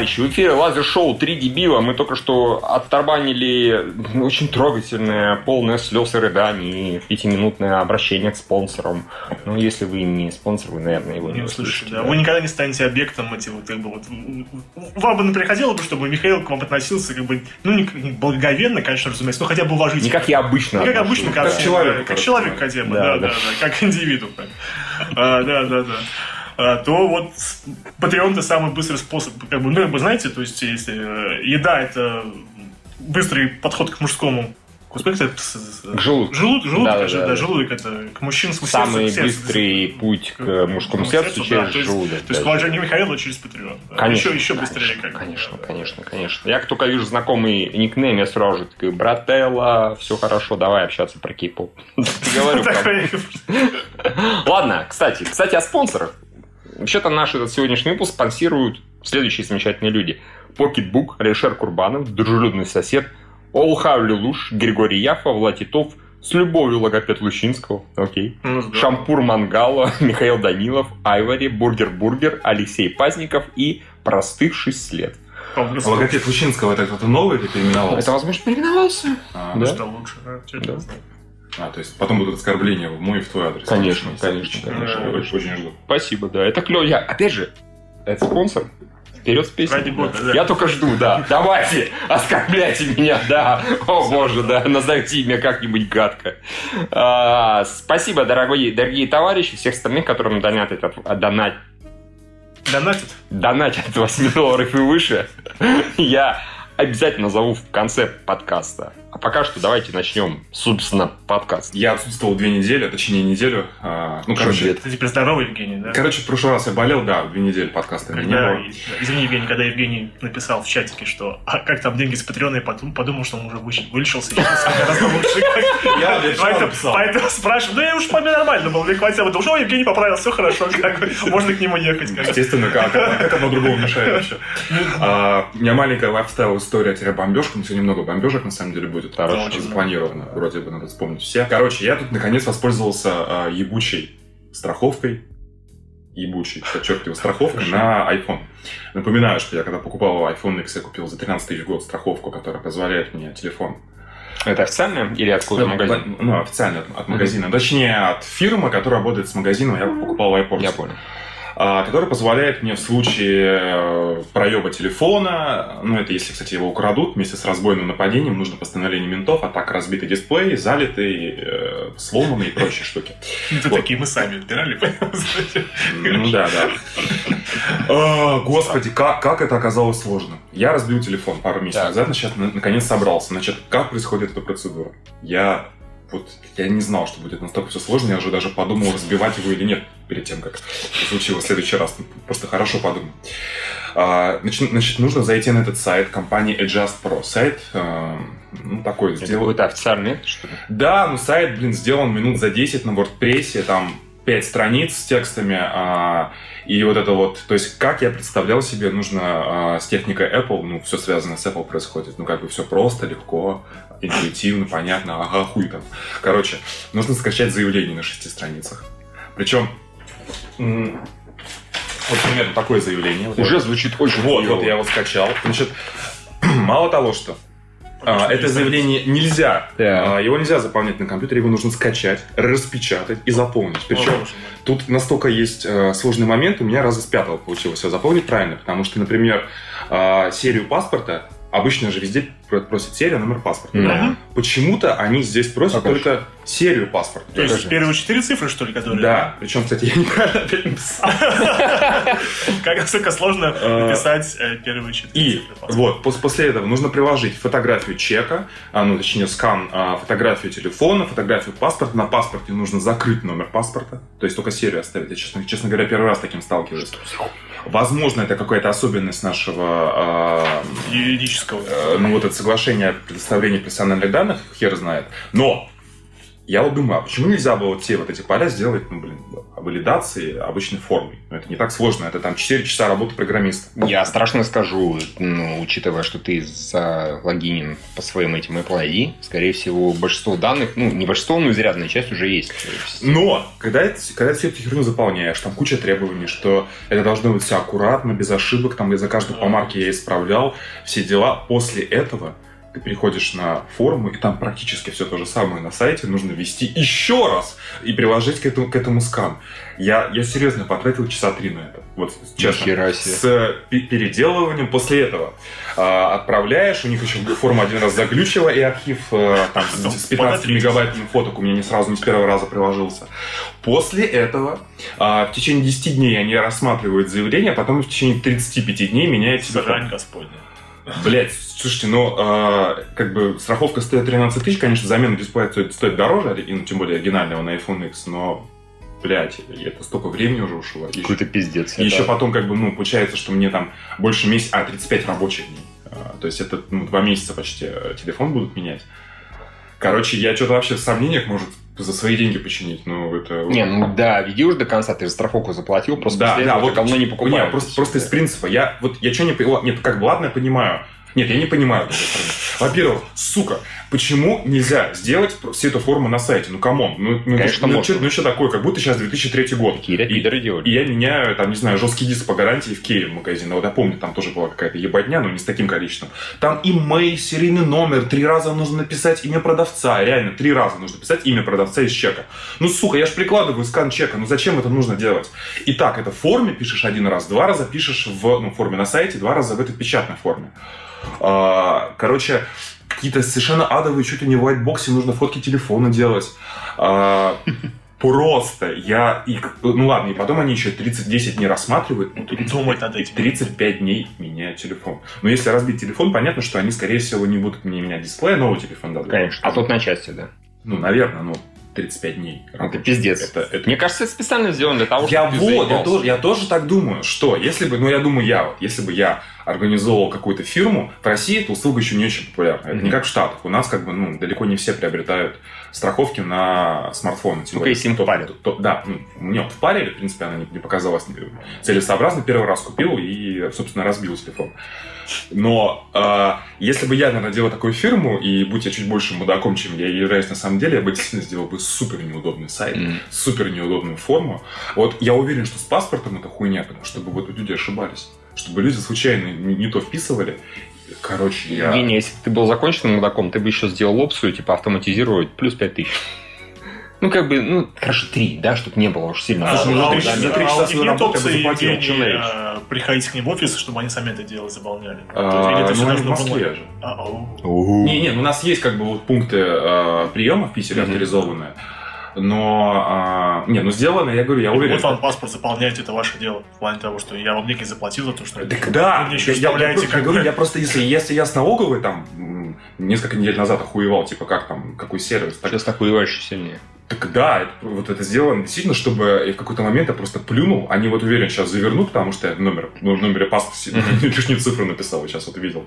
Товарищи! В эфире лазер-шоу «Три дебила». Мы только что оттарбанили очень трогательное, полное слез и рыданий и пятиминутное обращение к спонсорам. Ну, если вы не спонсор, вы, наверное, его не, Не услышите. услышите, да. Вы никогда не станете объектом этих вот, как бы, вот, вам бы приходило бы, чтобы Михаил к вам относился, как бы, ну, не, не благоговенно, конечно, разумеется, но хотя бы уважительно. Не как я обычно. Не как обычно, как, Как человек, Как человек да. хотя бы, Да, да, да. да, да, как индивидуум. А, Да, да, да. А, то вот Patreon это самый быстрый способ, как бы, ну, вы знаете, то есть, если э, еда это быстрый подход к мужскому Господи, это... К желудку. Желуд, желудок, Да, да, же, да, да, да. желудок это к мужчинскому Самый сердцу, сердцу. быстрый путь к мужскому сердцу да, через то есть, желудок. То есть да. к уважению Михаила через да. Конечно, еще, еще конечно, быстрее. Как Конечно, да. конечно, конечно. Я как только вижу знакомый никнейм, я сразу же такой, брателла, все хорошо, давай общаться про кей-поп. Ладно, кстати, кстати, о спонсорах. Вообще-то наш этот сегодняшний выпуск спонсируют следующие замечательные люди. Pocketbook, Алишер Курбанов, дружелюбный сосед, Олхав Лелуш, Григорий Яфа, Влад Титов, с любовью логопед Лущинского, окей. Ну, здорово. Шампур Мангало, Михаил Данилов, Айвари, Бургер Бургер, Алексей Пазников и простывший след. А логопед Лущинского это кто-то новый или переименовался? Это, возможно, переименовался? А, Ну Да. что лучше, да, а, то есть потом будут оскорбления в мой и в твой адрес. Конечно, конечно, конечно. Я Очень, очень жду. Спасибо, да. Это клево. Я, опять же, это спонсор. Вперед с песней. Ради бога, да. Я только жду, да. Давайте, оскорбляйте меня, да. О, боже, да. Назовите меня как-нибудь гадко. А, спасибо, дорогие, дорогие товарищи, всех остальных, которым донатят, от, от- донат, Донатит. донатят от 8 долларов и выше. Я обязательно назову в конце подкаста. А пока что давайте начнем, собственно, подкаст. Я отсутствовал две недели, точнее неделю. А, ну, короче, делать? Ты теперь здоровый, Евгений, да? короче, в прошлый раз я болел, да, две недели подкаста не Когда, было. извини, Евгений, когда Евгений написал в чатике, что а как там деньги с Патреона, я подумал, подумал, что он уже вылечился. Я Поэтому- спрашиваю, да я уж по мне нормально был, мне хватило, потому что «О, Евгений поправился, все хорошо, можно к нему ехать. как бы». Естественно, как, одно другому мешает вообще. А, у меня маленькая лайфстайл история бомбежка. Ну, сегодня много бомбежек, на самом деле, будет. Хорошо. Очень запланировано. Вроде бы надо вспомнить все. Короче, я тут наконец воспользовался а, ебучей страховкой. Ебучей, подчеркиваю, страховкой на iPhone. Напоминаю, что я когда покупал iPhone X, я купил за 13 тысяч в год страховку, которая позволяет мне телефон Это официально или откуда магазин? Ну, официально от, от магазина. Точнее, от фирмы, которая работает с магазином. Я покупал в iPort. Я понял. А, который позволяет мне в случае э, проеба телефона, ну это если, кстати, его украдут вместе с разбойным нападением, нужно постановление ментов, а так разбитый дисплей, залитый, э, сломанный и прочие штуки. Это такие мы сами отбирали? Ну да, да. А, Господи, как, это оказалось сложно. Я разбил телефон пару месяцев назад, сейчас на- наконец собрался. Значит, как происходит эта процедура? Я вот я не знал, что будет настолько все сложно, я уже даже подумал, разбивать его или нет, перед тем, как случилось в следующий раз. Просто хорошо подумал. А, Значит, значит, нужно зайти на этот сайт компании Adjust Pro. Сайт, э, ну, такой, Это сделан- какой-то официальный, что ли? да, ну сайт, блин, сделан минут за 10 на WordPress, там 5 страниц с текстами, а, и вот это вот, то есть как я представлял себе, нужно а, с техникой Apple, ну, все связано с Apple происходит, ну, как бы все просто, легко, интуитивно, понятно, ага, хуй там. Короче, нужно скачать заявление на шести страницах. Причем, вот примерно такое заявление. Вот я- Уже звучит очень вот, хуёво. вот я его скачал. Значит, мало того, что а, это заявление нельзя, Да. а, его нельзя заполнять на компьютере, его нужно скачать, распечатать и заполнить. Причем О, тут настолько есть э, сложный момент, у меня раза с пятого получилось все заполнить правильно, потому что, например, а, серию паспорта обычно же везде про- просят серию, номер паспорта. Да. Почему-то они здесь просят Покажи. только серию паспорта. То есть первые четыре цифры, что ли, которые? Да, причем, кстати, я неправильно опять написал. Как насколько сложно Э, написать э, первые четыре И цифры паспорта. вот пос- после этого нужно приложить фотографию чека, а, ну точнее скан, а, фотографию телефона, фотографию паспорта. На паспорте нужно закрыть номер паспорта, то есть только серию оставить. Я, честно, честно говоря, первый раз с таким сталкиваюсь. Возможно, это какая-то особенность нашего, а, Юридического. э, ну вот это соглашение о предоставлении персональных данных, хер знает. Но Я вот думаю, а почему нельзя было все вот эти поля сделать, ну, блин, валидации обычной формой? Ну, это не так сложно, это там 4 часа работы программиста. Я страшно скажу, ну, учитывая, что ты залогинен по своим этим Apple ID, скорее всего, большинство данных, ну, не большинство, но изрядная часть уже есть. Но, когда, это, когда всю эту херню заполняешь, там куча требований, что это должно быть все аккуратно, без ошибок, там, за каждую помарки я исправлял, все дела. После этого ты переходишь на форумы, и там практически все то же самое на сайте нужно ввести еще раз и приложить к этому, к этому скан. Я, я серьезно потратил часа три на это. Вот честно. С переделыванием после этого. А, отправляешь, у них еще форма один раз заглючила, и архив а, там, с 15 мегабайтами фоток у меня не сразу, не с первого раза приложился. После этого а, в течение 10 дней они рассматривают заявление, а потом в течение 35 дней меняют себе. Срань Господня. Блять, слушайте, ну, э, как бы страховка стоит 13 тысяч, конечно, замена дисплея стоит, стоит дороже, и, ну, тем более оригинального на iPhone X, но, блядь, это столько времени уже ушло. Какой-то пиздец. И еще потом, как бы, ну, получается, что мне там больше месяца, а, 35 рабочих дней. А, то есть это, ну, два месяца почти э, телефон будут менять. Короче, я что-то вообще в сомнениях, может, за свои деньги починить. Ну, это... Не, ну да, веди уже до конца, ты же страховку заплатил, просто да, после да, этого вот, говно не покупаешь. Нет, просто, просто из принципа. Я, вот, я что не понял, нет, как бы, ладно, я понимаю, нет, я не понимаю. Во-первых, сука, почему нельзя сделать всю эту форму на сайте? Ну, come on. Ну, ну, Конечно, ну, что, ну, что такое? Как будто сейчас 2003 год. Какие-то пидоры делали. И я меняю, там, не знаю, жесткий диск по гарантии в Киеве в магазине. Вот я помню, там тоже была какая-то ебадня, но не с таким количеством. Там имейл, серийный номер, три раза нужно написать имя продавца. Реально, три раза нужно писать имя продавца из чека. Ну, сука, я же прикладываю скан чека. Ну, зачем это нужно делать? Итак, это в форме пишешь один раз, два раза пишешь в ну, форме на сайте, два раза в этой печатной форме. А, короче, какие-то совершенно адовые, чуть ли не в whitebox нужно фотки телефона делать. А, просто я их... Ну ладно, и потом они еще 30-10 дней рассматривают. Ну, 30, Думать над этим. 35 дней меняют телефон. Но если разбить телефон, понятно, что они, скорее всего, не будут мне менять дисплей, а новый телефон дадут. Конечно. А тут на части, да. Ну, наверное, ну, 35 дней. Это пиздец. Это, это... Мне кажется, это специально сделано для того, я чтобы вот, я тоже, я тоже так думаю, что если бы, ну я думаю, я вот, если бы я организовывал какую-то фирму, в России эта услуга еще не очень популярна. Это mm-hmm. не как в Штатах. У нас как бы, ну, далеко не все приобретают страховки на смартфоны. Только если им впарили. Да, ну, мне вот впарили, в принципе, она не, не показалась целесообразно. Первый раз купил и, собственно, разбил телефон. Но э, если бы я, наверное, делал такую фирму, и будь я чуть больше мудаком, чем я являюсь на самом деле, я бы действительно сделал бы супер неудобный сайт, mm-hmm. супер неудобную форму. Вот я уверен, что с паспортом это хуйня, потому что бы вот люди ошибались. Чтобы люди случайно не, не то вписывали. Короче, я... Не, не, если бы ты был законченным мудаком, ты бы еще сделал опцию, типа, автоматизировать плюс 5000. Ну, как бы, ну, хорошо, три, да, чтобы не было уж сильно. А, Слушай, ну, ну, а, три а, за три а часа работу я бы заплатил, Евгений, а, приходить к ним в офис, чтобы они сами это дело заполняли? А, всё ну, должно в Москве же. А, о. Не, не, ну, у нас есть как бы вот пункты э, приема в Питере авторизованные. Но, а, не, ну сделано, я говорю, я уверен. Вот вам паспорт заполняете, это ваше дело. В плане того, что я вам деньги заплатил за то, что... Так да, Вы мне еще я, я- я как говорю, бы- я просто, если, если я с налоговой там несколько недель назад охуевал, типа, как там, какой сервис, так, Сейчас такой еще сильнее. так да, это- вот это сделано действительно, чтобы я в какой-то момент я просто плюнул, они вот уверен сейчас завернут, потому что я номер, ну, в номере паспорта лишнюю цифру написал, сейчас вот видел.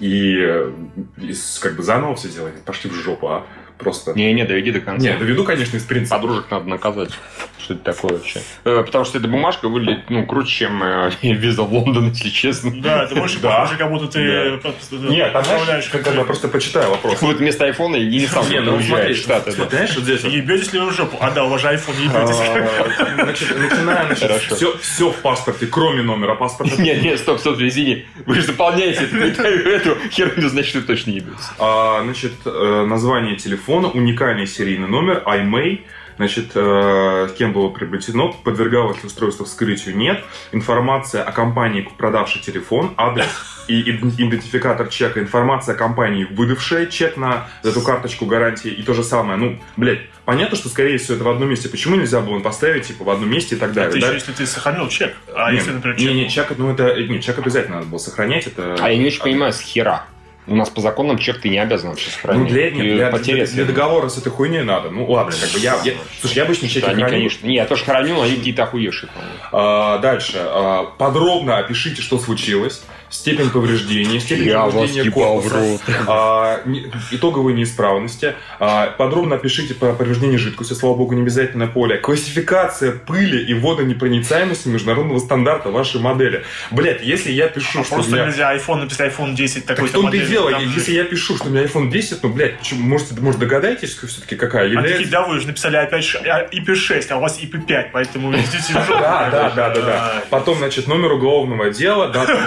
И, э, и как бы заново все делать, пошли в жопу, а просто... Не-не, доведи до конца. Не, доведу, конечно, из принципа. Подружек надо наказать. Что это такое вообще? Э, Потому что эта бумажка выглядит, ну, круче, чем э, виза в Лондон, если честно. Да, ты больше Да. похоже, как будто ты Да. просто Нет, там, знаешь, как я просто почитаю вопрос. Вот вместо айфона и не сам ну уезжает в Штаты. знаешь, вот здесь Ебетесь ли вы в жопу? А да, у вас же iPhone, ебетесь. а, значит, начинаем, все, все в паспорте, кроме номера паспорта. Нет, нет, стоп, стоп, извини. Вы же заполняете эту, херню, значит, вы точно не ебетесь. А, значит, э, название телефона, уникальный серийный номер, iMay, значит, э, кем было приобретено, подвергалось ли устройство вскрытию, нет, информация о компании, продавшей телефон, адрес и иден- идентификатор чека, информация о компании, выдавшая чек на эту карточку гарантии, и то же самое, ну, блядь, понятно, что, скорее всего, это в одном месте, почему нельзя было поставить, типа, в одном месте и так далее, Это да? еще если ты сохранил чек. А Не, если, например, не, чек... не, чек, ну это, не, чек обязательно надо было сохранять, это... А я не очень понимаю, с хера. У нас по законам чек ты не обязан вообще Ну, сохранить. для, нет, для, потеряешь для, для договора с этой хуйней надо. Ну, ладно, как бы я... я слушай, я обычно чеки Да, храню. конечно. Не, я тоже храню, но они какие-то охуевшие. А, дальше. А, подробно опишите, что случилось. Степень повреждений, степень Я повреждения корпуса, а, не- итоговые неисправности. А, подробно опишите по повреждению жидкости, слава богу, не обязательно поле. Классификация пыли и водонепроницаемости международного стандарта вашей модели. Блять, если я пишу, что у Просто меня... нельзя iPhone написать iPhone 10 Так такой в том-то и дело, если я пишу, что у меня iPhone 10, ну, блядь, почему- может, может догадаетесь, все-таки какая является... такие, да вы же написали опять ш- а, IP6, а у вас IP5, поэтому идите в жопу. Да, да, да, да, да. А, Потом, значит, номер уголовного дела, дата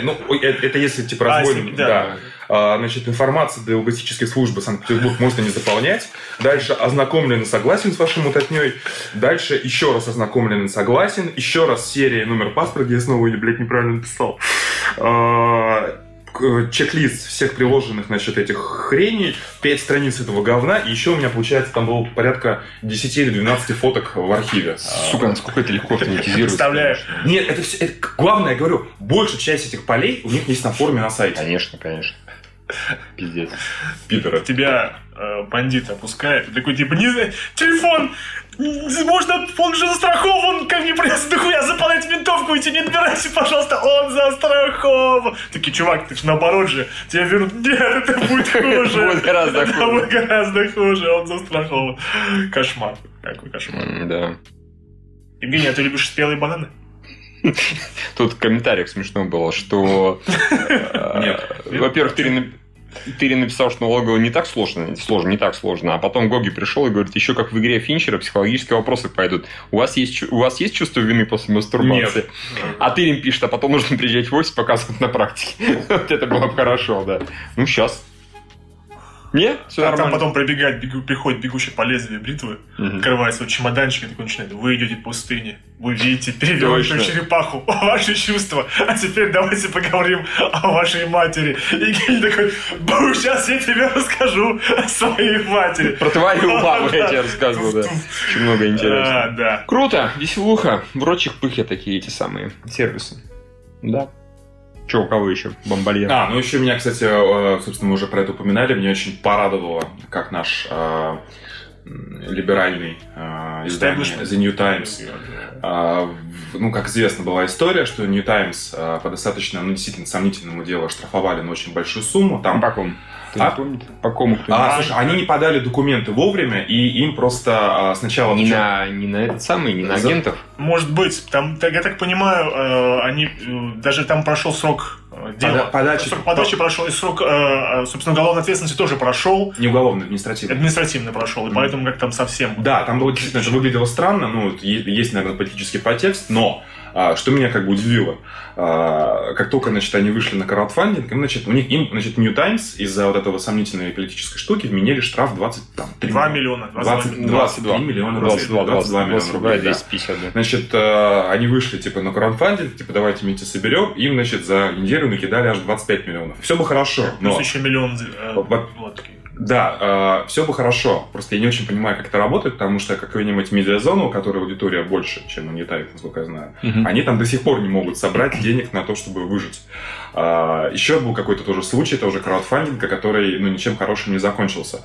восстановления. Ну, это, это если типа А, разбойный, если- да. да. А, значит, информация до логистической службы Санкт-Петербург можно не заполнять. Дальше ознакомлен и согласен с вашей мутатней. Дальше еще раз ознакомлен и согласен. Еще раз серия, номер паспорта, где я снова блядь, неправильно написал. А, чек-лист всех приложенных, значит, этих хреней, 5 страниц этого говна, и еще у меня, получается, там было порядка 10 или 12 фоток в архиве. Сука, насколько это легко автоматизируется. Представляешь? Нет, это все. Это, главное, я говорю, большая часть этих полей у них есть на форуме на сайте. Конечно, конечно. Пиздец. Питера. Тебя э, бандит опускает, и такой типа, не знаю, телефон, можно, он же застрахован, как мне придется дохуя заполнять винтовку, идти не отбирайся, пожалуйста, он застрахован. Такие, чувак, ты же наоборот же, тебе вернут, нет, это будет хуже. Будет гораздо хуже. будет гораздо хуже, он застрахован. Кошмар, какой кошмар. Да. Евгений, а ты любишь спелые бананы? Тут в комментариях смешно было, что... э. Во-первых, Тырин нап- Тырин написал, что налогово не так сложно, сложно, не так сложно, а потом Гоги пришел и говорит, еще как в игре Финчера психологические вопросы пойдут. У вас есть, у вас есть чувство вины после мастурбации? А Тырин пишет, а потом нужно приезжать в офис показывать на практике. Вот это было бы хорошо, да. Ну, сейчас. Не? Все Там нормально. потом пробегает, бегу- приходит бегущий по лезвию бритвы, Мгм. открывает свой чемоданчик и такой начинает. Вы идете по пустыне, вы видите перевернутую черепаху, ваши чувства. А теперь давайте поговорим о вашей матери. И Евгений такой, бу, сейчас я тебе расскажу о своей матери. Про твою маму я тебе рассказывал, да. Очень много интересного. А, да. Круто, веселуха. В рочих пыхе такие эти самые сервисы. Да. Че, у кого еще? Бомбальер. А, ну еще меня, кстати, э, собственно, мы уже про это упоминали, меня очень порадовало, как наш э, либеральный э, издание. The New Times в- ну, как известно, была история, что New Times а, по достаточно, ну, действительно сомнительному делу штрафовали на очень большую сумму. Там... По кому? Ты А? не помните? По кому кто А, слушай, они не подали документы вовремя, и им просто а, сначала... не, на, не на этот самый, не на За- агентов. Может быть, там, так, я так понимаю, э, они э, даже там прошел срок э, дела. подачи- Срок подачи прошел, и срок, э, э, собственно, уголовной ответственности тоже прошел, Не уголовно, административно. административно прошел, и поэтому как там совсем. Да, там было действительно, это выглядело странно, ну, есть, наверное, политический подтекст, но что меня как бы удивило, а, как только, значит, они вышли на краудфандинг, им, значит, у них, им, значит, New Times из-за вот этого сомнительной политической штуки вменили штраф 23 2 миллиона. 20, 22 22 миллиона рублей. 22, 22, 22 рублей, да. 250, да. Значит, э, они вышли, типа, на краудфандинг, типа, давайте вместе соберем, им, значит, за неделю накидали аж 25 миллионов. Все бы хорошо, Плюс но... еще миллион э, Да, все бы хорошо. Просто я не очень понимаю, как это работает, потому что какую-нибудь медиазону, у которой аудитория больше, чем у Нетайп, насколько я знаю, Мгм. они там до сих пор не могут собрать денег на то, чтобы выжить. А, еще был какой-то тоже случай, тоже краудфандинга, который ну, ничем хорошим не закончился.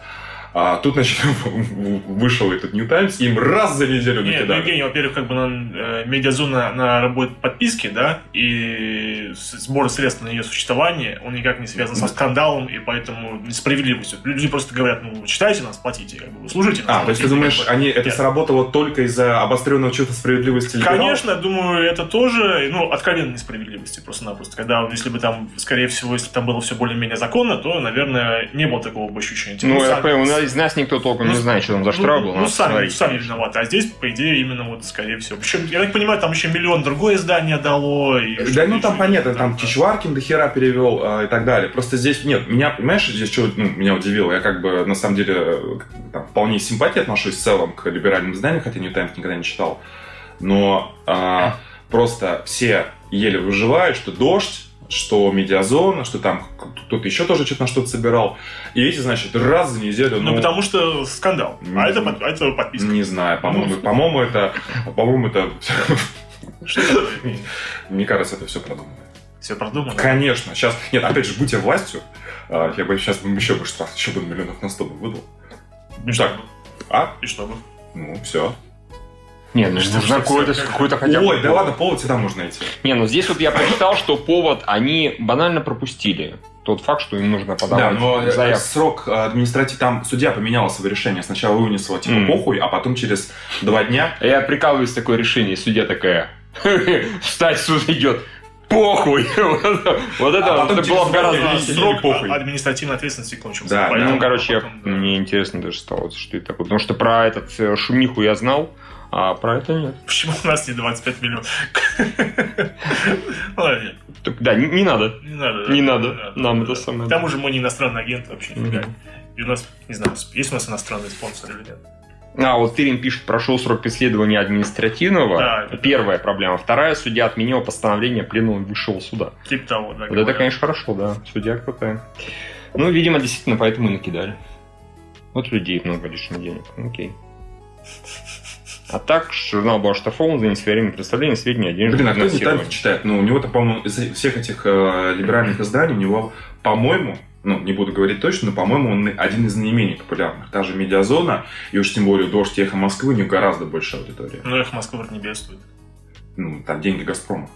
А тут, значит, вышел этот New Times, и им раз за неделю Нет, ну, накидали. Евгений, во-первых, как бы на, э, медиазона, она работает подписки, да, и сбор средств на ее существование, он никак не связан со скандалом, и поэтому несправедливостью. Люди просто говорят, ну, читайте нас, платите, как бы, служите нас. А, то есть ты платите, думаешь, как бы. они, это Нет. сработало только из-за обостренного чувства справедливости либералов? Конечно, думаю, это тоже, ну, откровенной несправедливости просто-напросто. Когда, если бы там, скорее всего, если бы там было все более-менее законно, то, наверное, не было такого бы ощущения. Типа, Ну, я понял, у нас- из нас никто толком не Ну, знает, что там за штраф был. Ну, надо сами, смотреть, сами виноваты. А здесь, по идее, именно вот, скорее всего. Причем, я так понимаю, там еще миллион другое издание дало. И Да, ну там понятно, там Чичваркин до хера перевел э, и так далее. Просто здесь, нет, меня, понимаешь, здесь что ну, меня удивило, я как бы, на самом деле, там, вполне с симпатией отношусь в целом к либеральным изданиям, хотя New Times никогда не читал. Но а, просто все еле выживают, что дождь, что медиазона, что там кто-то еще тоже что-то на что-то собирал. И эти, значит, раз за неделю, Ну, потому что скандал. Ну, А это, под- а это подписка. не знаю, по-моему, Ну, по-моему, это, по-моему, это, мне кажется, это все продумано. Все продумано. Конечно. Сейчас, нет, опять же, будь я властью, а, я бы сейчас еще бы штраф, еще бы миллионов на 100 бы выдал. И что? А? И что бы? Ну, все. Не, ну нужно какой-то всё, какой-то хотя бы Ой, да ладно, повод всегда можно найти. Не, ну здесь вот я прочитал, что повод они банально пропустили. Тот факт, что им нужно Да, подавать но э, заявку. срок административ... Там судья поменял свое решение. Сначала вынес его типа Мгм. похуй, а потом через два дня... Я прикалываюсь такое решение, судья такая, встать, суд идет, похуй. Вот это А это было гораздо. Срок похуй. административной ответственности кончился. Да, Поэтому Ну, короче, я- да. мне интересно даже стало, что это такое. Потому что про этот э, шумиху я знал, а про это нет. Почему у нас не 25 миллионов? Ладно, нет, Так, да, не, не надо. не надо. Не да, надо. да, Нам да. это самое. К тому же мы не иностранный агент вообще. Нифига. И у нас, не знаю, есть у нас иностранный спонсор или нет. А, вот Тырин пишет, прошел срок преследования административного. Да, это- Первая проблема. Вторая, судья отменил постановление пленума высшего суда. Типа того, да. Вот это, говорят. конечно, хорошо, да. Судья крутая. Ну, видимо, действительно, поэтому и накидали. Вот людей много лишних денег. Окей. А так, журнал был оштрафован за несвоевременное представление сведений о денежном Блин, а кто финансировании. читает? Ну, у него-то, по-моему, из всех этих э, либеральных изданий, у него, по-моему, ну, не буду говорить точно, но, по-моему, он один из наименее популярных. Та же «Медиазона», и уж тем более «Дождь» и «Эхо Москвы», у них гораздо больше аудитория. Но их Москва вроде не бедствует. Ну, там деньги «Газпрома».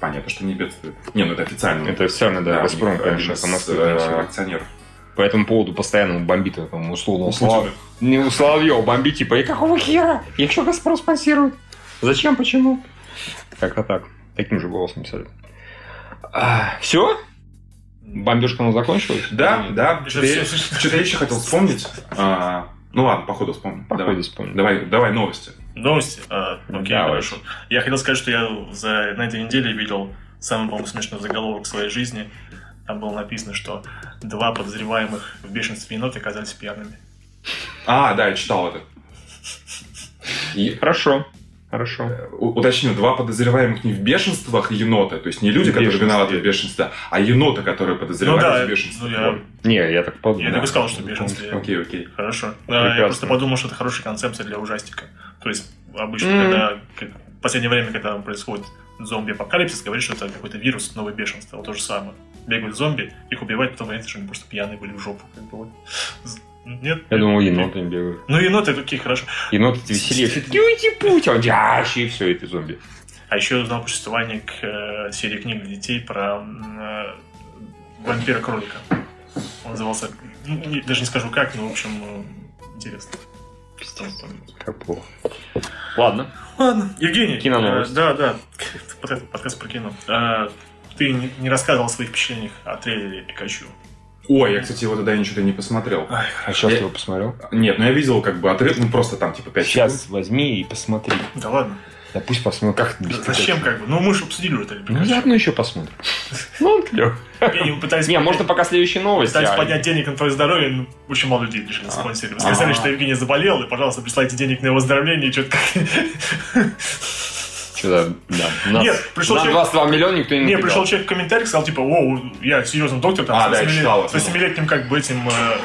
Понятно, что не бедствует. Не, ну это официально. Это официально, да, у Газпром, конечно, по Москве э, акционеров. По этому поводу постоянно бомбит, там, условно, У Слав-. Не у Соловьева бомбит, типа, и какого хера? Их что Газпром спонсирует? Зачем, почему? Как-то так. Таким же голосом писали. все? Бомбежка у нас закончилась? Да, да. Что-то я- еще хотел вспомнить. А, Ну ладно, походу вспомню. Походу Давай. вспомню. Давай, давай новости. Новости? А, окей, Давай. хорошо. Я хотел сказать, что я за, на этой неделе видел самый, по-моему, смешной заголовок в своей жизни. Там было написано, что два подозреваемых в бешенстве енота оказались пьяными. А, да, я читал это. И, Хорошо. Хорошо. э, у- уточню, два подозреваемых не в бешенствах енота, то есть не люди, которые виноваты в бешенстве, а енота, которые Ну подозреваются да, в бешенстве. ну я, Вот. Не, я так подумал. я так и сказал, что в бешенстве. Окей, окей. Хорошо. Да, я просто подумал, что это хорошая концепция для ужастика. То есть, обычно, Мгм. когда как, в последнее время, когда происходит зомби-апокалипсис, говорит, что это какой-то вирус, новое бешенство. Вот то же самое. Бегают зомби, их убивают, потом выясняется, что они просто пьяные были в жопу. Как бы, вот. Нет? Я думал, еноты бегают. Ну, еноты такие, хорошо. Еноты веселее. Все а дящий, и все, это зомби. А еще я узнал существование к э, серии книг для детей про э, вампира-кролика. Он назывался... ну, не- даже не скажу как, но, в общем, э, интересно. Как плохо. Ладно. Ладно, Евгений. Киноновость. э, да, да. Подкаст, про кино. Э, ты не, не рассказывал о своих впечатлениях о трейлере Пикачу. Ой, я, кстати, его тогда ничего не посмотрел. Ай, А сейчас Я- ты его посмотрел? Нет, ну я видел как бы отрыв, ну просто там типа 5 Сейчас возьми и посмотри. да ладно. Да пусть посмотрим, как это без Зачем как бы? Ну, мы же обсудили трейлер Ну, заодно еще посмотрим. Ну, он пытались Не, можно пока следующие новости. Пытались а- поднять денег на твое здоровье, ну, очень мало людей решили спонсировать. Сказали, А. что Евгений заболел, и, пожалуйста, присылайте денег на его выздоровление, и что-то как... Что-то, да. Нас- Нет, пришел на человек- 22 миллиона никто не Не, накидал. пришел человек в комментариях, сказал, типа, о, я серьезный доктор, там, А, с да, я 8 читал с это. 8-летним, как бы, этим... э,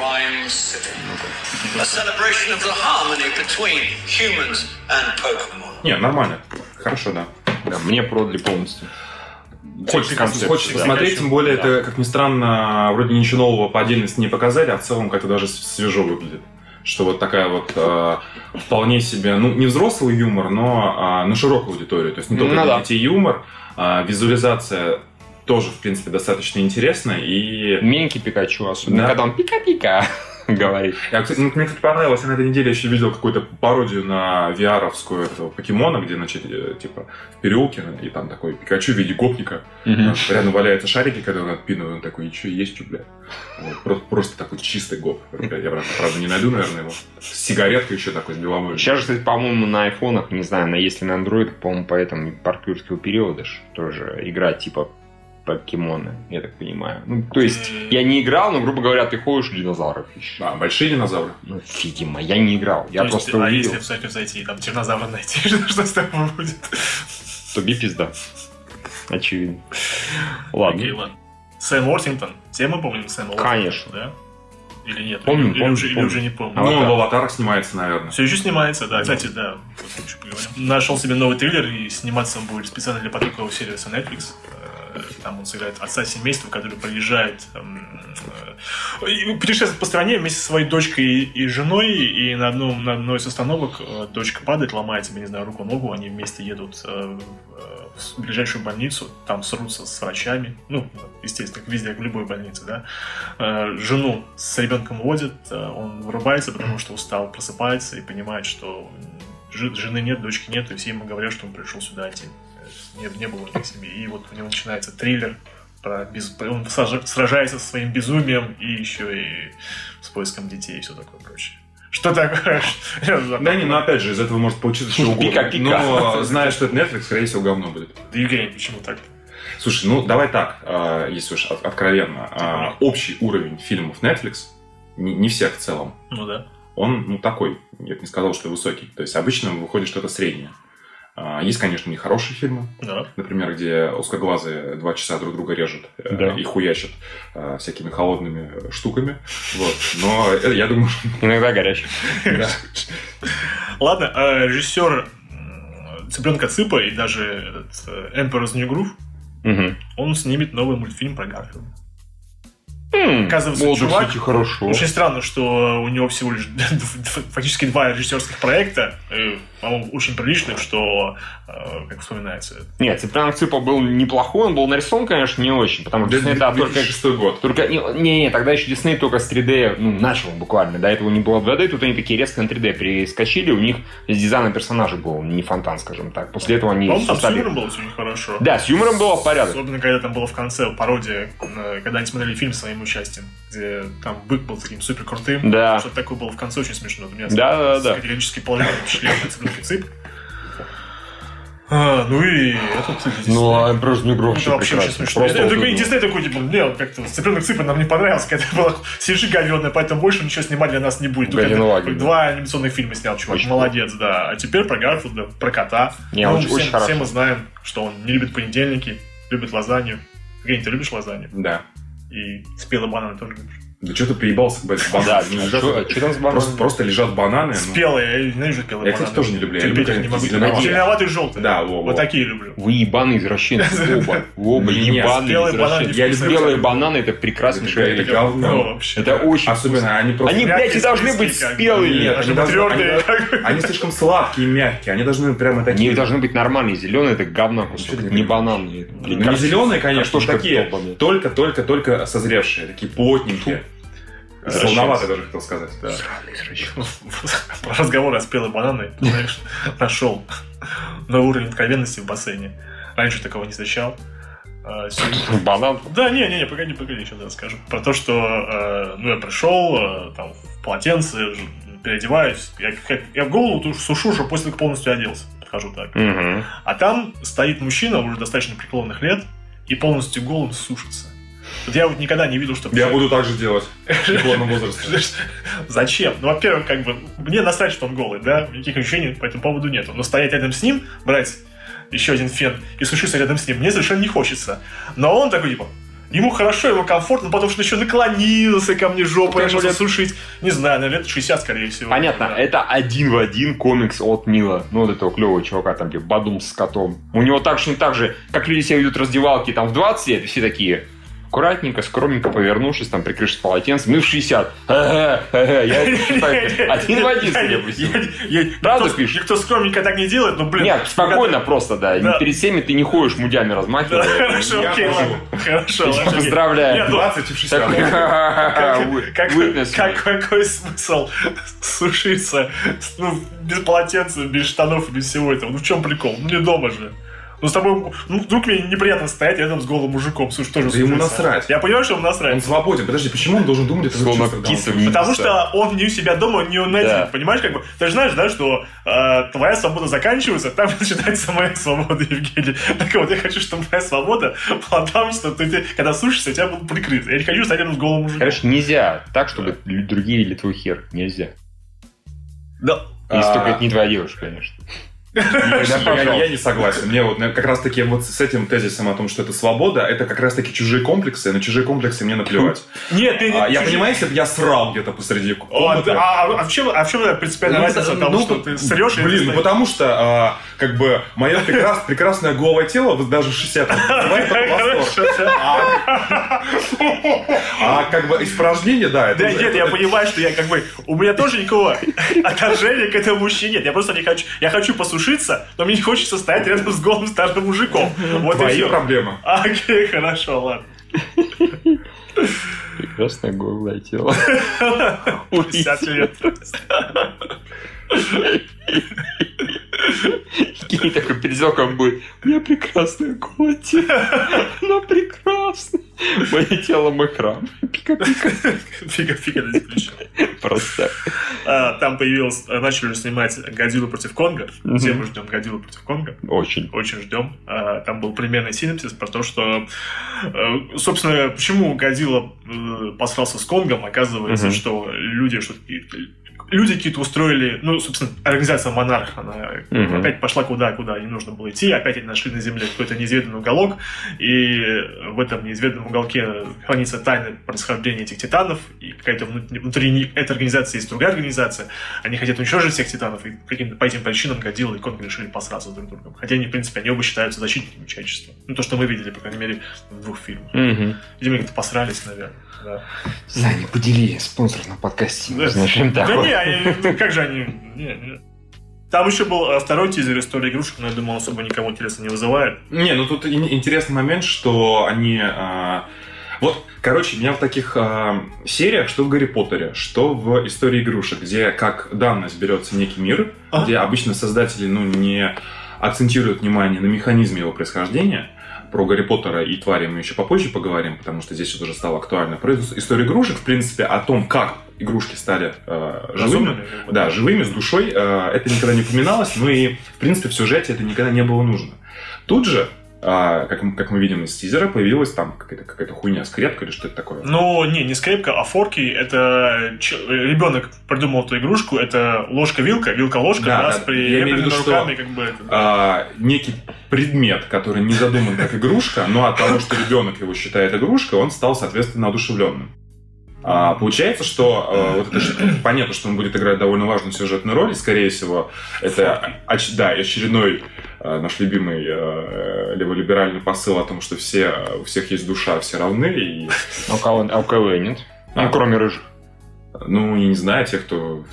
Не, нормально. Хорошо, да. Да, мне продали полностью. Хочется, концепция, хочется да. посмотреть, тем более Да. это, как ни странно, вроде ничего нового по отдельности не показали, а в целом как-то даже свежо выглядит. Что вот такая вот э, вполне себе, ну, не взрослый юмор, но а, на широкую аудиторию. То есть не только Ну для да. детей юмор, а визуализация тоже, в принципе, достаточно интересная. И Менький Пикачу, особенно Да. когда он пика-пика говорит. Я, кстати, ну, мне, кстати, понравилось, я на этой неделе еще видел какую-то пародию на VR-овскую этого покемона, где, значит, э, типа, в переулке, и там такой Пикачу в виде гопника, Мгм. рядом валяются шарики, которые он отпинывает, он такой, и что, есть что, бля? Вот, просто, просто такой чистый гоп. Я, правда, правда, не найду, наверное, его. С сигареткой еще такой, с беловой. Сейчас же, кстати, по-моему, на айфонах, не знаю, на если на андроид, по-моему, по этому парк юрского периода тоже игра типа покемоны, я так понимаю. Ну, то есть, я не играл, но, грубо говоря, ты ходишь динозавров ищешь. А, большие динозавры. Ну, видимо, я не играл. Я то есть, просто а увидел, если в сайт зайти и там тиранозавра найти, что, с тобой будет? то би пизда. Очевидно. Ладно. Окей, ладно. Сэм Уортингтон. Все мы помним Сэма Уортингтона, Конечно. да? Или нет? Помним, или, помним, уже, или помним. уже не помню. Ну, он Аватар. в аватарах снимается, наверное. Все еще снимается, да. Кстати, да, вот еще поговорим. Нашел себе новый триллер, и сниматься он будет специально для потокового сервиса Netflix. Э, там он сыграет отца семейства, который приезжает эм, э, путешествует по стране вместе со своей дочкой и, и женой, и на, одном, на одной из остановок э, дочка падает, ломает себе, не знаю, руку-ногу, они вместе едут э, в ближайшую больницу, там срутся с врачами, ну, естественно, как везде, как в любой больнице, да. Жену с ребенком водят, он вырубается, потому что устал, просыпается и понимает, что жены нет, дочки нет, и все ему говорят, что он пришел сюда один не, не было у них семьи. И вот у него начинается триллер про без... он сражается со своим безумием и еще и с поиском детей и все такое прочее. Что такое? Да не, ну опять же, из этого может получиться что угодно. Но зная, что это Netflix, скорее всего, говно будет. Да Евгений, почему так? Слушай, ну давай так, а, если уж откровенно. А, типа. Общий уровень фильмов Netflix, не всех в целом, ну да. он ну такой, я бы не сказал, что высокий. То есть обычно выходит что-то среднее. А, есть, конечно, нехорошие фильмы. Да. Например, где узкоглазые два часа друг друга режут э, да. и хуячат э, всякими холодными штуками. Вот. Но я думаю, что... Иногда горячий. Ладно, а режиссер Цыпленка Цыпа и даже этот э, Emperor's New Groove, он снимет новый мультфильм про Гарфилда. Mm, Оказывается, О, чувак... Кстати, хорошо. Очень странно, что у него всего лишь фактически два режиссерских проекта, по-моему, очень приличных, что э, как вспоминается. Нет, Цыпленок Цыпа был неплохой, он был нарисован, конечно, не очень, потому что Дисней это только... шестой год. Только, не, не, тогда еще Дисней только с 3D, ну, начал буквально, до этого не было 2D, тут они такие резко на 3D перескочили, у них дизайн персонажей был не фонтан, скажем так. После этого они... По-моему, там с юмором было очень хорошо. Да, с юмором было порядок. Особенно, когда там было в конце пародия, э, когда они смотрели фильм своим участием, где там бык был таким супер крутым. Да. Что-то такое было в конце очень смешно. У меня да, да, да. Категорически положительное впечатление от цып. А, ну и этот Ну, а просто не громче. Это вообще очень смешно. Это такой Дисней такой, типа, не, как-то цыпленок цыпа нам не понравился, когда было CG говёное, поэтому больше ничего снимать для нас не будет. Только два анимационных фильма снял, чувак, очень молодец, да. А теперь про Гарфилда, про кота. Не, ну, очень, всем, очень хорошо. Все мы знаем, что он не любит понедельники, любит лазанью. Евгений, ты любишь лазанью? Да. И спелый банан тоже? Да что ты приебался к бананам? Да, ну, что, что там с бананами? Просто, лежат бананы. Спелые, я ненавижу спелые Я, кстати, тоже не люблю. Я люблю, не могу. Зеленоватые желтые. Да, во, Вот такие люблю. Вы ебаные извращенцы. Оба. Оба ебаные извращенцы. Я спелые бананы, это прекраснейшее. Это говно. Это очень Особенно они просто... Они, блядь, должны быть спелые. Твердые. Они слишком сладкие и мягкие. Они должны прямо такие... Они должны быть нормальные. Зеленые это говно Не бананы. Ну, не зеленые, конечно, такие. Только-только-только созревшие. Такие плотненькие. Солоновато даже хотел сказать. Да. Разговор о спелой бананы, знаешь, нашел новый уровень откровенности в бассейне. Раньше такого не встречал. А, Банан? Да, не, не, не, погоди, погоди, сейчас расскажу. Про то, что э, ну, я пришел, э, там, в полотенце, переодеваюсь, я, я в голову сушу, что после полностью оделся. Подхожу так. А там стоит мужчина уже достаточно преклонных лет и полностью голым сушится. Вот я вот никогда не видел, что... Я буду так же делать в преклонном возрасте. Зачем? Ну, во-первых, как бы, мне насрать, что он голый, да, никаких ощущений по этому поводу нет. Но стоять рядом с ним, брать еще один фен и сушиться рядом с ним, мне совершенно не хочется. Но он такой, типа, Ему хорошо, ему комфортно, потому что еще наклонился ко мне жопой, ну, лет... сушить. Не знаю, наверное, лет 60, скорее всего. Понятно, да. это один в один комикс от Нила. Ну, вот этого клевого чувака, там, где Бадум с котом. У него так же не так же, как люди себя ведут раздевалки там в 20 лет, и все такие, аккуратненько, скромненько повернувшись, там, прикрывшись полотенцем, ну, в 60. Я один в один, судя Правда пишешь? Никто скромненько так не делает, но, блин. Нет, спокойно просто, да. Перед всеми ты не ходишь мудями размахивая. Хорошо, окей. Хорошо, Поздравляю. 20 в 60. Какой смысл сушиться ну, без полотенца, без штанов и без всего этого? Ну, в чем прикол? Ну, не дома же. Ну, с тобой, ну, вдруг мне неприятно стоять рядом с голым мужиком. Слушай, тоже да ему насрать. Я понимаю, что ему насрать. Он свободен. Подожди, почему он должен думать это Словно Потому что он не у себя дома, не он один. Да. Понимаешь, как бы, ты же знаешь, да, что э, твоя свобода заканчивается, там начинается моя свобода, Евгений. Так вот, я хочу, чтобы моя свобода была там, что ты, ты когда сушишься, у тебя был прикрыт. Я не хочу стоять рядом с голым мужиком. Конечно, нельзя так, чтобы да. другие видели твой хер. Нельзя. Да. Если а... только это не твоя девушка, конечно. Я, не согласен. Мне вот как раз таки вот с этим тезисом о том, что это свобода, это как раз таки чужие комплексы, на чужие комплексы мне наплевать. Нет, ты... А, я понимаю, если бы я срал где-то посреди комнаты. а, а в чем, а в чем принципиальная Ну, разница того, ну, что ты срешь Блин, ну потому что, а, как бы, мое прекрас- прекрасное голое тело, вот даже 60 вызывает только восторг. А, а как бы испражнение, да, это Да нет, я это- понимаю, что я как бы... У меня тоже никакого отторжения к этому мужчине нет. Я просто не хочу... Я хочу посушиться, но мне не хочется стоять рядом с голым старым мужиком. Вот и Твои все. проблемы. Окей, хорошо, ладно. Прекрасное голое тело. 50 лет. Кей такой перед зеркалом будет. У меня прекрасное голое тело. Оно прекрасно. Мое тело мой храм. Пика-пика. Плечо. Просто. А, Там появилось... Начали снимать Годзиллу против Конга. Все мы ждем Годзиллу против Конга. Очень. Очень ждем. А, Там был примерный синопсис про то, что, э, собственно, почему Годзилла э, посрался с Конгом, оказывается, что люди что люди какие-то устроили, ну, собственно, организация Монарх, она Мгм. опять пошла куда, куда не нужно было идти, опять они нашли на Земле какой-то неизведанный уголок, и в этом неизведанном уголке хранится тайна происхождения этих титанов, и какая-то внутри, внутри этой организации есть другая организация, они хотят уничтожить всех титанов, и каким-то по этим причинам Годзилла и Конг решили посраться друг с другом. Хотя они, в принципе, они оба считаются защитниками человечества. Ну, то, что мы видели, по крайней мере, в двух фильмах. Мгм. Видимо, как-то посрались, наверное. Да, Саня, подели спонсор на подкасте. Да. Знаешь, Да такое. не, они- ну, как же они... не, не. Там еще был э, второй тизер истории игрушек, но я думал, особо никому интереса не вызывает. Не, ну тут ин- интересный момент, что они... а, Вот, короче, меня в таких а, сериях, что в Гарри Поттере, что в истории игрушек, где как данность берется некий мир, А? где обычно создатели ну, не акцентируют внимание на механизме его происхождения. Про Гарри Поттера и твари мы еще попозже поговорим, потому что здесь это уже стало актуально. Про историю игрушек, в принципе, о том, как игрушки стали э, живыми, Разумными, да, живыми, с душой, э, это никогда не упоминалось, ну и, в принципе, в сюжете это никогда не было нужно. Тут же, а, как, мы- как мы видим из тизера, появилась там какая-то, какая-то хуйня, скрепка или что это такое. Ну, не, не скрепка, а форки. Это ч- ребенок придумал эту игрушку. Это ложка-вилка, вилка-ложка, Да, да, с в виду, что- руками, как бы. это. А, некий предмет, который не задуман как игрушка, но от того, что ребенок его считает игрушкой, он стал, соответственно, одушевленным. А, получается, что э, вот это ж- понятно, что он будет играть довольно важную сюжетную роль, и, скорее всего, это оч- да, очередной наш любимый э, леволиберальный посыл о том, что все, у всех есть душа, все равны, и А у кого, а у кого нет? А. Ну, кроме рыжих. Ну, я не знаю, те, кто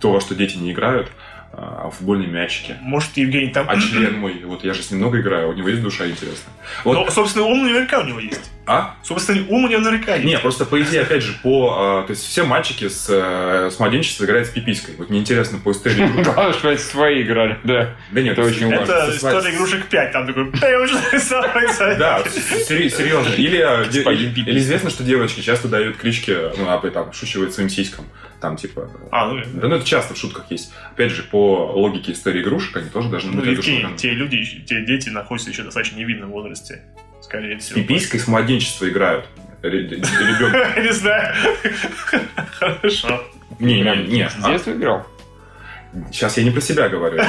то, во что дети не играют, а в футбольные мячики. Может, Евгений там... А член мой, вот я же с ним много играю, у него есть душа, интересно. Вот, Ну, собственно, ум наверняка у него есть. А? Собственно, ум у него наверняка есть. Не, просто по идее, опять же, по... а, то есть все мальчики с, э, с младенчества играют с пиписькой. Вот мне интересно по истории. Главное, что они свои играли, да. Да нет, Это очень важно. Это история игрушек 5, там такой... Да, серьезно. Или, э, или известно, что девочки часто дают клички, ну, а там, шучивают своим сиськам. Там, типа... А, ну, Да, ну это часто в шутках есть. Опять же, по логике истории игрушек, они тоже должны ну, быть Евгений, одушевлены. те люди, те дети находятся еще достаточно невинном возрасте. Скорее С всего. пиписькой с младенчества играют. Ребенок. Не знаю. Хорошо. Не, не, не. С детства играл. Сейчас я не про себя говорю. Я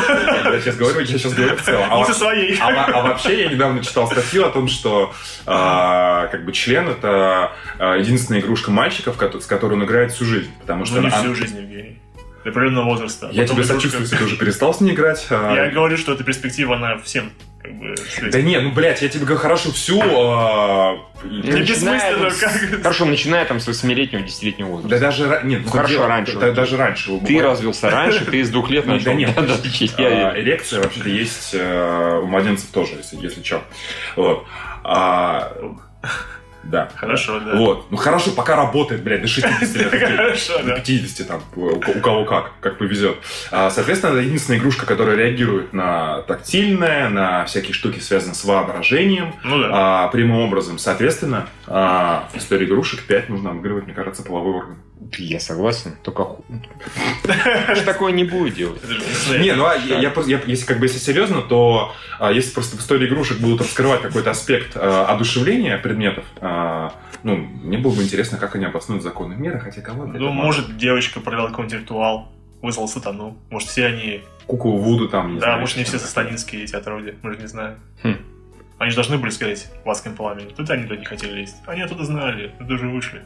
сейчас говорю, я сейчас говорю в целом. А со своей. А, а вообще я недавно читал статью о том, что а, как бы член это а, единственная игрушка мальчиков, с которой он играет всю жизнь, потому что Ну, не она- всю жизнь, Евгений. До определенного возраста. я Потом тебе игрушка- сочувствую, если ты уже перестал с ней играть. а, Я говорю, что эта перспектива, она всем как бы. Да не, ну блядь, я тебе говорю хорошо всю. а, Не Начиная бессмысленно, там как- Хорошо, начиная там с 8-летнего, 10-летнего возраста. Да даже нет, Ну, хорошо, дело- раньше. да- даже раньше. Ты бывает. развился раньше, ты из двух лет начал. да нет. А, эрекция вообще-то есть э, у младенцев тоже, если, если что. Вот. А, да. Хорошо, да. Вот. Ну хорошо, пока работает, блядь, до 60 лет. Хорошо, До да. 50 там, у, у кого как, как повезет. А, Соответственно, это единственная игрушка, которая реагирует на тактильное, на всякие штуки, связанные с воображением, Ну да. а, прямым образом. Соответственно, а, в истории игрушек 5 нужно обыгрывать, мне кажется, половой орган. Я согласен, только такое не будет делать? Не, ну а я, если как бы если серьезно, то а, если просто в истории игрушек будут раскрывать какой-то аспект а, одушевления предметов, а, ну, мне было бы интересно, как они обоснуют законы мира, хотя кого Ну, может, девочка провела какой-нибудь ритуал. вызвал сатану. Может, все они... Куклу Вуду там, не Да, знаю, может, не все сатанинские эти отродья. Мы же не знаем. Хм. Они же должны были сгореть в адском пламени. Тут они туда не хотели лезть. Они оттуда знали, оттуда же вышли.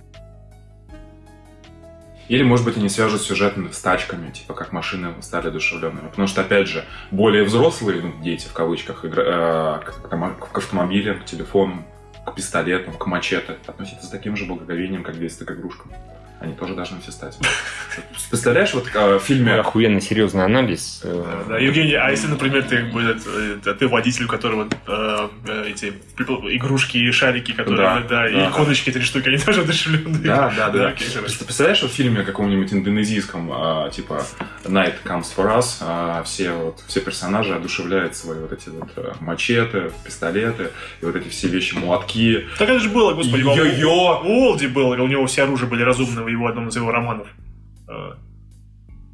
Или, может быть, они свяжут сюжетно с тачками, типа как машины стали одушевленными. Потому что, опять же, более взрослые, ну, дети в кавычках, игра- э, к, к- автомобилям, к телефонам, к пистолетам, к мачете относятся с таким же благоговением, как действия к игрушкам. Они тоже должны все стать. Представляешь, вот э, в фильме... Охуенно серьезный анализ. э, Да, Евгений, а если, например, ты, э, ты водитель, у которого э, эти игрушки и шарики, которые, Да, и да. иконочки, три штуки, они тоже одушевленные. Да, да, да. представляешь, вот в фильме каком-нибудь индонезийском, а, типа Night Comes for Us, а, все, вот, все персонажи одушевляют свои вот эти вот мачете, пистолеты, и вот эти все вещи, молотки. Так это же было, господи, Йо-йо! У Олди было, у него все оружие были разумные его одном из его романов. Э,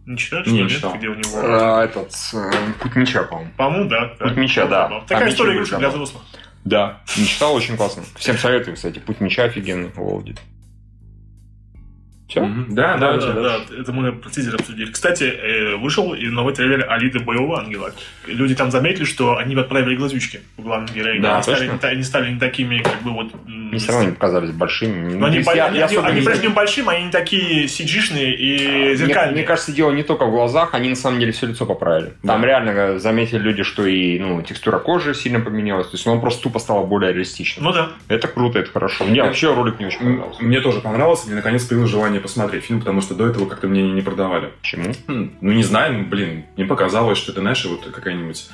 Не читали, что Не, нет? читал. Где у него... э, Этот, э, Путь меча, по-моему. По-моему, да. Путь меча, да. Такая Там история игрушек для взрослых. Да, не читал, очень классно. Всем советую, кстати. Путь меча офигенный, Волди. Все? Мгм. Да, Да, да, да, да. это мы про тизер обсудили. Кстати, э, вышел и новый трейлер Алиды Боевого Ангела. Люди там заметили, что они отправили глазючки у главных героев. Да, они, стали, точно. не та- они стали не такими, как бы вот... Мне все равно не показались большими. но они, я- они, я они, особо они не- прежним большим, они не такие сиджишные и Мне, зеркальные. мне кажется, дело не только в глазах, они на самом деле все лицо поправили. Там Да. реально э, заметили люди, что и ну, текстура кожи сильно поменялась. То есть он просто тупо стал более реалистичным. Ну да. Это круто, это хорошо. Мне вообще ролик не очень понравился. Мне тоже понравился, мне наконец появилось желание посмотреть фильм, потому что до этого как-то мне не, продавали. Почему? Хм, Ну, не знаю, ну, блин, мне показалось, что это, знаешь, вот какая-нибудь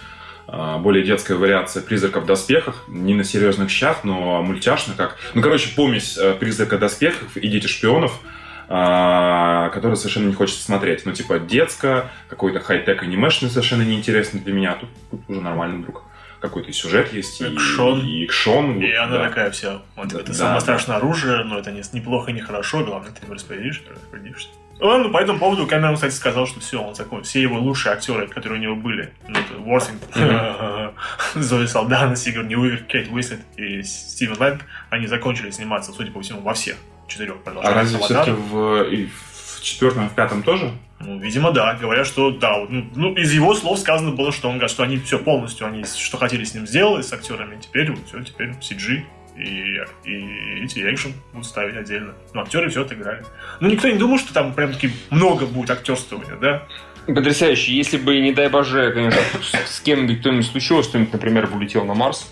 а, более детская вариация «Призрака в доспехах», не на серьезных щах, но мультяшно как. Ну, короче, помесь э, «Призрака в доспехах» и «Дети шпионов», а, который совершенно не хочется смотреть. Ну, типа, детско, какой-то хай-тек анимешный совершенно неинтересный для меня. Тут, тут уже нормально вдруг. Какой-то и сюжет есть, и, Экшон. и экшон. И вот, она да. такая вся. Вот Да, это да, самое да. страшное оружие, но это не, неплохо и не хорошо. Главное, ты распорядишься, распорядишься. Он по этому поводу Кэмерон, кстати, сказал, что все, он закон. Все его лучшие актеры, которые у него были, ну, это Уорсингтон, Зои Салдана, Сигурни Уивер, Кейт Уинслет и Стивен Лэнг, они закончили сниматься, судя по всему, во всех четырех А разве все-таки и в четвертом, и в пятом тоже? Ну, видимо, да. Говорят, что да. вот, Ну, ну, из его слов сказано было, что он говорит, что они все полностью, они что хотели с ним сделали, с актерами. Теперь вот все, теперь CG и, и эти экшен будут ставить отдельно. Ну, актеры все отыграли. Ну, никто не думал, что там прям таки много будет актерствования, да? Потрясающе. Если бы, не дай боже, конечно, с кем-нибудь кто-нибудь случилось, кто-нибудь, например, улетел на Марс,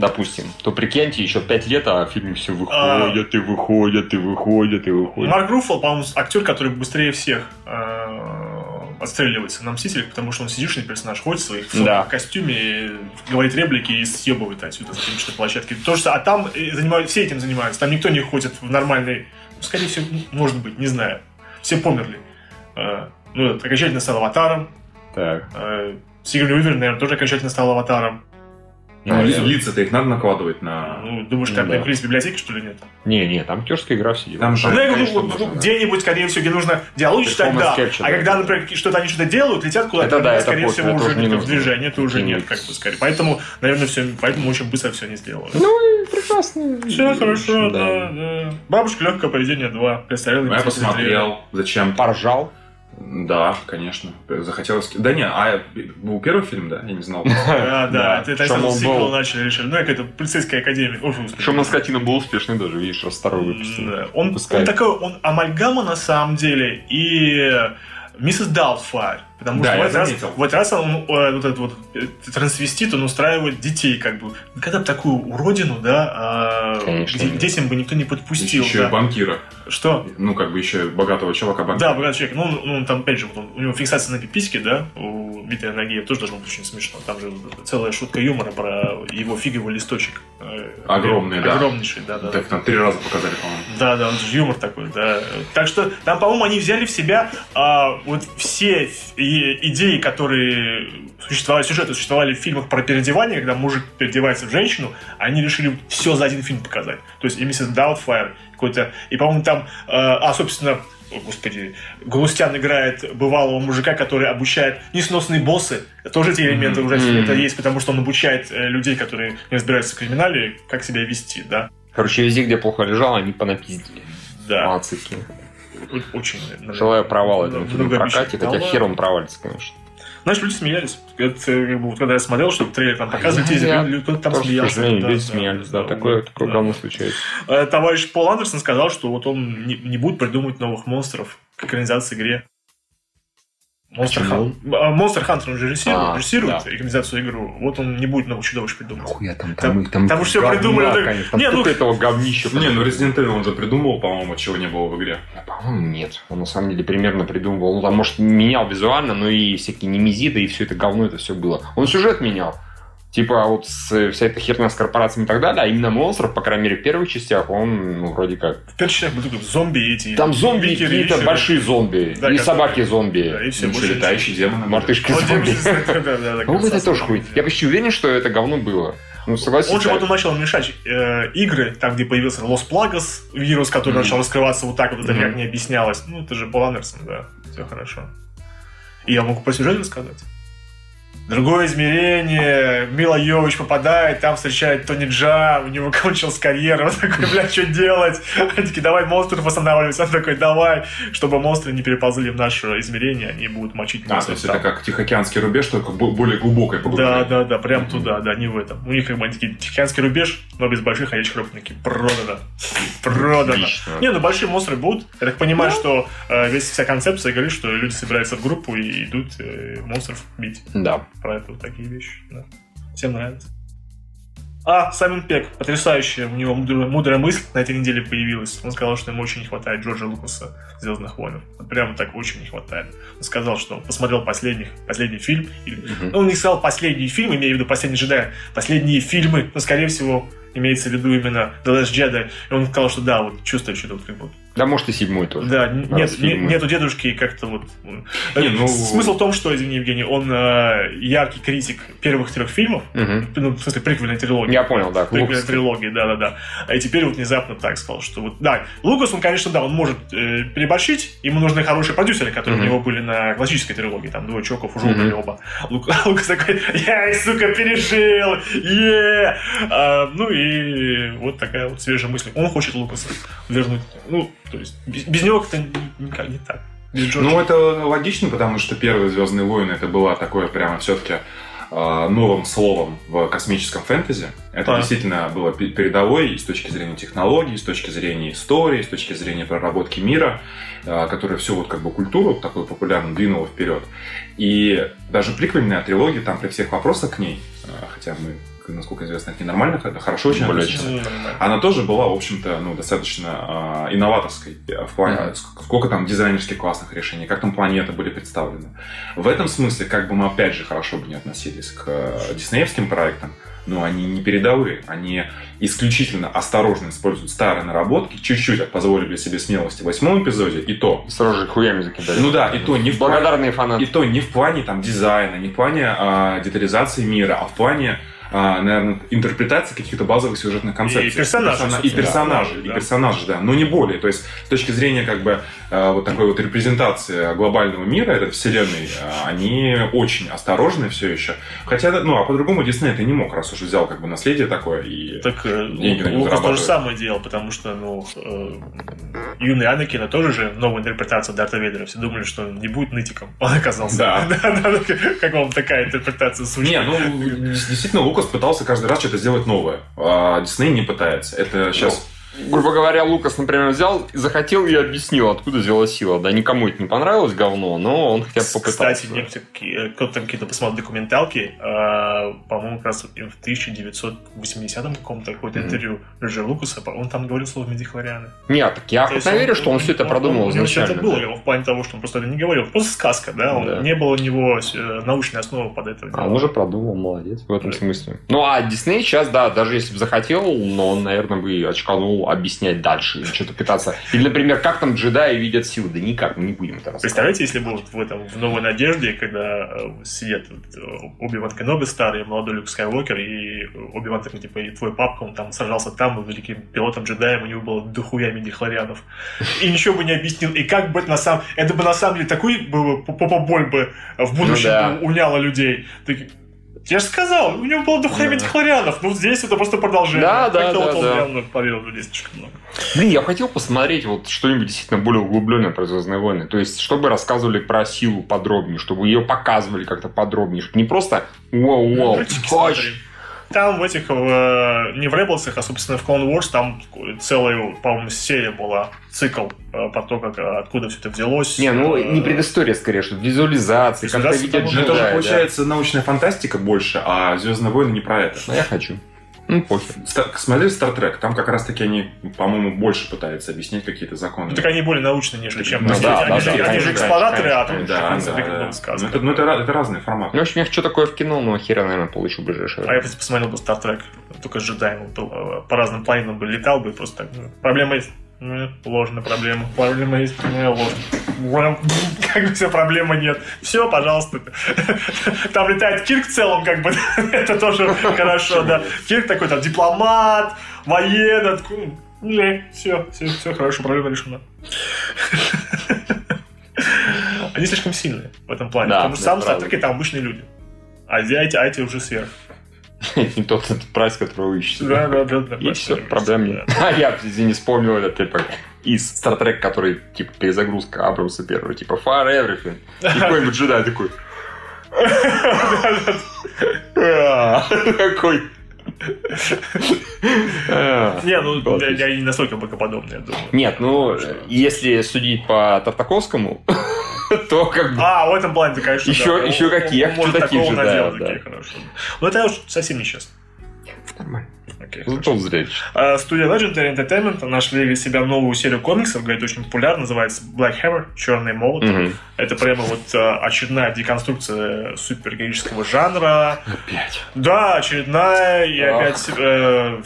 допустим, то прикиньте, еще пять лет, а фильмы все выходят и выходят и выходят и выходят. Марк Руффало, по-моему, актер, который быстрее всех э, отстреливается на Мстителях, потому что он сидишный персонаж, ходит в своих Да. костюме, говорит реплики и съебывает отсюда с съемочной площадки. То, что, а там э, занимают, все этим занимаются. Там никто не ходит в нормальный... Ну, скорее всего, может быть, не знаю. Все померли. Э, ну, окончательно стал аватаром. Так. Сигурни Уивер, наверное, тоже окончательно стал аватаром. Ну, А, лица-то их надо накладывать на... Ну, думаешь, Ну, там да. примкнулись библиотеки, что ли, нет? Не, не, там актерская игра все Там же- Ну, я говорю, конечно, ну, можно, ну, да. где-нибудь, скорее всего, где нужно диалоги читать, да. capture, А да. когда, например, что-то они что-то делают, летят куда-то, Это да, это скорее после, всего, это уже не нет в нужно. движении, это уже нет, как бы, скорее. Поэтому, наверное, все, поэтому очень быстро все не сделали. Ну, и прекрасно. Все хорошо, да, да. Бабушка легкое поведение 2. Представлял Ну, я посмотрел, зачем. Поржал. Да, конечно. Захотелось... Да не, а был первый фильм, да? Я не знал. Да, да, это это Что, мол, сиквел был. начали, решили. Ну, какая-то полицейская академия. Ой, фу, Причем на скотина был успешный даже, видишь, раз второй выпустил. Да. Он, он такой, он амальгама на самом деле и Миссис Даутфайр. Потому Да, что в я этот, раз, заметил. в этот раз он, э, вот этот вот трансвестит, он устраивает детей, как бы. Когда бы такую уродину, да, а, Конечно, нет. детям бы никто не подпустил. Еще и да. банкира. Что? Ну, как бы еще богатого чувака банкира. Да, богатый человек. Ну, он- ну, там, опять же, вот он- у него фиксация на пипиське, да, у Дмитрия Нагиева тоже должно быть очень смешно. Там же целая шутка юмора про его фиговый листочек. Э, Огромный, да. Огромнейший, да, да. Так там три раза показали, по-моему. Да, да, он же юмор такой, да. Так что там, по-моему, они взяли в себя а, вот все и- идеи, которые существовали, сюжеты существовали в фильмах про переодевание, когда мужик переодевается в женщину, они решили все за один фильм показать. То есть и миссис Даутфайр какой-то, и, по-моему, там, а, а, собственно, о, господи, Галустян играет бывалого мужика, который обучает несносные боссы. Тоже эти элементы уже Мгм. это есть, потому что он обучает э, людей, которые не разбираются в криминале, как себя вести, да. Короче, везде, где плохо лежал, они понапиздили. Да. Молодцы. Очень. наверное, Желаю провала этому фильму в прокате, хотя хер он провалится, конечно. Знаешь, люди смеялись. Это, как бы, вот когда я смотрел, что трейлер там показывали, Я- тизер, люди- кто-то там смеялся. сожалению, Да, люди да, смеялись, да, да, такое, да, такое да. говно случается. Э, Товарищ Пол Андерсон сказал, что вот он не, не будет придумывать новых монстров к экранизации игре. Монстр Почему? Хан- А, Монстр Хантер он же режиссирует, А, режиссирует да. экранизацию игру. Вот он не будет новых чудовищ придумывать. Хуя там, Там- там, там всё говна, придумали, так- конечно, там Не, ну- этого говнища. Не, ну Resident Evil он же придумал, по-моему, чего не было в игре. По-моему, нет. Он на самом деле примерно придумывал. Ну, там, может, менял визуально, но и всякие немезиды, и все это говно, это все было. Он сюжет менял. Типа, вот с, вся эта херня с корпорациями и так далее, а именно монстров, по крайней мере, в первых частях, он, ну, вроде как... В первых частях были только зомби эти. Там зомби викеры, какие-то, викеры. большие зомби, Да, и собаки-зомби. Да, и все, больше летающие демоны. Мартышки ничего. Вот, зомби. да, да, да, да, Ну, это тоже хуй. Я почти уверен, что это говно было. Ну, согласись. Он же да. потом начал мешать э, игры, там, где появился Лос Плагос, вирус, который Мгм. начал раскрываться вот так вот, это Мгм. никак не объяснялось. Ну, это же Пол Андерсон, да, все хорошо. И я могу про сюжет рассказать. Другое измерение, Мила Йович попадает, там встречает Тони Джа, у него кончилась карьера, он такой, блядь, что делать? Они такие, давай монстров восстанавливать, он такой, давай, чтобы монстры не переползли в наше измерение, они будут мочить А, то монстров есть там. это как Тихоокеанский рубеж, только бо- более глубокое Да, погружение. да, да, прям Мгм. туда, да, не в этом. У них как бы они такие Тихоокеанский рубеж, но без больших ходячих рубники. Продано. Продано. Отлично. Не, ну большие монстры будут. Я так понимаю, что э, весь вся концепция говорит, что люди собираются в группу и идут э, монстров бить. Да. Про это вот такие вещи. Да. Всем нравится. А, Саймон Пек, потрясающая, у него мудрая, мудрая мысль на этой неделе появилась. Он сказал, что ему очень не хватает Джорджа Лукаса Звездных войн. Прямо так очень не хватает. Он сказал, что он посмотрел последних, последний фильм. и- Мгм. ну, он не сказал последний фильм, имея в виду последний джедай, последние фильмы, но, скорее всего, имеется в виду именно The Last Jedi. И он сказал, что да, вот чувствует что-то вот как бы. Да, может, и седьмой тоже. Да, нет, не- нету дедушки и как-то вот. Не, ну- Смысл в том, что, извини, Евгений, он э, яркий критик первых трех фильмов, Мгм. ну, в смысле, приквельной трилогии. Я понял, да. Приквельной Лукас. трилогии, да-да-да. А и теперь вот внезапно так сказал, что вот, да, Лукас, он, конечно, да, он может э, переборщить, ему нужны хорошие продюсеры, которые Мгм. у него были на классической трилогии, там, двое чуваков уже Мгм. умерли оба. Лук- Лукас такой, я сука, пережил, е А, Ну и вот такая вот свежая мысль. Он хочет Лукаса вернуть. Ну, то есть, без, без него как-то ни- никак не так. Без Джорджа. Ну, это логично, потому что первые Звездные войны это было такое прямо все-таки новым словом в космическом фэнтези. Это Да. действительно было пе- передовой и с точки зрения технологий, и с точки зрения истории, и с точки зрения проработки мира, а, которая всю вот как бы культуру такую популярную двинула вперед. И даже приквельная трилогия, там при всех вопросах к ней, а, хотя мы, насколько известно, это ненормально, это хорошо очень Более нормально. Она тоже была, в общем-то, ну, достаточно а, инноваторской э, в плане, ск- сколько там дизайнерских классных решений, как там планеты были представлены. В этом смысле, как бы мы опять же хорошо бы не относились к э, диснеевским проектам, но они не передовые, они исключительно осторожно используют старые наработки, чуть-чуть позволили себе смелости в восьмом эпизоде, и то, Сразу же хуями закидали. Ну да, и то не в плане- Благодарные фанаты. и то не в плане там дизайна, не в плане а, детализации мира, а в плане а, наверное, интерпретации каких-то базовых сюжетных концепций. И персонажей, Персона- И персонажей, да, и да. персонажей, да. Но не более. То есть, с точки зрения, как бы, вот такой вот репрезентации глобального мира, этой вселенной, а, они очень осторожны все еще. Хотя, ну, а по-другому Дисней это не мог, раз уж взял, как бы, наследие такое и... Так э, Деньги на Лукас то же самое делал, потому что, ну, э, юный Анакин это тоже же новая интерпретация Дарта Вейдера. Все думали, что он не будет нытиком. Он оказался. Да. Как вам такая интерпретация звучит? Не, ну, действительно, Лукас пытался каждый раз что-то сделать новое. А Дисней не пытается. Это сейчас... Грубо говоря, Лукас, например, взял, захотел и объяснил, откуда взялась сила. Да, никому это не понравилось говно, но он хотя бы попытался. Кстати, э, кто-то там какие-то посмотрел документалки, э, по-моему, как раз в 1980 каком-то какое-то Мгм. интервью Роджера Лукаса, он там говорил слово медихлорианы. Нет, так я охотно верю, что он все это продумал него всё изначально. это было, да. в плане того, что он просто это не говорил. Просто сказка, да? Он, Да. Не было у него э, научной основы под это. А он уже продумал, молодец в этом Да. смысле. Ну, а Дисней сейчас, да, даже если бы захотел, но он, наверное, бы очканул объяснять дальше, что-то пытаться. Или, например, как там джедаи видят силы? Да никак, мы не будем это рассказывать. Представляете, если бы вот в этом в новой надежде, когда сидят вот, Оби-Ван Кеноби старый, молодой Люк Скайуокер, и Оби-Ван такой, типа, и твой папка, он там сражался там, был великим пилотом джедаем, у него было дохуя медихлорианов. И ничего бы не объяснил. И как бы это на самом... Это бы на самом деле такой бы попа боль бы в будущем Ну да. уняло людей. Так, Я же сказал, у него было духами Хлорианов. Ну, здесь это просто продолжение. Да, да, да, да. явно поверил здесь слишком много. Блин, я хотел посмотреть вот что-нибудь действительно более углубленное про Звездные войны. То есть, чтобы рассказывали про силу подробнее, чтобы ее показывали как-то подробнее. Чтобы не просто вау-вау. Там в этих, в, э, не в Rebels, а, собственно, в Clone Wars, там целая, по-моему, серия была, цикл э, по то, как, откуда все это взялось. Не, ну Э, не предыстория скорее, что визуализации, как-то Визуализация видят это же да. получается научная фантастика больше, а Звездные войны не про это. Ну, я хочу. Ну, похер. Ста- Смотрели Star Trek, там как раз таки они, по-моему, больше пытаются объяснять какие-то законы. Ну, так они более научные, нежели чем... Ну да, они да, же, да, они конечно, же эксплуаторы, а конечно, тут Да, Ну, это, ну, это, разные форматы. Ну, в общем, я хочу такое в кино, но хера, наверное, получу ближайшее А я просто посмотрел бы Star Trek, только с джедаем был, э, по разным планетам бы летал бы, просто так, ну, проблема есть. Ну, ложная проблема. Проблема есть, ну, ложная. Как бы все проблемы нет. Все, пожалуйста. Там летает Кирк в целом, как бы. Это тоже хорошо, да. Кирк такой там дипломат, военный. Не, все, все, все хорошо, проблема решена. Они слишком сильные в этом плане. Да, Потому что сам. Стартреке там обычные люди. А эти, а эти уже сверх. Не тот этот прайс, который вы ищете. Да, да, да. да, И все, проблем нет. А я, извини, вспомнил это, типа, из Star Trek, который, типа, перезагрузка Абрамса первого, типа, Fire Everything. И какой-нибудь джедай такой... «А, Какой... Не, ну, я не настолько богоподобный, я думаю. Нет, ну, если судить по Тартаковскому, то как бы... А, в этом плане, конечно, Еще- да. еще Он- какие? он может такого же, да, такие. Но это уж совсем нечестно. Нормально. Окей, Зато зрелище. А, Студия Legendary Entertainment нашли для себя новую серию комиксов, говорит, очень популярна, называется Black Hammer, Черный молот. Мгм. Это прямо вот а, очередная деконструкция супергероического жанра. Опять. Да, очередная, и Ах. опять э,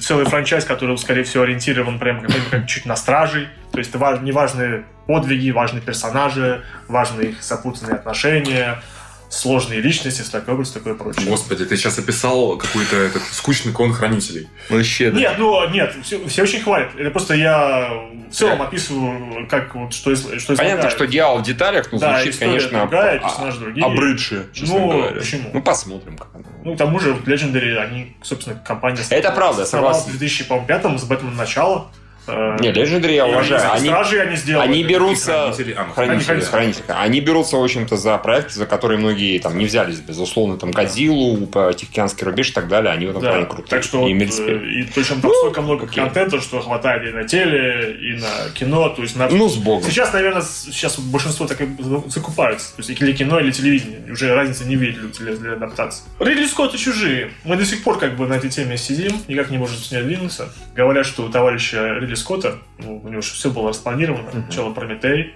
целый франчайз, который, скорее всего, ориентирован прямо как, как чуть на стражей. То есть ва- неважные подвиги, важные персонажи, важные их запутанные отношения, сложные личности, всякое образ, такое прочее. Господи, ты сейчас описал какой-то этот скучный кон хранителей. Вообще, да. Нет, ну нет, все, все очень хвалят. Это просто я в целом описываю, как вот что, из- что Понятно, излагают. что дьявол в деталях, ну, Да, звучит, конечно, другая, а- персонажи другие. обрыдшие, честно Ну, говоря. почему? Ну, посмотрим, как оно. Ну, к тому же, вот Legendary, они, собственно, компания... Это правда, согласен. в 2005 с Бэтмена начала. Э, Не, Legendary я уважаю. они- Стражи они сделали. они берутся... Хранители, а, ну, Хранители, хранители. хранители. Они берутся, в общем-то, за проекты, за которые многие там не взялись. Безусловно, там Годзиллу, Тихоокеанский рубеж и так далее. Они в этом Да, плане крутые. так что И вот, э, и причем там столько много окей. контента, что хватает и на теле, и на кино, то есть на... Ну, с богом. Сейчас, наверное, сейчас большинство так и закупаются. То есть или кино, или телевидение. Уже разницы не видели для, для адаптации. Ридли Скотт и чужие. Мы до сих пор как бы на этой теме сидим, никак не можем с ней двинуться. Говорят, что у товарища Ридли Скотта, ну, у него же все было распланировано. Сначала Прометей,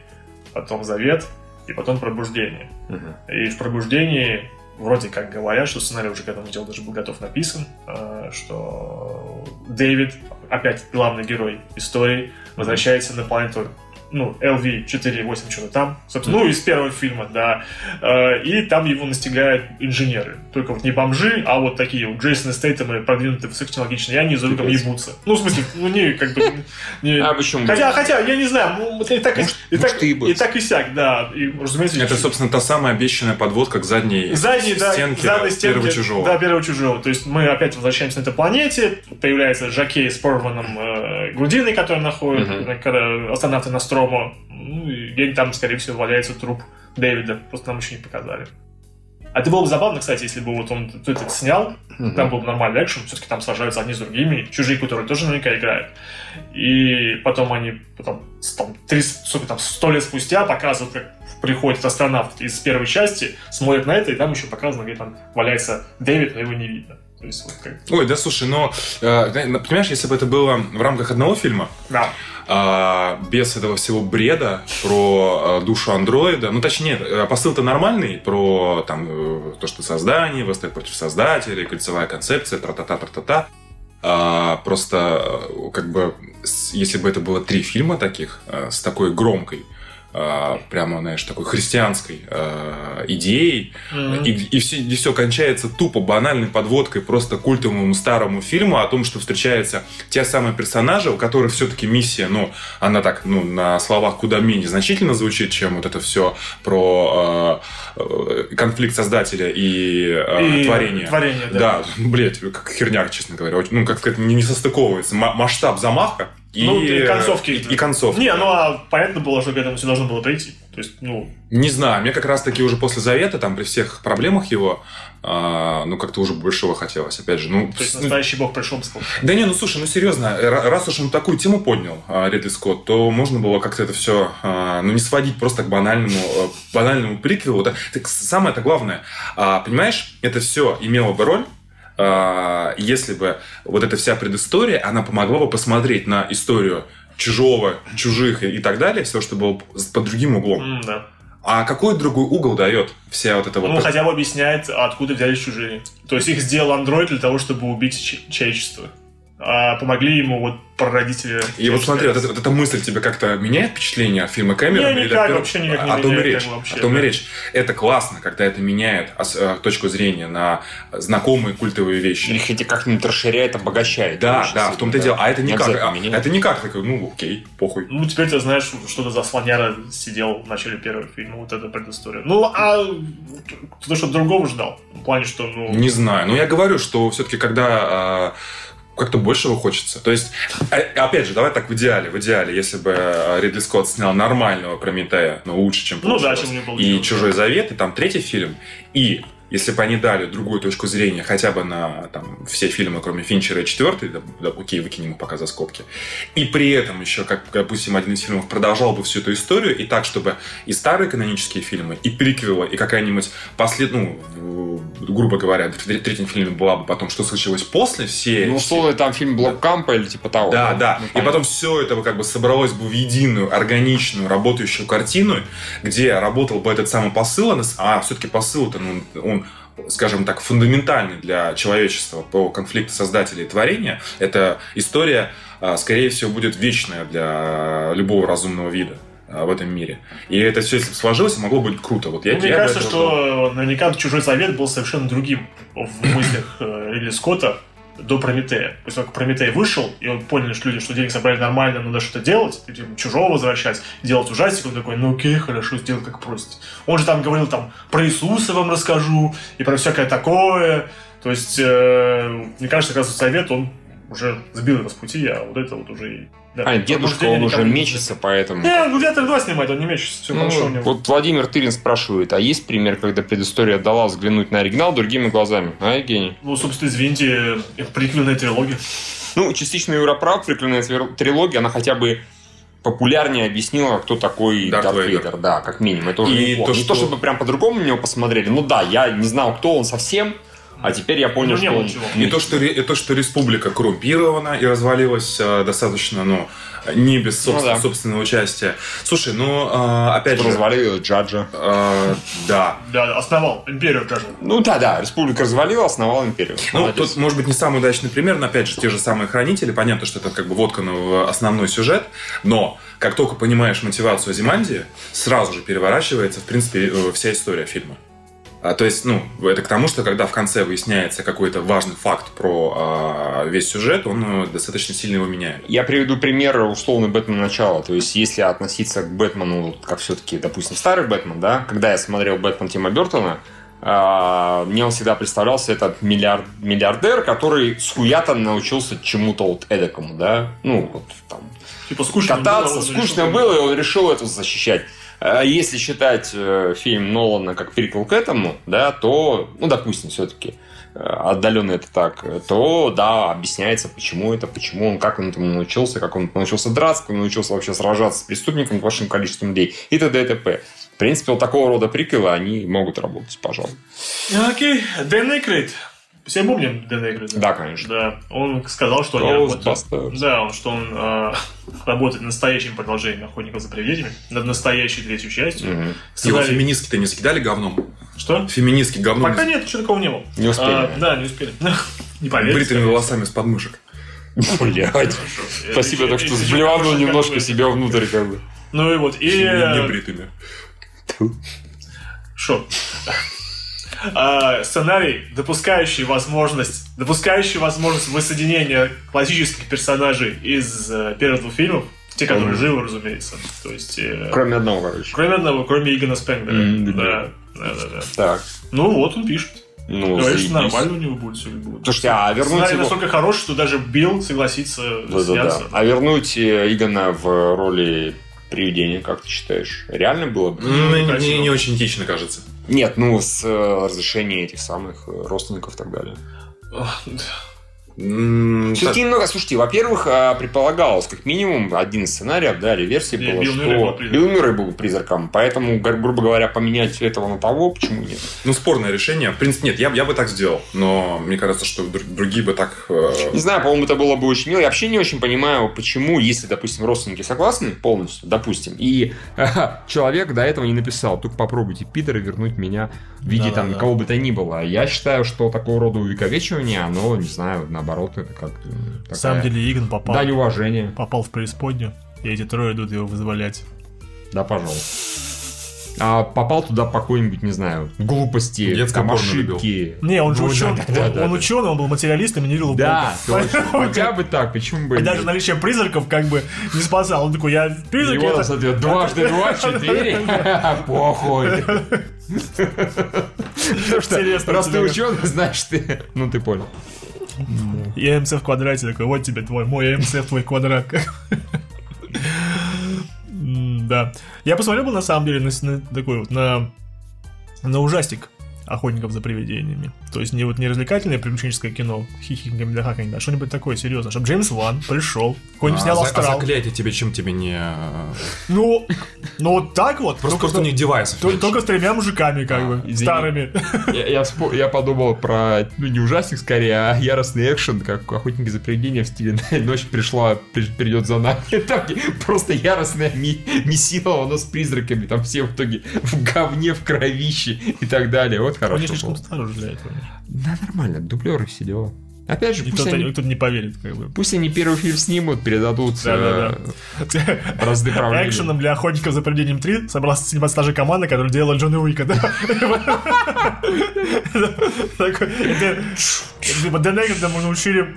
потом Завет, и потом Пробуждение. Мгм. И в пробуждении вроде как говорят, что сценарий уже к этому делу даже был готов написан, э, что Дэвид, опять главный герой истории, возвращается на планету ну, LV-48, что-то там, собственно, ну, из первого фильма, да, Э, и там его настигают инженеры. Только вот не бомжи, а вот такие вот Джейсон Стейтемы, продвинутые высокотехнологичные, и они за руком ебутся. Ну, в смысле, ну, не, как бы... Не... А почему? Хотя, хотя, я не знаю, ну, и так, и- Может- и, может, так, и и, так и сяк, да. И, разумеется, Это, собственно, та самая обещанная подводка к задней задней, да, стенке задней стенке, первого чужого. Да, первого чужого. То есть мы опять возвращаемся на этой планете, появляется Жакей с порванным э, грудиной, который находит на- когда астронавты Настромо. Ну, и где-нибудь там, скорее всего, валяется труп Дэвида. Просто нам еще не показали. А это было бы забавно, кстати, если бы вот он этот снял, Мгм. там был бы нормальный экшен, все-таки там сражаются одни с другими, чужие, которые тоже наверняка играют. И потом они потом, там, три, сколько там, сто лет спустя показывают, как приходит астронавт из первой части, смотрит на это, и там еще показано, где там валяется Дэвид, но его не видно. Ой, да слушай, но, э, понимаешь, если бы это было в рамках одного фильма, Да. А, без этого всего бреда про э, душу андроида. Ну, точнее, э, посыл-то нормальный про там, э, то, что создание, восстает против создателей, кольцевая концепция, тра-та-та, тра-та-та. А, просто, э, как бы, если бы это было три фильма таких, с такой громкой прямо, знаешь, такой христианской э, идеей, Мгм. и, и, все, и все кончается тупо банальной подводкой просто культовому старому фильму о том, что встречаются те самые персонажи, у которых все-таки миссия, ну, она так, ну, на словах куда менее значительно звучит, чем вот это все про э, э, конфликт создателя и, э, И творения. творение, да. Да, блядь, как херня, честно говоря. Ну, как сказать, не, не состыковывается. Ма- масштаб замаха и, Ну, и концовки. И, и концовки. Не, ну а понятно было, что к этому все должно было прийти. То есть, ну, Не знаю, мне как раз-таки уже после Завета, там, при всех проблемах его, а, ну, как-то уже большего хотелось, опять же. Ну, то есть с- настоящий бог пришел и сказал. да не, ну слушай, ну серьезно, ра- раз уж он такую тему поднял, а, Ридли Скотт, то можно было как-то это все, ну не сводить просто к банальному, э, банальному приквелу. Да. Так самое-то главное, а, понимаешь, это все имело бы роль, а, если бы вот эта вся предыстория, она помогла бы посмотреть на историю чужого, чужих и, так далее, все, что было под другим углом. М, да. А какой другой угол дает вся вот эта вот... Ну, хотя бы объясняет, откуда взялись чужие. То есть их сделал андроид для того, чтобы убить человечество. А помогли ему вот прародители. И вот смотри, вот эта, вот эта мысль тебе как-то меняет впечатление от фильма Кэмерона? Не, Или никак, первого? вообще никак не о том и меняет, речь. вообще, о том и да. речь. Это классно, когда это меняет э, точку зрения на знакомые культовые вещи. Или хотя как-нибудь расширяет, обогащает. Да, да, в том-то и да. дело. А это Не никак. а, это никак такой, ну окей, похуй. Ну, теперь ты знаешь, что это за слоняра сидел в начале первого фильма. Вот эта предыстория. Ну, а кто-то что-то другого ждал. В плане, что, ну... Не знаю. Но я говорю, что все-таки когда а, как-то большего хочется. То есть, а- опять же, давай так в идеале. В идеале, если бы а, Ридли Скотт снял нормального Прометея, но лучше, чем Ну да, получилось, чем него И получилось, «Чужой завет», и там третий фильм. И если бы они дали другую точку зрения хотя бы на там, все фильмы, кроме Финчера и четвертый, да, да, окей, выкинем их пока за скобки, и при этом еще, как, допустим, один из фильмов продолжал бы всю эту историю, и так, чтобы и старые канонические фильмы, и приквелы, и какая-нибудь послед... ну, грубо говоря, в тре- третьем фильме была бы потом, что случилось после всей... Ну, условно, там фильм Блоккампа или типа того. Да, да. Ну, и понятно. потом все это бы как бы собралось бы в единую, органичную, работающую картину, где работал бы этот самый посыл, а а все-таки посыл-то, ну, он скажем так, фундаментальный для человечества по конфликту создателя и творения, эта история, а, скорее всего, будет вечная для любого разумного вида а, в этом мире. И это все, если бы сложилось, могло быть круто. Вот я, Ну, Мне я кажется, этого ждал. что наверняка «Чужой завет» был совершенно другим в мыслях э, Ридли Скотта до Прометея. После того, как Прометей вышел, и он понял, что люди, что денег собрали нормально, надо что-то делать, типа, чужого возвращать, делать ужастик, он такой, ну окей, хорошо, сделай как просите. Он же там говорил, там, про Иисуса вам расскажу, и про всякое такое. То есть, э, мне кажется, как раз совет, он уже сбил его с пути, а вот это вот уже... и- да, А, дедушка, он уже мечется, поэтому... Не, «Гладиатор 2» снимает, он не мечется, все Ну, хорошо у него. вот Владимир Тырин спрашивает, а есть пример, когда предыстория дала взглянуть на оригинал другими глазами? А, Евгений? Ну, собственно, извините, приквельная трилогия. Ну, частично Юра прав, прикольная твер- трилогия, она хотя бы популярнее объяснила, кто такой Дарт Дарт, Вейдер. Вейдер. Да, как минимум. Это уже И неплохо. то, Не то, что- чтобы прям по-другому на него посмотрели. Ну да, я не знал, кто он совсем, а теперь я понял, Ну, не что было он... ничего. И то, что, и то, что республика коррумпирована и развалилась э, достаточно, ну, не без собствен- Ну да. собственного участия. Слушай, ну, э, опять же... Развалил Джаджа. э, да. Да, основал империю даже. Ну да, да, республика развалила, основала империю. Ну, Молодец. тут, может быть, не самый удачный пример, но, опять же, те же самые хранители. Понятно, что это как бы воткано в основной сюжет, но как только понимаешь мотивацию Азимандии, сразу же переворачивается, в принципе, э, вся история фильма. А, то есть, ну, это к тому, что когда в конце выясняется какой-то важный факт про а, весь сюжет, он э, достаточно сильно его меняет. Я приведу пример условный Бэтмен начала. То есть, если относиться к Бэтмену, как все-таки, допустим, старый Бэтмен, да, когда я смотрел Бэтмен Тима Бертона, а, мне он всегда представлялся этот миллиард, миллиардер, который с хуята научился чему-то вот эдакому, да, ну, вот там, Типа скучно кататься, было, скучно было, и он решил это защищать. А Если считать э, фильм Нолана как приквел к этому, да, то, ну, допустим, все-таки отдаленно это так, то, да, объясняется, почему это, почему он, как он этому научился, как он научился драться, как он научился вообще сражаться с преступником, большим количеством людей и т.д. и т.п. В принципе, вот такого рода приквелы, они могут работать, пожалуй. Окей, Дэн Эйкрейд. Все помним Дэн Эйкрейда? Да, конечно. Да, он сказал, что они работают... Да, он, что он э, работает над настоящим продолжением «Охотников за привидениями», над настоящей третьей частью. Его Сценарий- феминистки-то не закидали говном? Что? Феминистки говном Пока нет, еще такого не было. Не успели. А, да, не успели. Не поверите. бритыми волосами с подмышек. Блядь. Спасибо, так что сблеванул немножко себя внутрь, как бы. Ну и вот, и... Не бритыми. Шо? А, сценарий, допускающий возможность, допускающий возможность воссоединения классических персонажей из э, первых двух фильмов, те, которые Мгм. живы, разумеется. То есть, э, Кроме одного, короче. кроме одного, кроме Игона Спенгера. М, да, да, да, да. Так. Ну вот, он пишет. Ну, Говорит, что заебись. нормально у него будет все будет. Слушайте, а вернуть Сценарий его... настолько хороший, что даже Билл согласится Да-да-да. сняться. А вернуть э, Игона в роли привидения, как ты считаешь, реально было бы? Ну, не, не очень этично, кажется. Нет, ну, с э, разрешения этих самых э, родственников и так далее. Все-таки немного, слушайте, во-первых, а, предполагалось, как минимум, один из сценариев, да, или версии Не, было, Билл Мюррей был что призраком. Билл Мюррей был призраком, поэтому, гру- грубо говоря, поменять этого на того, почему нет? Ну, спорное решение. В принципе, нет, я, бы- я бы так сделал. Но мне кажется, что дру- другие бы так... э, Не знаю, по-моему, это было бы очень мило. Я вообще не очень понимаю, почему, если, допустим, родственники согласны полностью, допустим, и человек до этого не написал, только попробуйте Питера вернуть меня в виде там кого бы то ни было. Я считаю, что такого рода увековечивание, оно, не знаю, наоборот, это как э, На такая самом деле Игон попал, дань уважения. попал в преисподнюю, и эти трое идут его вызволять. Да, пожалуйста. А попал туда по какой-нибудь, не знаю, глупости, Детское там, ошибки. Не, он же Ну, ученый, да, да, он, да, он да. ученый, он был материалистом и не верил в Да, Бога. точно. Хотя бы так, почему бы И даже наличие призраков как бы не спасал. Он такой, я призрак, Его, это- соответственно, дважды два, четыре. Похуй. Потому что раз ты ученый, значит ты... Ну, ты понял. И МЦ в квадрате такой, вот тебе твой, мой МЦ в твой квадрат. Да. Я посмотрел бы на самом деле на такой вот, на, на ужастик охотников за привидениями. То есть не вот не развлекательное приключенческое кино, хихиками да хаханьки, а что-нибудь такое серьезное. Чтобы Джеймс Ван пришел, какой-нибудь а, снял за- а астрал. заклятие тебе чем тебе не... э, Ну, ну вот так вот. Просто, только, просто у них девайсов то- меньше. только с тремя мужиками, как А, бы, извини. старыми. Я, я вспо- я подумал про, ну, не ужастик скорее, а яростный экшен, как охотники за привидения в стиле «Ночь пришла, при- придет за нами». Там просто яростная ми- месила, оно с призраками, там все в итоге в говне, в кровище и так далее. Он хорошо не слишком стар уже для этого. Да, нормально, дублеры все дела. Опять же, И пусть они, кто-то не поверит, как бы. пусть они первый фильм снимут, передадут э, бразды правления. Экшеном для охотников за привидением 3 собрался снимать та же команда, которая делала Джона Уика, да? Это- Типа Денегрида мы научили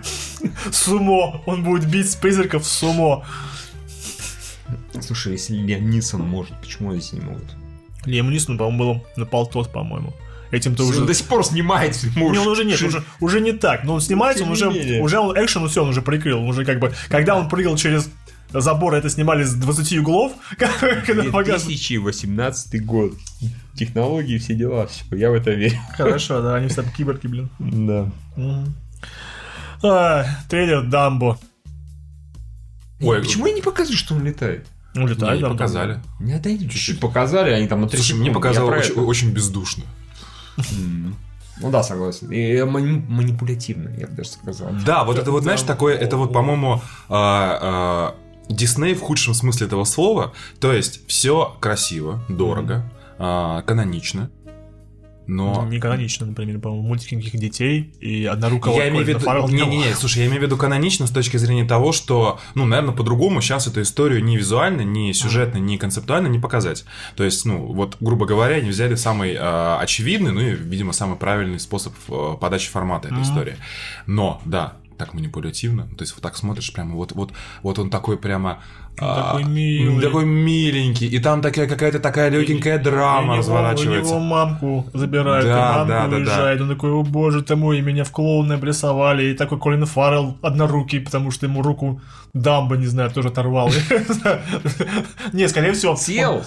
сумо. Он будет бить призраков сумо. Слушай, если Лиам Нисон может, почему здесь не могут? Лиам Нисон, по-моему, был на полтос, по-моему. Этим-то Он уже... до сих пор снимается. ему Не, он уж уже нет, ши- уже, уже не так. Но он снимается, он Тем уже, не менее. уже он экшен, все, он уже прикрыл. Он уже как бы, когда он прыгал через забор, это снимали с 20 углов, когда показывали. 2018 год. Технологии, все дела, все. Я в это верю. Хорошо, да, они все киборги, блин. Да. А, трейлер Дамбо. Ой, Почему они не показывают, что он летает? Ну, не, летает, не показали. Не отойди чуть-чуть. Показали, они там на 3 Слушай, мне показалось очень, очень бездушно. Ну да, согласен. И мани- манипулятивно, я бы даже сказал. Да, вот это вот, знаешь, такое, это вот, по-моему, а, а, Дисней в худшем смысле этого слова. То есть, все красиво, дорого, а, канонично. Но Не канонично, например, по-моему, мультики каких детей и однорукого я имею в виду... Не было. Не-не-не, слушай, я имею в виду канонично с точки зрения того, что, ну, наверное, по-другому сейчас эту историю ни визуально, ни сюжетно, ни концептуально не показать. То есть, ну, вот, грубо говоря, они взяли самый а, очевидный, ну, и, видимо, самый правильный способ а, подачи формата этой истории. Но, да, так манипулятивно. То есть, вот так смотришь, прямо вот, вот, вот он такой прямо... а, такой милый. Такой миленький. И там такая какая-то такая легенькая И драма него- разворачивается. У него мамку забирают, Да, и мамку да, да, да. уезжает. Он такой, о боже ты мой, и меня в клоуны обрисовали. И такой Колин Фаррелл однорукий, потому что ему руку Дамба, не знаю, тоже оторвал. Не, скорее всего...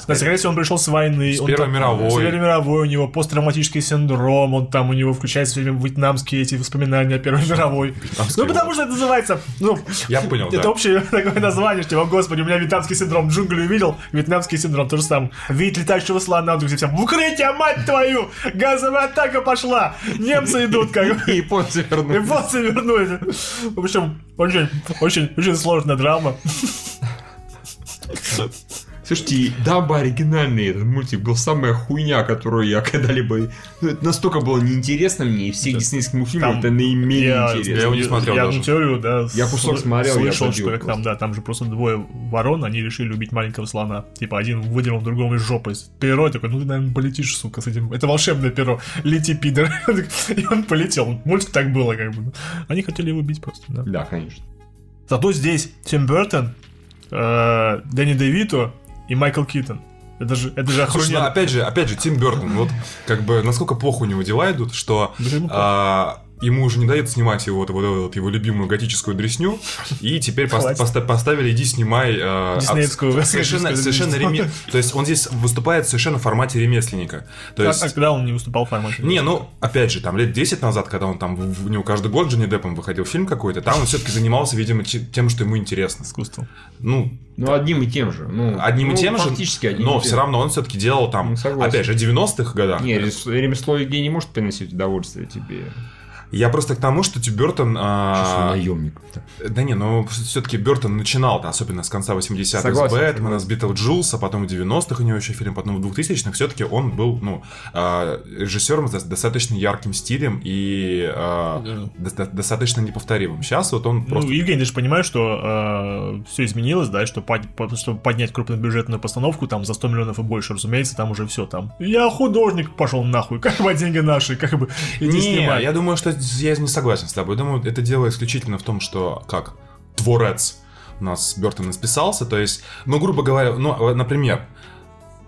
Да, Скорее всего, он пришел с войны. С Первой мировой. С Первой мировой. У него посттравматический синдром. Он там, у него включается все время вьетнамские эти воспоминания о Первой мировой. Ну, потому что это называется... Ну, Я понял, это общее такое название, что, господи, у меня вьетнамский синдром, джунгли увидел, вьетнамский синдром, то же самое. Вид летающего слона, где все, в укрытие, мать твою, газовая атака пошла, немцы идут, как японцы вернулись. Японцы вернулись. В общем, очень, очень, очень сложная драма. Слушайте, Дамба оригинальный этот мультик был самая хуйня, которую я когда-либо... Ну, это настолько было неинтересно мне, и всех диснейских мультфильмов Там это наименее я, интересно. я его не смотрел я даже. теорию, да, Я кусок сл- смотрел, я слышал, забил что как там, да, там же просто двое ворон, они решили убить маленького слона. Типа один выдернул другому из жопы перо, такой, ну ты, наверное, полетишь, сука, с этим. Это волшебное перо, лети, пидор. И он полетел. Мультик так было, как бы. Они хотели его убить просто, да. Да, конечно. Зато здесь Тим Бертон, э, Дэнни Девито и Майкл Китон. Это же, это же Слушай, ну, охрененно. опять же, опять же, Тим Бертон, вот как бы насколько плохо у него дела идут, что Да а, ему уже не дают снимать его, вот, вот, вот его любимую готическую дресню, и теперь пос- поста- поставили, иди снимай от- Диснеевскую совершенно, готическую совершенно дресню. реме- То есть он здесь выступает совершенно в формате ремесленника. То А- есть... а когда он не выступал в формате? Не, ну, опять же, там лет 10 назад, когда он там, в- у него каждый год Джонни Деппом выходил фильм какой-то, там он все-таки занимался, видимо, те- тем, что ему интересно. Искусством. Ну, Ну, одним и тем же. Ну, одним ну, и тем же, Фактически одним но все равно он все-таки делал там, Ну, согласен. опять же, в 90-х годах. Не, ремесло Евгений не может приносить удовольствие тебе. Я просто к тому, что Тим Бертон... а, наемников-то. Да не, ну все-таки Бертон начинал-то, особенно с конца 80-х, с Бэтмена, с Битлджулса, потом в 90-х у него еще фильм, потом в 2000-х, все-таки он был, ну, а, режиссером с достаточно ярким стилем и а, доста- достаточно неповторимым. Сейчас вот он просто... Ну, Евгений, ты же понимаешь, что все изменилось, да, что под- по- чтобы поднять крупнобюджетную постановку там за 100 миллионов и больше, разумеется, там уже все там. Я художник, пошел нахуй, как бы деньги наши, как бы иди Не, снимай. я думаю, что я не согласен с тобой. Думаю, это дело исключительно в том, что как творец у нас Бертон списался, то есть, ну, грубо говоря, ну, например,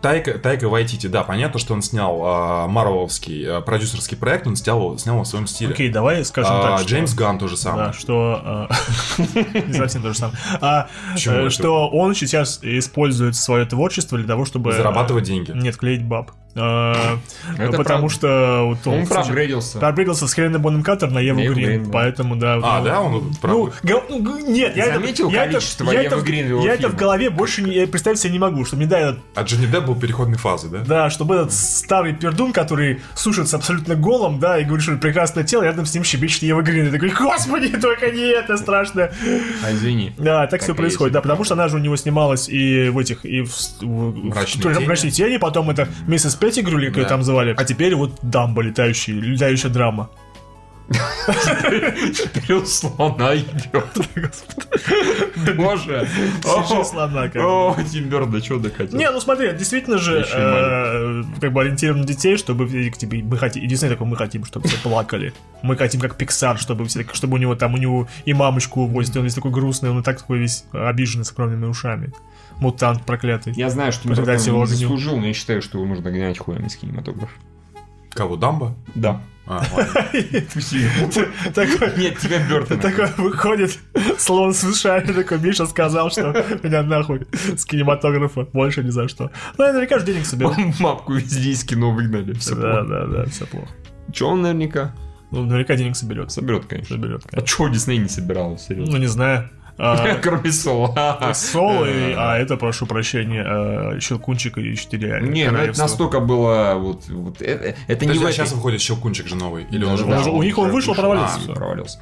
Тайка, Тайка Вайтити, да, понятно, что он снял а, марвеловский а, продюсерский проект, он снял, снял его в своем стиле. Окей, давай скажем А, так. Джеймс Ганн то же самое. Да, что... а, Не совсем то же самое. А, э? Что он сейчас использует свое творчество для того, чтобы... Зарабатывать деньги. Нет, клеить баб. А, Это Потому что... вот Он кстати, проапгрейдился. Проапгрейдился с Хеленой Бонем Каттер на Еву Грин, поэтому, да. А, ну, да, он Ну, прав. ну, нет, я Заметил это, я это, количество я Евы это, в- Грин в его я это в голове больше не, представить себе не могу, что мне да, этот, А Джонни Депп был переходной фазы, да? да, чтобы этот старый пердун, который сушится абсолютно голым, да, и говорит, что прекрасное тело, рядом с ним щебечет Ева Грин. И такой, господи, только не это страшно. А, извини. Да, так, все происходит, да, потому что она же у него снималась и в этих, и в, «Мрачные тени». «Мрачной тени», потом это миссис Петтигрю, или как ее Да. там звали, а теперь вот Дамба летающий, летающая драма. Теперь он слона ебет. Боже. Свяжи слона. О, Тим Бёрн, да что докатил? Не, ну смотри, действительно же, э, как бы ориентирован на детей, чтобы все- типа, мы хотим, единственное такое, мы хотим, чтобы все плакали. Мы хотим как Pixar, чтобы все, чтобы у него там, у него и мамочку увозят, и он весь такой грустный, он и так такой весь обиженный с огромными ушами. Мутант проклятый. Я знаю, что Бёртон не огню. заслужил, но я считаю, что его нужно гонять хуем из кинематографа. Кого, Дамба? Да. А. Такой, Нет, тебя Бёртона. такой выходит слон с ушами, такой, Миша сказал, что меня нахуй с кинематографа больше ни за что. Ну, я наверняка же денег соберу. Мапку везде из кино выгнали. Все Да, да, да, все плохо. Че он наверняка Ну, наверняка денег соберет. соберет, конечно. Соберет, А конечно. чего Дисней не собирал, серьезно? Ну, не знаю. А, Кроме Соло. Соло, и- а это, прошу прощения, э, Щелкунчик и Четыре Не, ну это настолько было вот, вот это, не а сейчас выходит Щелкунчик же новый? Или он уже у них он вышел, провалился. А, провалился.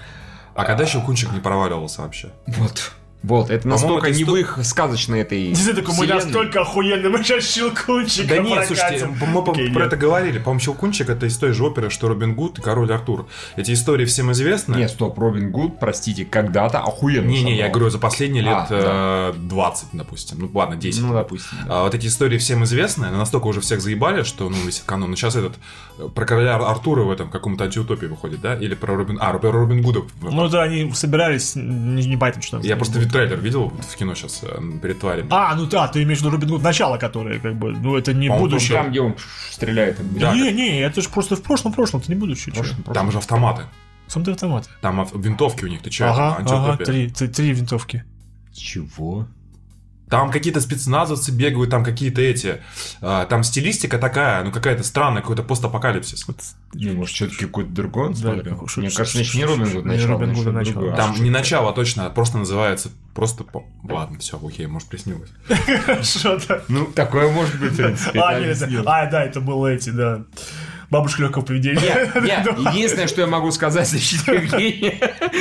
А когда Щелкунчик не проваливался вообще? Вот. Вот, это По-моему, настолько это не сто- в их сказочной этой Действительно, такой, мы настолько охуенные, мы сейчас Щелкунчика Да нет, слушайте, мы про нет. это говорили. По-моему, Щелкунчик это из той же оперы, что Робин Гуд и Король Артур. Эти истории всем известны. Нет, стоп, Робин Гуд, простите, когда-то охуенно Не-не, я говорю, за последние лет А, э, 20, допустим. Ну, ладно, 10. Ну, допустим. да. А вот эти истории всем известны, но настолько уже всех заебали, что, ну, весь канон. Ну, сейчас этот, э, про короля Артура в этом каком-то антиутопии выходит, да? Или про Робин... А, про Робин Гуда. Ну да, они собирались, не, не что. Я просто вид трейлер видел в кино сейчас перед тварями. А, ну да, ты имеешь в виду Робин Гуд начало, которое, как бы, ну это не По-моему, будущее. Там, где он стреляет. Да. Не, не, это же просто в прошлом, прошлом, это не будущее. Прошлом, Там же автоматы. Сам ты автоматы. Там ав- винтовки у них, ты че? Ага, ага, антиутопия. три, три, три винтовки. Чего? Там какие-то спецназовцы бегают, там какие-то эти... а, там стилистика такая, ну какая-то странная, какой-то постапокалипсис. Не, может, все-таки какой-то другой он Да, Мне кажется, значит, не Робин Гуд не начало. Робин Гуда что-то начало. Там не начало точно, а просто называется просто... Ладно, все, окей, может приснилось. Что-то. Ну, такое может быть, в принципе. А, а, да, это было эти, да. Бабушка легкого поведения. Нет, нет, единственное, что я могу сказать в защиту Евгения,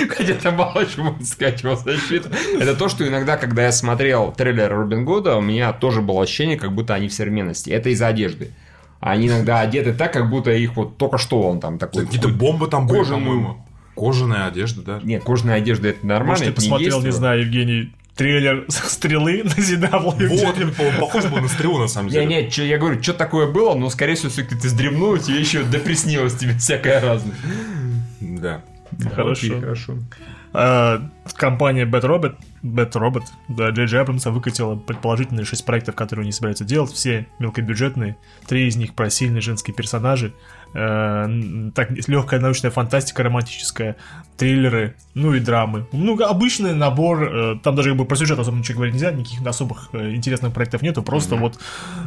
хотя там мало чего его защиту, это то, что иногда, когда я смотрел трейлер Робин Гуда, у меня тоже было ощущение, как будто они в современности. Это из-за одежды. Они иногда одеты так, как будто их вот только что он там такой. Какие-то бомбы там были, по-моему. Кожаная одежда, да. Нет, кожаная одежда это нормально, Может, ты это не посмотрел, не действует. знаю, Евгений, трейлер стрелы на Зидабле. Вот, он похож был на стрелу, на самом деле. не, чё- я говорю, что такое было, но, скорее всего, все-таки ты сдремнул, тебе еще доприснилось тебе всякое разное. Да. Хорошо. Окей, хорошо. А, компания Bad Robot, Bad Robot, да, Джей Джей Абрамса выкатила предположительные шесть проектов, которые они собираются делать, все мелкобюджетные, три из них про сильные женские персонажи, э, так, легкая научная фантастика романтическая, триллеры, ну и драмы. Ну, обычный набор, э, там даже как бы про сюжет особо ничего говорить нельзя, никаких особых э, интересных проектов нету, просто вот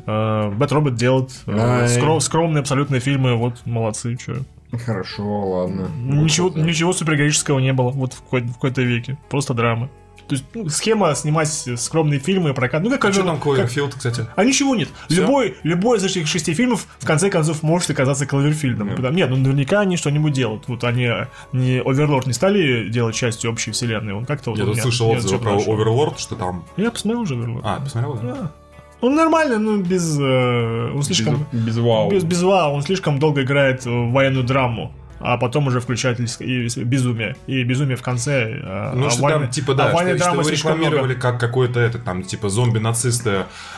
э, Bad Robot делает э, скро- скромные абсолютные фильмы, вот молодцы, что. Хорошо, ладно. Ничего, Вот, ничего супергероического не было вот в, в какой-то веке. Просто драма. То есть ну, схема снимать скромные фильмы, прокат. Ну, как, А что как- там Кловерфилд, кстати? А ничего нет. Всё? Любой, любой из этих шести фильмов в конце концов может оказаться Кловерфилдом. Потому- Нет, ну наверняка они что-нибудь делают. Вот они не Оверлорд не стали делать частью общей вселенной. Он как-то вот. Я тут слышал отзывы про. Оверлорд, что там... Я посмотрел уже Оверлорд. А, посмотрел? да? Да. Он нормально, но без... э, он слишком... Без, без вау. Без, без вау, он слишком долго играет в военную драму. А потом уже включает лис- и безумие. И безумие в конце. а- Ну, а что военной- там, типа, а да, что, военной что драмы его слишком много. рекламировали как какой-то этот, там, типа, зомби-нацисты.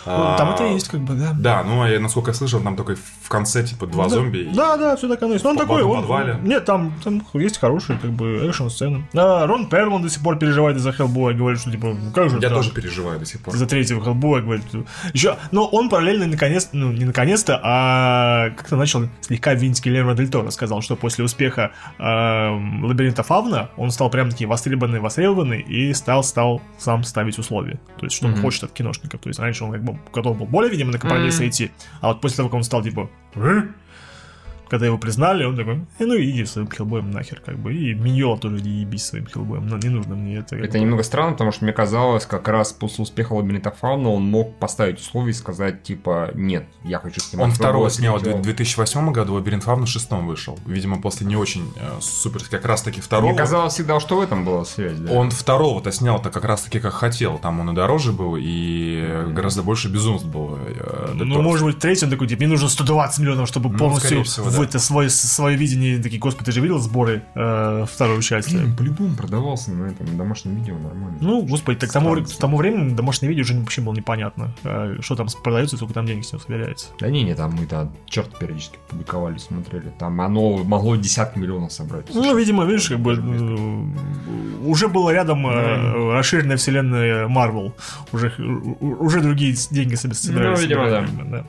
Ну, Там а, это и есть, как бы, да. Да, ну, а я, насколько я слышал, там только в конце, типа, два Да. зомби. и- Да, да, все так оно есть. Но он такой, он, подвале. Нет, там, там есть хорошие, как бы, экшн-сцены. А, Рон Перлман до сих пор переживает из-за Хеллбоя, говорит, что, типа, ну как же Я так? тоже переживаю до сих пор. за третьего Хеллбоя, говорит. Еще, но он параллельно наконец, ну не наконец-то, а как-то начал слегка винить Гильермо Дель Торо. Сказал, что после успеха эм, Лабиринта Фавна он стал прям таки востребованный, востребованный и стал, стал сам ставить условия. То есть, что он хочет от киношников. То есть, раньше он как бы готов был более, видимо, на компромиссы идти, а вот после того, как он стал типа «Э?» Когда его признали, он такой, «Э, ну иди своим хилбоем нахер, как бы. И Миньола тоже иди ебись своим хилбоем, ну, не нужно мне это. Это бы». немного странно, потому что мне казалось, как раз после успеха Лабиринта Фауна он мог поставить условия и сказать, типа, нет, я хочу снимать Он второго снял в третьего». 2008 году, Лабиринт Фавна в шестом вышел. Видимо, после не очень э, супер, как раз-таки второго. Мне казалось всегда, что в этом была связь. да. Он второго-то снял-то как раз-таки как хотел. Там он и дороже был, и гораздо больше безумств было. э, Ну, может быть, третий, он такой, типа, мне нужно 120 миллионов, чтобы Ну, полностью всего, да. Это свое, свое видение, такие, господи, ты же видел сборы э, второй части? Блин, по-любому продавался на этом домашнем видео нормально. Ну, господи, так к тому, к тому времени домашнее видео уже вообще было непонятно, э, что там продается сколько там денег с него собирается. Да не, не, там мы то черт периодически публиковали, смотрели. Там оно могло десятки миллионов собрать. Ну, видимо, видишь, как бы э, уже было рядом э, расширенная вселенная Марвел. Уже, у- уже другие деньги собирались. Ну, видимо, собирать, да.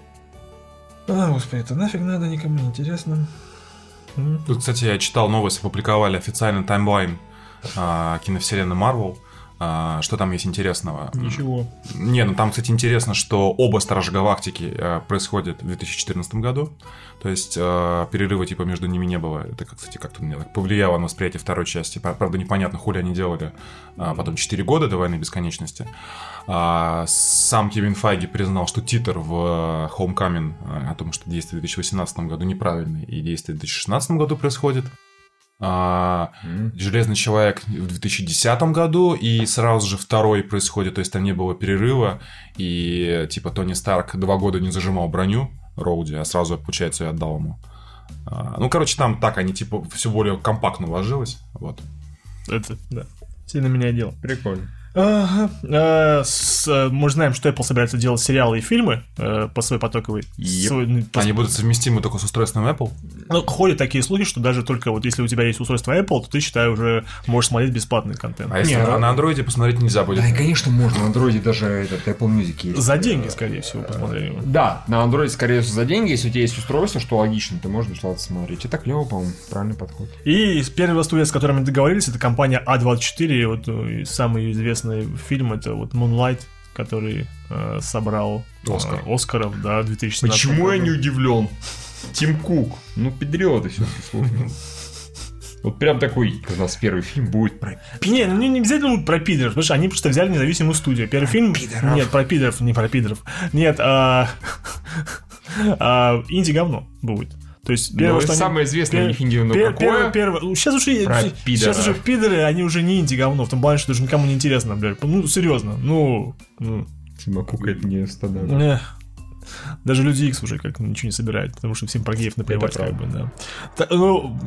А, господи, это нафиг надо, никому не интересно. Тут, кстати, я читал новость, опубликовали официальный таймлайн а, киновселенной Марвел. А, что там есть интересного? Ничего. Не, ну там, кстати, интересно, что оба Стражи Галактики э, происходят в 2014 году. То есть э, перерыва типа между ними не было. Это, кстати, как-то мне так повлияло на восприятие второй части. Пра- Правда, непонятно, хули они делали а, потом 4 года до Войны Бесконечности. А, сам Кевин Файги признал, что титр в э, Homecoming э, о том, что действие в 2018 году неправильный и действие в 2016 году происходит. А, М. Железный человек в 2010 году, и сразу же второй происходит, то есть там не было перерыва, и типа Тони Старк два года не зажимал броню Роуди, а сразу, получается, и отдал ему. А, Ну, короче, там так они типа все более компактно ложилось. Вот. Это, да. Сильно меня дело. Прикольно. Ага. Э, э, мы знаем, что Apple собирается делать сериалы и фильмы э, по своей потоковой. Ну, Они будут совместимы только с устройством Apple. Ну, ходят такие слухи, что даже только вот если у тебя есть устройство Apple, то ты, считай, уже можешь смотреть бесплатный контент. А если на, а- андроиде посмотреть нельзя будет. Да, и, конечно, можно. На андроиде даже этот Apple Music есть. За деньги, скорее всего, посмотрели. Да, на андроиде, скорее всего, за деньги. Если у тебя есть устройство, что логично, ты можешь бесплатно смотреть. Это клево, по-моему. Правильный подход. И первая студия, с которой мы договорились, это компания А24. И Вот самый известный фильм это вот Moonlight, который э, собрал э, Оскар. Оскаров, да, в 2017 Почему я году. не удивлен? Тим Кук. Ну, все-таки, слушай. Вот прям такой, у нас первый фильм будет про Не, ну не, не обязательно про пидоров, потому что они просто взяли независимую студию. Первый фильм... пидоров. Нет, про пидоров, не про пидоров. Нет, а... а, инди-говно будет. То есть, Ну, первое, это что они- самое известное пер- инди-говно пер- какое? первое- первое- ну, сейчас уже, Про сейчас уже пидоры, они уже не инди-говно, в том плане, что даже никому не интересно, блядь. Ну, серьезно, ну... ну Тима Кука это не стандарт. Даже люди X уже как ничего не собирают, потому что всем про геев наплевать, как бы, да. Та- ну,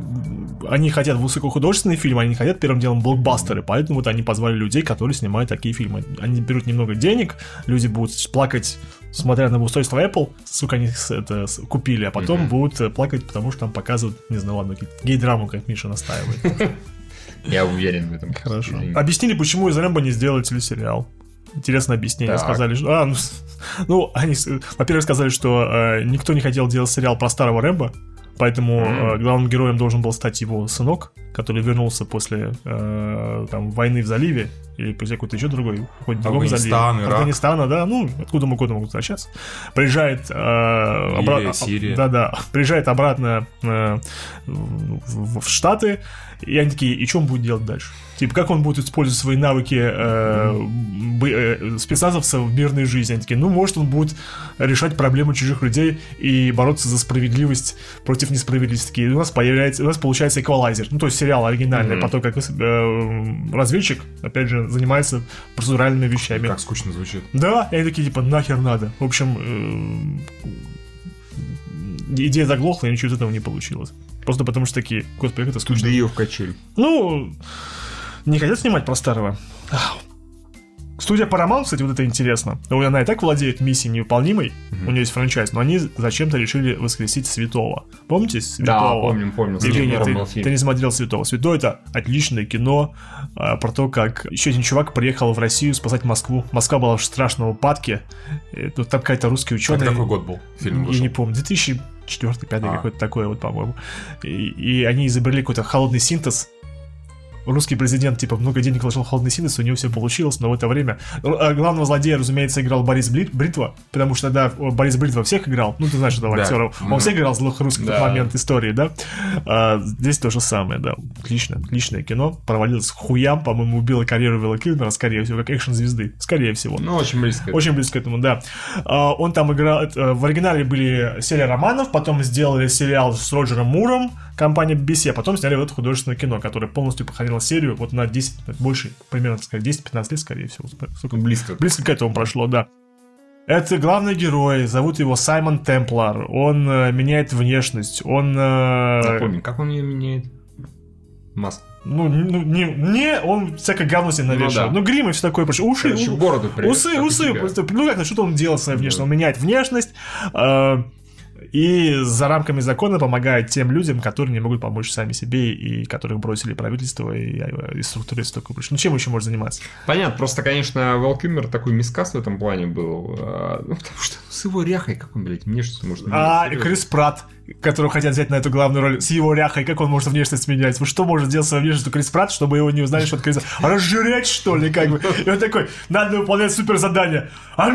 они хотят высокохудожественные фильмы, они хотят первым делом блокбастеры, поэтому вот они позвали людей, которые снимают такие фильмы. Они берут немного денег, люди будут плакать, смотря на устройство Apple, сука, они это купили, а потом будут э, плакать, потому что там показывают, не знаю, ладно, гей-драму, как Миша настаивает. Я уверен в этом. Хорошо. Или- Объяснили, почему из Рэмбо не сделали телесериал. Интересное объяснение. Так. Сказали, что... А, ну, ну, они, во-первых, сказали, что э, никто не хотел делать сериал про старого Рэмбо, поэтому э, главным героем должен был стать его сынок, который вернулся после э, там, войны в заливе, или после какой-то еще другой, хоть другого залива. Афганистана, да, ну, откуда мы куда могут возвращаться. Приезжает... Э, обра- Сирия. Да-да, приезжает обратно э, в, в Штаты, и они такие, и что он будет делать дальше? Типа, как он будет использовать свои навыки э, э, спецназовца в мирной жизни? Они такие, ну, может, он будет решать проблемы чужих людей и бороться за справедливость против несправедливости. Такие, у нас появляется, у нас получается эквалайзер. Ну, то есть сериал оригинальный, потом как э, разведчик, опять же, занимается процедуральными вещами. Как скучно звучит. Да, и они такие, типа, нахер надо. В общем, э, идея заглохла, и ничего из этого не получилось. Просто потому что такие, господи, как это скучно. Да ее в качель. Ну, не хотят снимать про старого. Студия Paramount, кстати, вот это интересно. Ну, Она и так владеет миссией невыполнимой, у нее есть франчайз, но они зачем-то решили воскресить Святого. Помните Святого? Да, помним, помним. Евгений, ты, ты не смотрел Святого. Святой это отличное кино а, про то, как еще один чувак приехал в Россию спасать Москву. Москва была в страшном упадке. И тут там какая-то русский А ученый. это какой год был? Фильм Я вышел. не помню, 2004 5 А. какой-то такой вот, по-моему. И, и они изобрели какой-то холодный синтез. Русский президент, типа, много денег вложил в холодный синтез, у него все получилось, но в это время... Р- а Главного злодея, разумеется, играл Борис Бли- Бритва, потому что о, Борис Бритва всех играл, ну, ты знаешь этого Да. актера, он Мгм. всех играл злых русских в тот Да. момент истории, да? А, здесь то же самое, да. Отлично, отличное кино, провалилось хуям, по-моему, убило карьеру Вилла Килмера, скорее всего, как экшн-звезды, скорее всего. Ну, очень близко. Очень близко к этому, да. А, Он там играл... э, В оригинале были серия романов, потом сделали сериал с Роджером Муром, компания BBC, а потом сняли вот это художественное кино, которое полностью походило серию вот на 10, больше, примерно, так сказать, 10-15 лет, скорее всего. Сколько? Близко. Близко к этому прошло, да. Это главный герой, зовут его Саймон Темплар. Он э, меняет внешность, он... э, Напомни, как он ее меняет? Маск. ну, ну, не, не, он всякое говно себе навешивает. Ну да. Ну, грим и все такое прочее. Уши, Короче, у- бороду привет, Усы, усы. просто, ну как, что-то он делает своей внешностью. Он меняет внешность. э, и за рамками закона помогает тем людям, которые не могут помочь сами себе и которых бросили правительство и, и структуры и такое прочее. Ну, чем еще может заниматься? Понятно, просто, конечно, Вэл Килмер такой мискас в этом плане был. а, Ну, потому что с его ряхой, как он, блядь, внешность может А менять? Крис Пратт, которого хотят взять на эту главную роль, с его ряхой, как он может внешность менять? Что может сделать делать своей внешностью Крис Пратт, чтобы его не узнали, что это Крис Разжирять, что ли, как бы? И он такой, надо выполнять супер задание. А,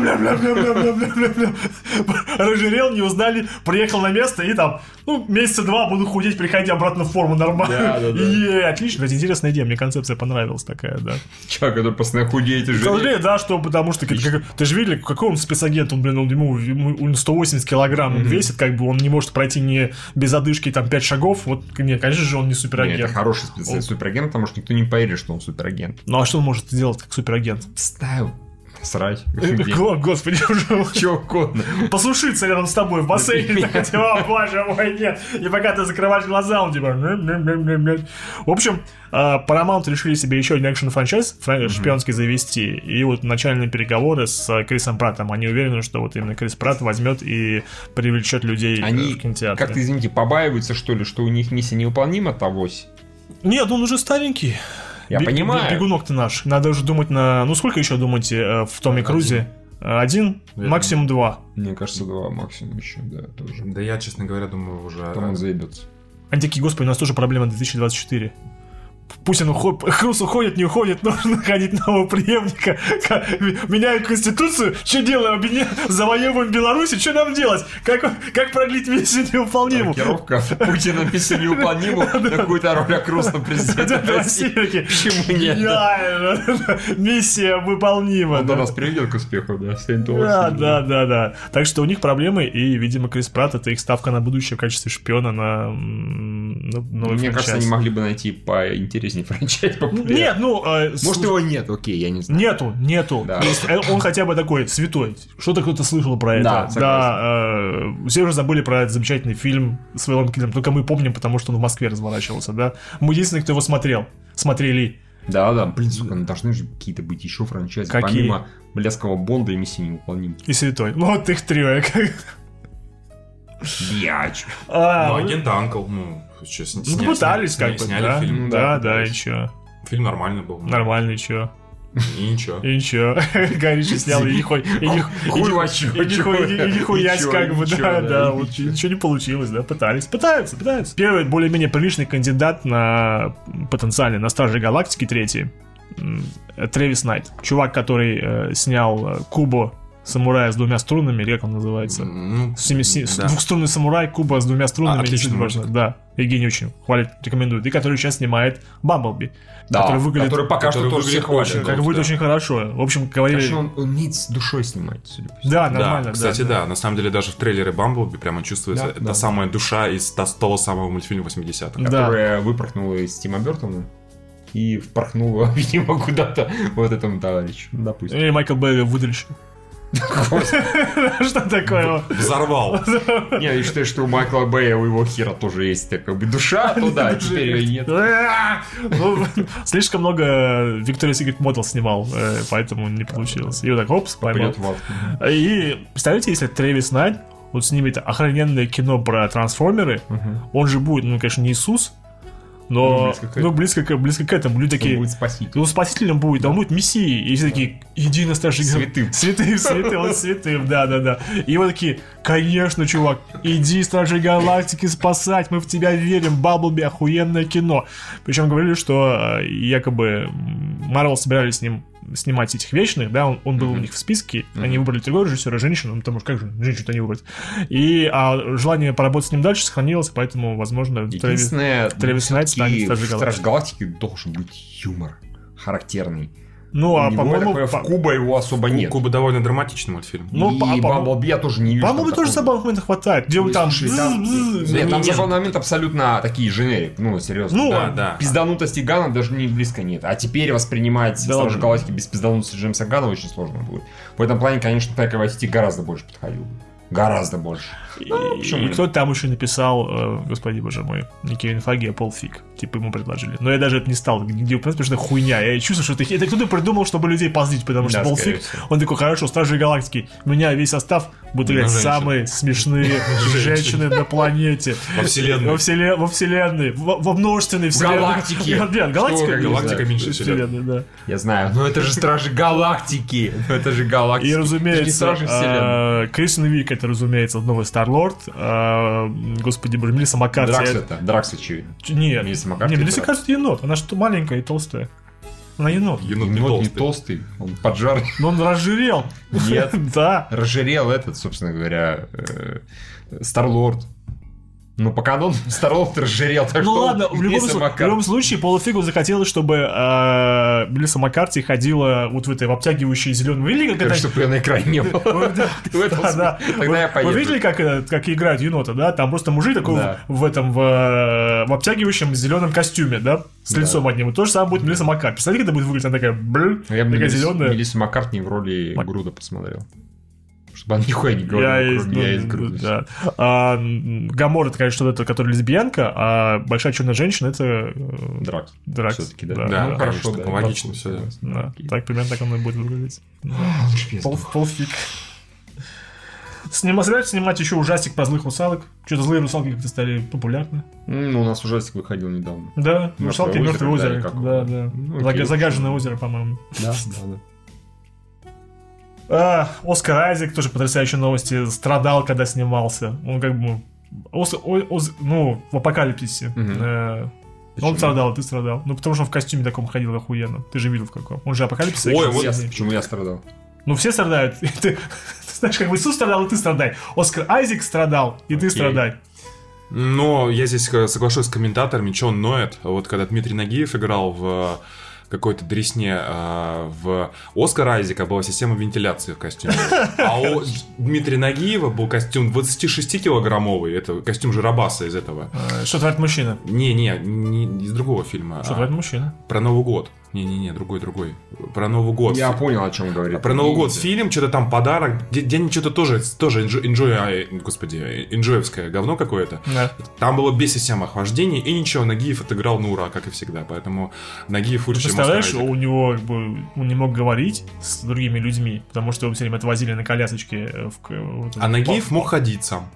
Разжирел, не узнали, приехал на место и там ну, месяца два буду худеть, приходя обратно в форму нормально. Да, да, да. Е, отлично, это интересная идея, мне концепция понравилась такая, да. Чувак, который постоянно худеет и сожалению, да, что потому что, как- ты же видели, какой он спецагент, он, блин, он, ему, ему он 180 килограмм он весит, как бы он не может пройти не без одышки там 5 шагов, вот, нет, конечно же, он не Нет, суперагент. это хороший специалист суперагент, потому что никто не поверит, что он суперагент. Ну а что он может сделать как суперагент? Ставил. Срать. Го- Господи, уже Че угодно. посушиться рядом с тобой в бассейне, так, типа, «О, боже мой, нет. И пока ты закрываешь глаза, он типа... В общем, а, Paramount решили себе еще один экшн-франчайз фран- шпионский завести. И вот начальные переговоры с а, Крисом Праттом. Они уверены, что вот именно Крис Пратт возьмет и привлечет людей э, Они, в кинотеатр. как-то, извините, побаиваются, что ли, что у них миссия невыполнима, тогось. Нет, он уже старенький. Я Бе- понимаю. бе- Бегунок ты наш. Надо уже думать на... Ну, сколько еще думаете э, в Томе Крузе? Э, Один, Я максимум два. Мне кажется, два максимум еще, да, тоже. Да я, честно говоря, думаю, уже... Потом он заебется. Они такие, господи, у нас тоже проблема 2024. Путин уходит, Хрус уходит, не уходит, нужно находить нового преемника. Ка- Меняют конституцию, что делаем? Объединя- Завоевываем Беларусь, что нам делать? Как, как продлить миссию невыполнимую? Маркировка Путина писали неуполнимую на какую-то роль окружного президента России. Почему нет? Миссия выполнима. Он нас приведет к успеху, да. Да, да, да, да. Так что у них проблемы, и, видимо, Крис Пратт это их ставка на будущее в качестве шпиона на, Мне кажется, они могли бы найти поинтереснее франчайз. популярнее. Нет, ну... э, Может, слушай, его нет, окей, я не знаю. Нету, нету. Да. Есть, э, он хотя бы такой святой. Что-то кто-то слышал про это. Да, Да, э, все уже забыли про этот замечательный фильм с Вэллом Киллером. Только мы помним, потому что он в Москве разворачивался, да. Мы единственные, кто его смотрел. Смотрели. Да, да, блин, сука, ну должны же какие-то быть еще франчайзы, Какие? помимо Блядского Бонда и Миссии невыполнимой. И святой. Ну, вот их трио. я как- Бьяч. А, Ну, ну, агент Анкл, ну, что, сня- ну, пытались сня- как бы, сняли да. фильм. Да, да, да, и чё? Фильм нормальный был. Нормально, и чё? И ничего. И ничего. Горичи снял, и нихуй, и нихуясь как бы, да, да, вот ничего. не получилось, да, пытались, пытаются, пытаются. Первый более-менее приличный кандидат на потенциальный, на Стражи Галактики третий, Трэвис Найт, чувак, который э, снял э, Кубо самурая с двумя струнами, или как он называется? Ну, Семи- да. двухструнный самурай, Куба с двумя струнами, А, отличный не важно, да. Евгений очень хвалит, рекомендует. И который сейчас снимает Бамблби, Да, который выглядит, который пока который что тоже выглядит хвалят. очень как да. выглядит очень хорошо. В общем, говорили... Конечно, он умеет с душой снимать, судя по всему. Да, Да, нормально, да. кстати, да. На самом деле, даже в трейлере Бамблби прямо чувствуется Да, та да. самая душа из того самого мультфильма 80-х. Да. Которая выпорхнула из Тима Бертона и впорхнула, видимо, куда-то вот этому товарищу. Допустим. Или Майкл Бэй выдальщик. Что такое? Взорвал. Не, я считаю, что у Майкла Бэя, у его хера тоже есть как бы душа, то да, теперь ее нет. Ну, Слишком много Victoria's Secret Model снимал, э, поэтому не получилось. И вот так, опс, поймал. И представляете, если Трэвис Найт вот снимет охрененное кино про трансформеры, он же будет, ну, конечно, не Иисус, но Ну, близко к ну, близко, к, близко к этому. Люди такие, будет спаситель. Ну, спасителем будет, он будет мессией. И все такие, иди на старший Святым. Святым, святым, он святым, да, да, да. И вот такие, конечно, чувак, иди Стражи Галактики спасать, мы в тебя верим, Баблби, охуенное кино. Причем говорили, что э, якобы Марвел собирались с ним снимать этих вечных, да, он, он был у них в списке, они выбрали другого режиссера, женщину, ну, потому что как же женщину-то не выбрать. И а желание поработать с ним дальше сохранилось, поэтому, возможно, Единственное, Трэвис Найт станет в Галактики. Страж Галактики должен быть юмор характерный. Ну, а по-моему, такое по- в Куба его особо нет. Куба довольно драматичный мультфильм. Ну, и по- Бамблби я тоже не вижу. Бамблби тоже такого. забавных моментов хватает, где он Ой, там... слушай, там-. Нет, там забавный момент абсолютно такие женерик, ну, серьезно. Ну, Да, да. Пизданутости Гана даже не близко нет. А теперь воспринимать Да Стражи. Галактики без пизданутости Джеймса Гана очень сложно будет. В этом плане, конечно, Тайка Вайтити гораздо больше подходил. Гораздо больше. И, почему и нет? кто-то там еще написал, э, господи боже мой, не Кевин Фаги, а Пол Фиг. Типа ему предложили. Но я даже это не стал нигде упоминать, потому что это хуйня. Я чувствую, что это, это кто-то придумал, чтобы людей позлить, потому что Да, Пол Фиг, всего. он такой, хорошо, Стражи Галактики, у меня весь состав будет Ну, играть самые смешные женщины на планете. Во вселенной. Во вселенной, во вселенной, во, во множественной вселенной. галактике. Нет, галактика. Меньше вселенной, да. Я знаю, но это же Стражи Галактики. Ну, Это же Галактики. И, разумеется, Кристен Вик, это, разумеется, новый Старлорд. э, Господи боже, Мелисса Маккарти. Дракс это-. Дракс очевидно. Нет, Мелисса Маккарти не, Мелисса это Маккарти енот. Она что маленькая и толстая. Она енот. Енот не Енот не толстый. толстый, он поджарый. Но он разжирел. Нет. Да. Разжирел этот, собственно говоря, э, Старлорд. Ну, по канону Старлорд разжирел, так Ну что ладно, в любом, Мелисса слу- в Маккарти. любом случае, Полу Фигу захотелось, чтобы э, Мелисса Маккарти ходила вот в этой в обтягивающей зеленой. Вы видели, как это... чтобы ее на экране не было. Вы-. Тогда Вы- я Вы поеду. видели, как, как играют енота, да? Там просто мужик такой в, этом, в, э, обтягивающем зеленом костюме, да? С лицом одним. И то же самое будет Мелисса Маккарти. Представляете, как это будет выглядеть? Она такая, блин, Ну, такая зеленая. Мелиссу Маккартни в роли Груда посмотрел. Чтобы она нихуя не Я говорила, из, кроме ну, я из Груда. да. А, Гамор это, конечно, вот эта, которая лесбиянка, а большая черная женщина это э, Дракс. Дракс. Все-таки, да. Да, Ну, да, хорошо, конечно, да. логично всё, да. Да, Окей. так примерно так оно и будет выглядеть. Я Пол, полфиг. Снима, собираются снимать еще ужастик про злых русалок. Что-то злые русалки как-то стали популярны. Ну, у нас ужастик выходил недавно. Да, Мёртвое русалки озеро, мертвое да, озеро. Да, его? да. Ну, окей. Загаженное озеро, по-моему. Да, да, да. А, Оскар Айзек, тоже потрясающие новости, страдал, когда снимался. Он как бы... Ос- о- Оз- ну, в апокалипсисе. Э, Он страдал, а ты страдал. Ну, потому что он в костюме таком ходил охуенно. Ты же видел в каком. Он же апокалипсис. Ой, вот сильный. Почему я страдал? Ну, все страдают. Ты, ты знаешь, как бы Иисус страдал, и ты страдай. Оскар Айзек страдал, и ты страдай. Но я здесь э, соглашусь с комментаторами, что он ноет. Вот когда Дмитрий Нагиев играл в какой-то дресне э, в Оскар Айзека была система вентиляции в костюме. А у Дмитрия Нагиева был костюм 26-килограммовый. Это костюм Жиробаса из этого. Э, Что творит мужчина? Не-не, не из другого фильма. Что а творит мужчина? Про Новый год. Не-не-не, другой-другой. Про Новый год. Я понял, о чем говорит. Про Новый год фильм, что-то там подарок, они что-то тоже, тоже инжой, ай, господи, инжоевское говно какое-то. Да. Там было без системы охлаждения, и ничего, Нагиев отыграл на ура, как и всегда. Поэтому Нагиев лучше, чем Представляешь, у него как бы, он не мог говорить с другими людьми, потому что его все время отвозили на колясочке. э, В, А Нагиев мог ходить сам.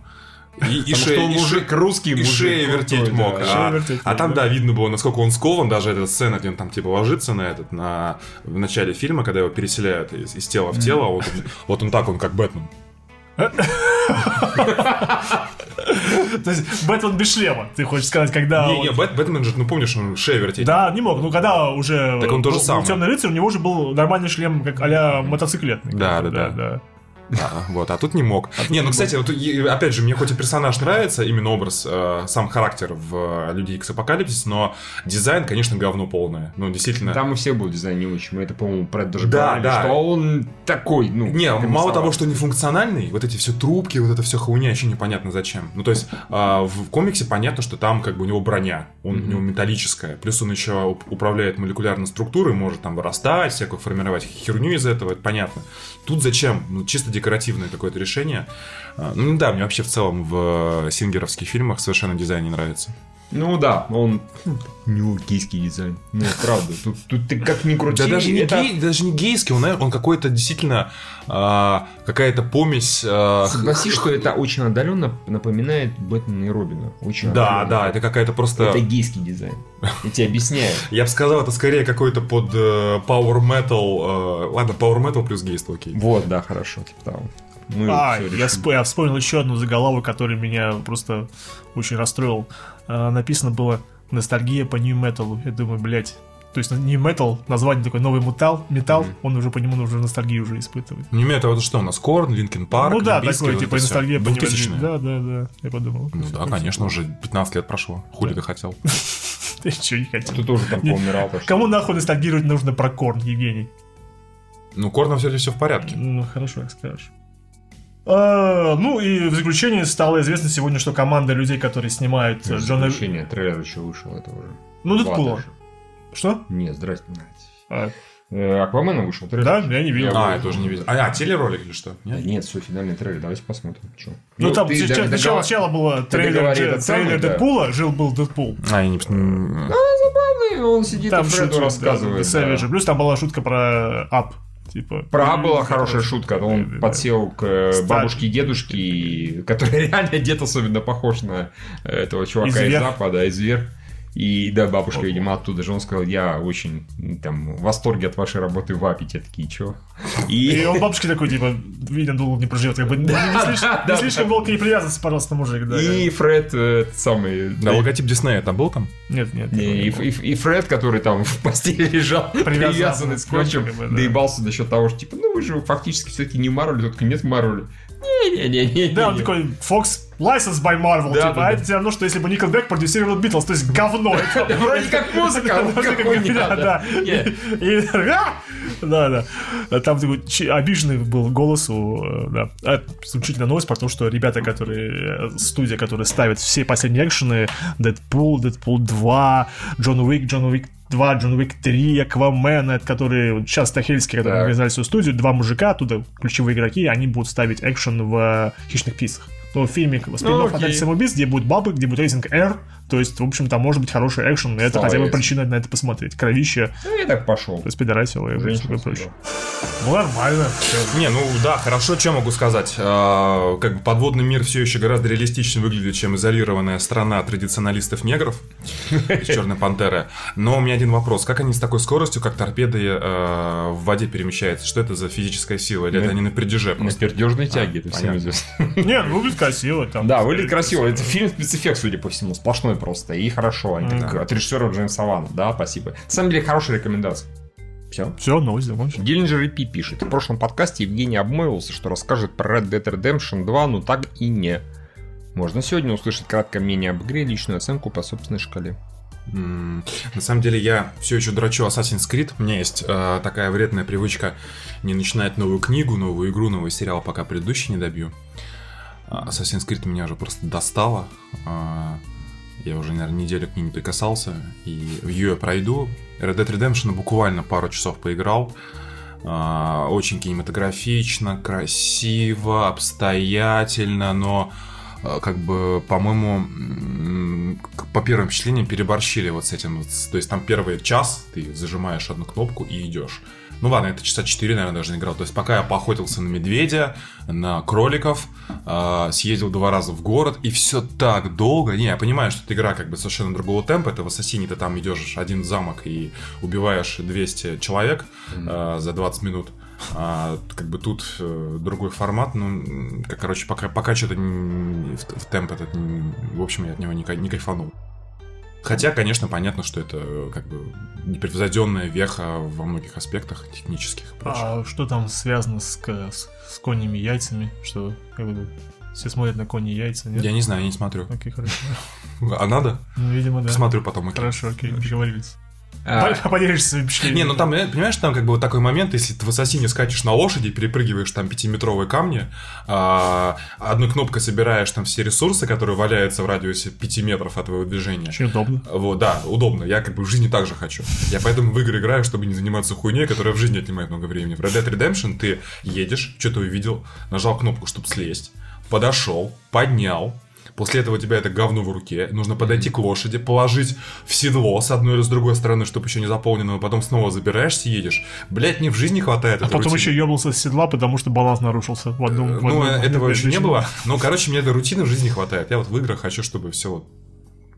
И, и шея- что он и мужик русский, и мужик шею крутой, вертеть да. мог. Шею А, вертеть а там, да. да, видно было, насколько он скован, даже эта сцена, где он там, типа, ложится на этот, на, в начале фильма, когда его переселяют из, из тела в тело, вот, он, вот он так, он как Бэтмен. То есть Бэтмен без шлема, ты хочешь сказать, когда... Не, не, Бэт- Бэтмен же, ну помнишь, он шею вертеть. Да, не мог. Ну, когда уже Так он то же был- был самое. Темный рыцарь, у него же был нормальный шлем, как а-ля мотоциклетный. Да, да, да. А, вот, а тут не мог. не, ну, кстати, вот, опять же, мне хоть и персонаж нравится, именно образ, э, сам характер в э, Люди Икс Апокалипсис, но дизайн, конечно, говно полное. Ну, действительно. Там у всех был дизайн не очень. Мы это, по-моему, про это даже Да, говорили, да. что он такой, ну... Не, мало того, что нефункциональный, вот эти все трубки, вот это все хуйня, еще непонятно зачем. Ну, то есть, а, в комиксе понятно, что там как бы у него броня, он, у него металлическая. Плюс он еще уп- управляет молекулярной структурой, может там вырастать, всякую формировать херню из этого, это понятно. Тут зачем? Ну, чисто декоративное какое-то решение. А, Ну, да, мне вообще в целом в э, сингеровских фильмах совершенно дизайн не нравится. Ну да, он... Не гейский дизайн. Ну, правда. Тут, тут ты как ни крути. Да даже не, это- гей- даже не гейский, он, наверное, он какой-то действительно а, какая-то помесь. а, Согласись, что это очень отдаленно напоминает Бэтмена и Робина. Очень Да, отдаленно. да, это какая-то просто. Это гейский дизайн. Я тебе объясняю. Я бы сказал, это скорее какой-то под э, Power Metal. э, ладно, Power Metal плюс гейство, окей. Вот, да, хорошо, типа того. Мы А, всё я, сп- я вспомнил еще одну заголовок, который меня просто очень расстроил. А, написано было «Ностальгия по Metal». Я думаю, блядь, то есть New Metal, название такой новый металл, металл, он уже по нему нужно ностальгию уже испытывать. Не имею это что у нас? Корн, Линкен Парк, ну да, такой, вот типа это всё. ностальгия по New 2000-е. Metal. Да, да, да, я подумал. Ну да, конечно, уже 15 лет прошло. Хули ты хотел. Ты что, не хотел? Ты тоже там Не- поумирал. Кому нахуй ностальгировать нужно про Корн, Евгений? Ну, Корном все все в порядке. Ну, хорошо, как скажешь. А, ну и в заключение стало известно сегодня, что команда людей, которые снимают э, Джона... Заключение, трейлер еще вышел, это уже. Ну, Дэдпула. Что? Нет, здрасте. А, Э, Аквамена вышел трейлер. да, я не видел. А, я тоже не видел. А, а, телеролик или что? Да Нет? нет, все, финальный трейлер, давайте посмотрим. Чё. Ну, там ты сначала, дог- сначала, сначала было трейлер, этот самый, трейлер да. Дэдпула, жил-был Дэдпул. А, я не... м, Забавный, он сидит Там и Фреду рассказывает. да. Плюс там была шутка про ап. Типа. Про А была М, хорошая шутка. Да, Он да, подсел к э, Стар- бабушке и дедушке, который реально дед особенно похож на э, этого чувака из. Запада, из Вер. И да, бабушка, видимо, оттуда же. Он сказал, я очень там в восторге от вашей работы в АПИ. Те такие, чё? И И он бабушке такой, типа, видно, долго не проживет. Как бы не, не слишком, да, не привязан, пожалуйста, мужик. Да, и Фред э, этот самый... Да, логотип Диснея там был там? Нет, нет. И, и- и Фред, который там в постели лежал, Привязан привязанный скотчем, скотчем, как бы, да. доебался насчет того, что, типа, ну вы же фактически все-таки не Марвель, только нет Марвеля. Не-не-не. Да, он такой, Fox License by Marvel, Да, типа, да, а это все равно, что если бы Никельбек продюсировал Битлз, то есть говно. Вроде как музыка, а да, да. И-! Да, да. Там такой чи- обиженный был голос у... Да. А, Исключительно новость про то, что ребята, которые... э, Студия, которая ставит все последние экшены, Дэдпул, Дэдпул 2, Джон Уик, Джон Уик 2, Джон Уик 3, Аквамен, которые сейчас Стахельские, которые организовали свою студию, два мужика, оттуда ключевые игроки, они будут ставить экшен в э, «Хищных птицах». В фильме спин Ну, «Атака окей. самоубийц», где будет бабы, где будет рейтинг R, то есть, в общем, там может быть хороший экшен, и это хотя бы причина на это посмотреть. Кровище, Ну, я так пошел. распидорасило и Женщина такое прочее. Ну, нормально. Не, ну да, хорошо, что могу сказать. А, как бы подводный мир все еще гораздо реалистичнее выглядит, чем изолированная страна традиционалистов-негров из Черной Пантеры. Но у меня один вопрос. Как они с такой скоростью, как торпеды, э, в воде перемещаются? Что это за физическая сила? Или это они на пердеже На пердежной тяге, это всем известно. Не, ну, выглядит красиво. Там, Да, выглядит красиво. Это фильм спецэффект, судя по всему. Сплошной смешной просто, и хорошо. Они так, От режиссера Джеймса Вана, да, спасибо. На самом деле, хорошая рекомендация. Все. Все, новость закончена. Диллинджер и Пи пишет. В прошлом подкасте Евгений обмолвился, что расскажет про Red Dead Redemption 2, но так и не. Можно сегодня услышать краткое мнение об игре, личную оценку по собственной шкале. На самом деле я все еще драчу Assassin's Creed. У меня есть э, такая вредная привычка не начинать новую книгу, новую игру, новый сериал, пока предыдущий не добью. А, Assassin's Creed меня уже просто достало. А, Я уже, наверное, неделю к ней не прикасался. И в ее пройду. Red Dead Redemption буквально пару часов поиграл. А, Очень кинематографично, красиво, обстоятельно, но а, как бы, по-моему, по первым впечатлениям переборщили вот с этим. То есть там первый час ты зажимаешь одну кнопку и идешь. Ну ладно, это часа 4, наверное, даже не играл. То есть пока я поохотился на медведя, на кроликов, а, съездил два раза в город, и все так долго. Не, я понимаю, что эта игра как бы совершенно другого темпа. Это в Ассасине ты там идешь один замок и убиваешь 200 человек а, за 20 минут. А, как бы тут э, другой формат, ну, как, короче, пока, пока что-то в, в темп этот, м, в общем, я от него не, не кайфанул. Хотя, конечно, понятно, что это э, как бы непревзойденная веха во многих аспектах технических и прочее. А что там связано с, с, с коньими яйцами? Что, как бы, все смотрят на кони яйца, нет? Я не знаю, я не смотрю. Окей, хорошо. А надо? Ну, видимо, да. Посмотрю потом. окей. Хорошо, окей, договорились. А, Поделишься своими впечатлениями. Не, ну там, понимаешь, там как бы вот такой момент, если ты в ассасине скачешь на лошади, перепрыгиваешь там пятиметровые камни, а, одной кнопкой собираешь там все ресурсы, которые валяются в радиусе 5 метров от твоего движения. Очень удобно. Вот, да, удобно. Я как бы в жизни так же хочу. Я поэтому в игры играю, чтобы не заниматься хуйней, которая в жизни отнимает много времени. В Red Dead Redemption ты едешь, что-то увидел, нажал кнопку, чтобы слезть, подошел, поднял, После этого у тебя это говно в руке. Нужно подойти к лошади, положить в седло с одной или с другой стороны, чтобы еще не заполнено, потом снова забираешься, едешь. Блять, мне в жизни хватает А потом рутины. еще ебнулся с седла, потому что баланс нарушился в одном... в Ну, одном- в этого еще не было. Но, короче, мне этой рутины в жизни хватает. Я вот в играх хочу, чтобы все вот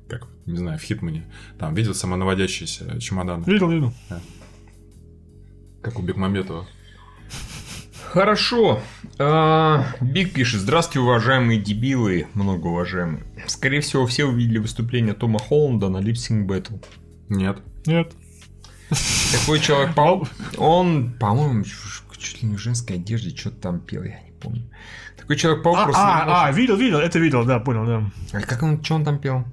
как, не знаю, в Хитмане. Там, видел самонаводящиеся чемоданы, Видел, видел. как у Бекмамбетова. Хорошо. А, Биг пишет. Здравствуйте, уважаемые дебилы, многоуважаемые. Скорее всего, все увидели выступление Тома Холланда на Lip-Sync Battle. Нет. Нет. Такой Человек-паук, он, по-моему, чуть ли не в женской одежде что-то там пел, я не помню. Такой Человек-паук А, просто... а, а, может- видел, видел, это видел, да, понял, да. А как он, что он там пел?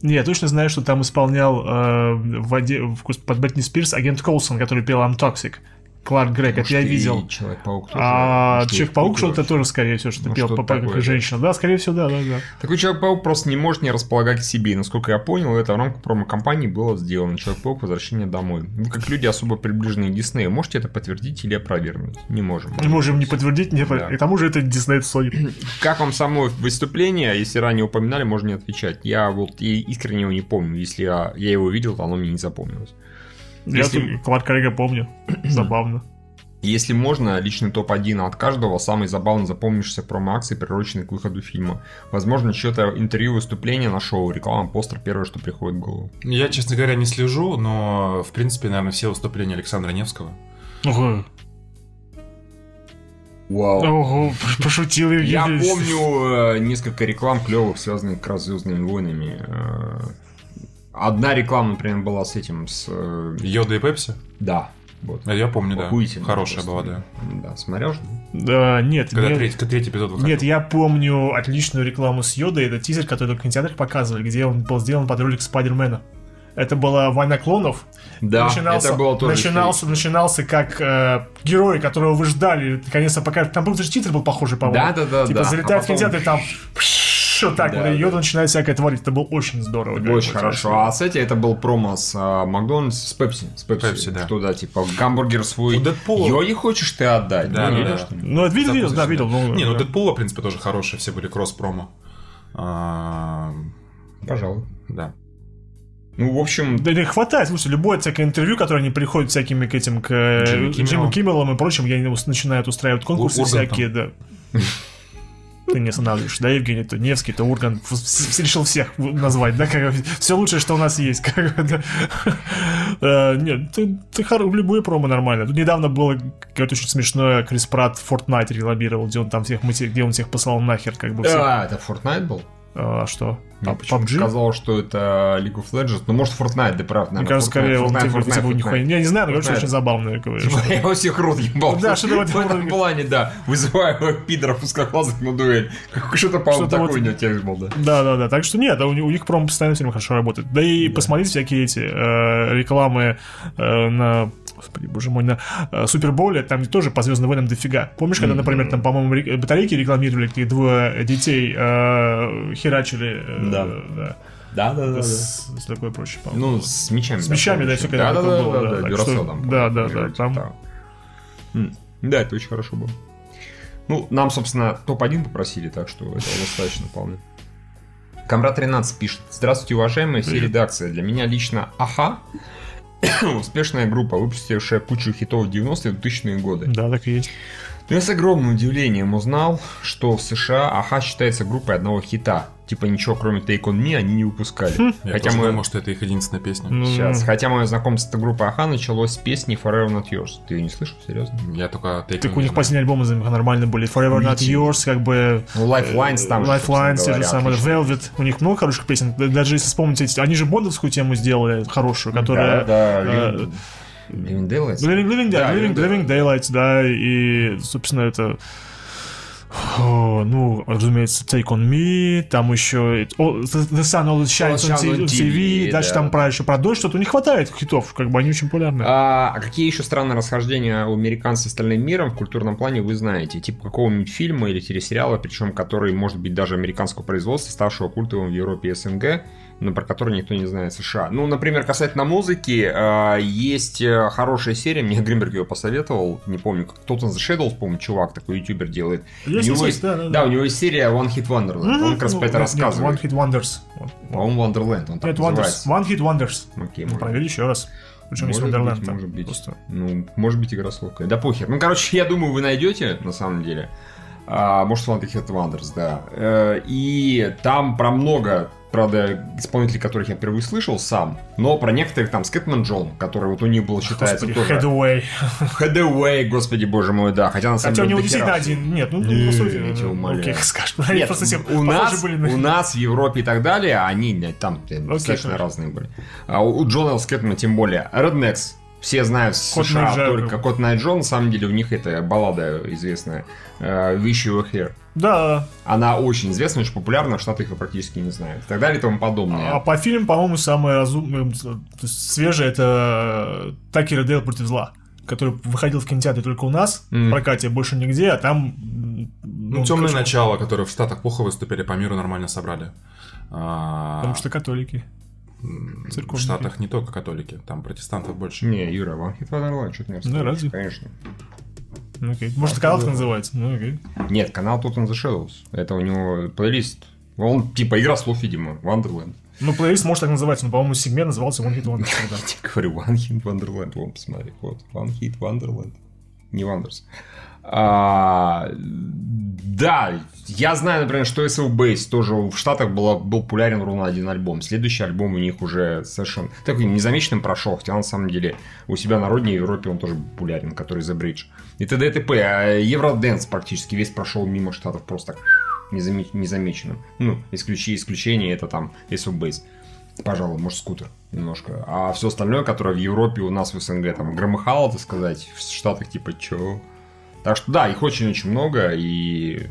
Не, я точно знаю, что там исполнял э, в оде- в- под Бэтни Спирс агент Колсон, который пел I'm Toxic. Кларк Грег, это я видел. Человек-паук тоже. А Человек-паук что-то тоже, скорее всего, что-то Ну, пел по как женщина. Да, скорее всего, да, да, да. Такой Человек-паук просто не может не располагать к себе. И, насколько я понял, это в рамках промо-компании было сделано. Человек-паук возвращение домой. Вы как люди особо приближенные к Диснею, можете это подтвердить или опровергнуть? Не можем. Мы можем не подтвердить, не Да. И к тому же это Disney Sony. Как вам само выступление? Если ранее упоминали, можно не отвечать. Я вот и искренне его не помню. Если я, я его видел, то оно мне не запомнилось. Я Если- тут Кларка Грега помню. Забавно. Если можно, личный топ-1 от каждого, самый забавно запомнившийся промо-акции, приуроченный к выходу фильма. Возможно, что-то интервью, выступление на шоу, реклама, постер, первое, что приходит в голову. Я, честно говоря, не слежу, но, в принципе, наверное, все выступления Александра Невского. Ого, Вау. ого, пошутил Я Евгений. помню э, несколько реклам клевых, связанных как раз с Звездными войнами. Э, Одна реклама, например, была с этим, с... э, Йода и Пепси? Да, вот. Я помню, да. Охуительно Хорошая просто. была, да. Да, смотрел же? Да, нет, Когда нет. третий, третий эпизод выходил. Нет, я помню отличную рекламу с Йодой, это тизер, который в кинотеатрах показывали, где он был сделан под ролик Спайдермена. Это была война клонов. Да, начинался, это было тоже начинался, начинался как э, герой, которого вы ждали, наконец-то покажут. Там был даже титр был похожий, по-моему. Да-да-да, Типа да. залетает А в потом- кинотеатр, и там пш, вот так Да, вот, и да. Йода начинает всякое творить. Это было очень здорово. Это говорю, Очень хорошо. А с этим это был промо с а, Макдональдс, с Пепси. С Пепси. Пепси, да. Что, да, типа, гамбургер свой. У Дэдпула- Йоди хочешь ты отдать? Да, Ну, да, да. что? Ну, это видел, видел, да, видел. ну, Не, ну да. Дэдпула, в принципе, тоже хорошие, все были кросс-промо. А, Пожалуй. Да. Ну, в общем, Да не хватает, слушай, любое всякое интервью, которое они приходят всякими к этим, к Джимми Киммелам и прочим, я начинают устраивать конкурсы Ур- Ургантом. всякие, да. Ты не останавливаешь, да, Евгений, то Невский, то с- решил всех назвать, да, как все лучшее, что у нас есть, как да. Э, Нет, ты, ты любые промо нормально. Тут недавно было какое-то очень смешное, Крис Пратт в Fortnite рекламировал, где он там всех, где он всех послал нахер, как бы всех. а, это Fortnite был? А что? Мне Пап- почему-то PUBG? сказал, что это League of Legends. Ну, может, Fortnite, да, правда. Мне кажется, скорее Fortnite, он Fortnite, типа, Fortnite, типа, нихуя- Fortnite. Я не знаю, но Fortnite. очень забавно. говорю, что- Я всех рот ебал. Да, что-то в этом плане, да. Вызываю пидоров узкоглазых на дуэль. Что-то, по-моему, такой у него текст был, да. Да, да, да. Так что нет, у, них- по-моему, постоянно все хорошо работает. Да и посмотрите всякие эти э, рекламы э, на. Господи, боже мой, на э, Супербоуле, там тоже по Звездным войнам дофига. Помнишь, когда, например, там, по-моему, ре- батарейки рекламировали, где двое детей э, херачили. э, Да. да. Да, да, да. С, с такой прочей, по-моему. Ну, с мечами. С мечами, да, всё да, да, да, было, да, да, да, что- там, да, да, да, там- Да, это очень хорошо было. Ну, нам, собственно, топ-1 попросили, так что этого достаточно вполне. Камрад 13 пишет. Здравствуйте, уважаемые, все редакция. Для меня лично АХА успешная группа, выпустившая кучу хитов в 90-е и 2000-е годы. Да, так и есть. Но я с огромным удивлением узнал, что в США АХА считается группой одного хита. Типа ничего, кроме Take On Me, они не выпускали. Я Хотя мы... думал, что это их единственная песня. Ну, Сейчас. Хотя мое знакомство с этой группой Аха началось с песни Forever Not Yours. Ты ее не слышал, серьезно? Я только Take Так у них последние альбомы за- нормально были. Forever Not. Yours, как бы... Ну, Lifelines там же, Lifelines, те же самые. Velvet. У них много хороших песен. Да- Даже если вспомните, эти- они же бондовскую тему сделали, хорошую, которая... Да, э, да. Living Daylights. Living, Living, да, Да, Living, Living Living Daylights, да, и, собственно, это... Ну, разумеется, Take On Me, там еще oh, The Sun Always Shines on TV, TV, дальше да. там про еще про дождь, что-то не хватает хитов, как бы они очень популярны. А, а какие еще странные расхождения у американцев с остальным миром в культурном плане вы знаете? Типа какого-нибудь фильма или телесериала, причем который может быть даже американского производства, ставшего культовым в Европе и СНГ, но про который никто не знает США. Ну, например, касательно музыки, а, есть э, хорошая серия, мне Гринберг ее посоветовал, не помню, как тот on the Shadows, по-моему, чувак такой ютубер делает. Есть, у него есть, да, да, да, да. у него есть серия One Hit Wonderland, он как раз Ну, про это нет, рассказывает. Нет, One Hit Wonders. По-моему, Wonderland, он так Нет, Wonders. называется. One Hit Wonders. Окей, Ну, может проверь еще раз. Причем есть Может Wonderland быть, может быть. Просто. Ну, может быть, игра словкая. Да похер. Ну, короче, я думаю, вы найдете, на самом деле. А, может, One Hit Wonders, да. Э, И там про много, правда, исполнителей, которых я впервые слышал сам, но про некоторых там Скэтман Джон, который вот у них был, считается, Господи, тоже... Headway. Headway, господи боже мой, да. Хотя на самом Хотя у деле него дохера действительно один. Нет, ну, Не, по сути. я тебя ну, умоляю. Окей, скажешь. Они Нет, просто все у нас, были на- у нас в Европе и так далее, они там достаточно разные были. А у у Джона Скэтмана тем более. Rednecks. Все знают в Кот США Найджа. только Кот Найт Джон. На самом деле у них это баллада известная. э, Wish You Were Here. Да. Она очень известна, очень популярна, в Штатах ее практически не знают. И так далее и тому подобное. А по фильму, по-моему, самое разумное, свежее это Такер и Дейл против зла, который выходил в кинотеатре только у нас, в Мгм. прокате больше нигде, а там... Ну, темное начало, которые в Штатах плохо выступили, по миру нормально собрали. А, Потому что католики. М, в. Штатах не только католики, там протестантов больше. Не, Юра, One Hit Wonderland, что ты мне Ну, разве? Конечно. Ну, окей. Может, канал так называется? Ну, окей. Нет, канал on the Shadows. Это у него плейлист. Он типа игра слов, видимо, Wonderland. Ну, плейлист может так называться, но, по-моему, сегмент назывался One Hit Wonder. тогда. Я тебе говорю, One Hit Wonderland, вон, посмотри, вот, One Hit Wonderland, не Wonders. А, да, я знаю, например, что SL Base тоже в Штатах было, был популярен ровно один альбом. Следующий альбом у них уже совершенно такой незамеченным прошел, хотя на самом деле у себя на родине Европе он тоже популярен, который The Bridge. И т.д. и т.п. А Евроденс практически весь прошел мимо Штатов просто незамеченным. Ну, исключи, исключение это там SL Base. Пожалуй, может, скутер немножко. А все остальное, которое в Европе у нас в СНГ там громыхало, так сказать, в Штатах типа чё. Так что да, их очень-очень много, и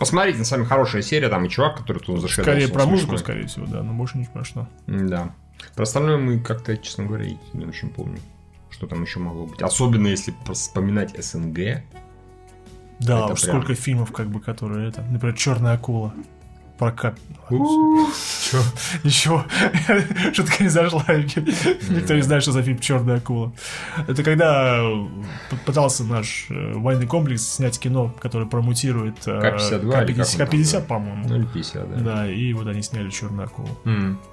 посмотрите, на самом деле хорошая серия, там и чувак, который тут зашел. Скорее про музыку, скорее всего, да, но больше не про что. Да. Про остальное мы как-то, честно говоря, не очень помню, что там еще могло быть. Особенно если вспоминать СНГ. Да, Это уж прям- сколько фильмов, как бы, которые это. Например, Черная акула. Прокат. Чё? Ничего. Шутка не зашла. Никто не знает, что за фильм Черная акула. Это когда п- пытался наш э, военный комплекс снять кино, которое промутирует э, К-52 или как он там, К-50, да? по-моему. Ну или 50, да. Да, и вот они сняли Черную акулу.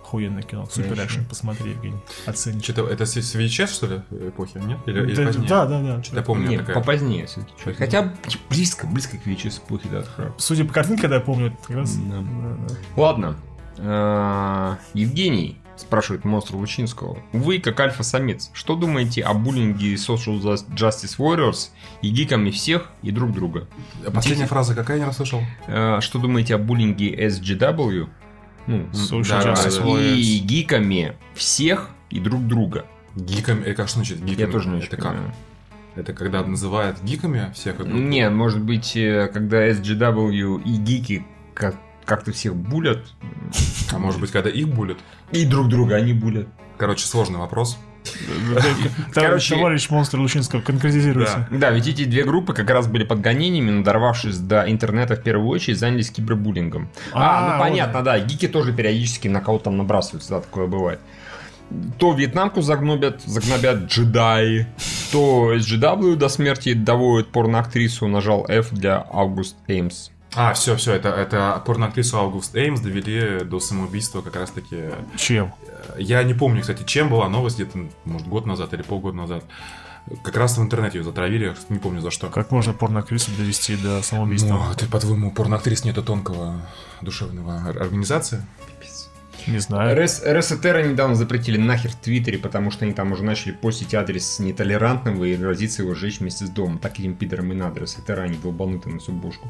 Охуенное кино. Супер экшен. Посмотри, Евгений. Оценишь. Что-то это с с VHS, что ли, эпохи, нет? Или, или Да, позднее? да, да, да. Я помню, Нет, такая. попозднее все-таки. Хотя близко, близко к VHS эпохи, да. Судя по картинке, когда я помню, это как раз... Да. да, да. Ладно. Э, Евгений спрашивает монстра Лучинского. Вы, как альфа-самец, что думаете о буллинге Social Justice Warriors и гиками всех и друг друга? Последняя фраза какая, я не расслышал? Э, Что думаете о буллинге SGW? Ну, Очень да, часто да, слово и гиками всех и друг друга. Гиками, э, как что значит гиками? Я тоже не очень Это как? понимаю. Это когда называют гиками всех и друг друга? Не, может быть, э, когда SGW и гики как- как-то всех булят, А может быть, когда их булят? и друг друга они булят. Короче, сложный вопрос. Короче- Товарищ монстр Лучинского, конкретизируйте. Да, ведь эти две группы как раз были под гонениями, но дорвавшись до интернета в первую очередь, занялись кибербуллингом. А, А, ну понятно, да, гики тоже периодически на кого-то там набрасываются, да, такое бывает. То вьетнамку загнобят, загнобят джедаи, то SGW до смерти доводит порноактрису, нажал F для Аугуст Эймс. А, все, все, это, это порноактрису Аугуст Эймс довели до самоубийства как раз-таки. Чем? Я не помню, кстати, чем была новость, где-то, может, год назад или полгода назад. Как раз в интернете ее затравили, не помню за что. Как можно порноактрису довести до самоубийства? Ну, ты, по-твоему, порноактрис нету тонкого душевного ор- организации? Не знаю. РС, РСТР недавно запретили нахер в Твиттере, потому что они там уже начали постить адрес нетолерантного и грозиться его сжечь вместе с домом. Так этим пидорам и надо. РСТР, они долбануты на всю бошку.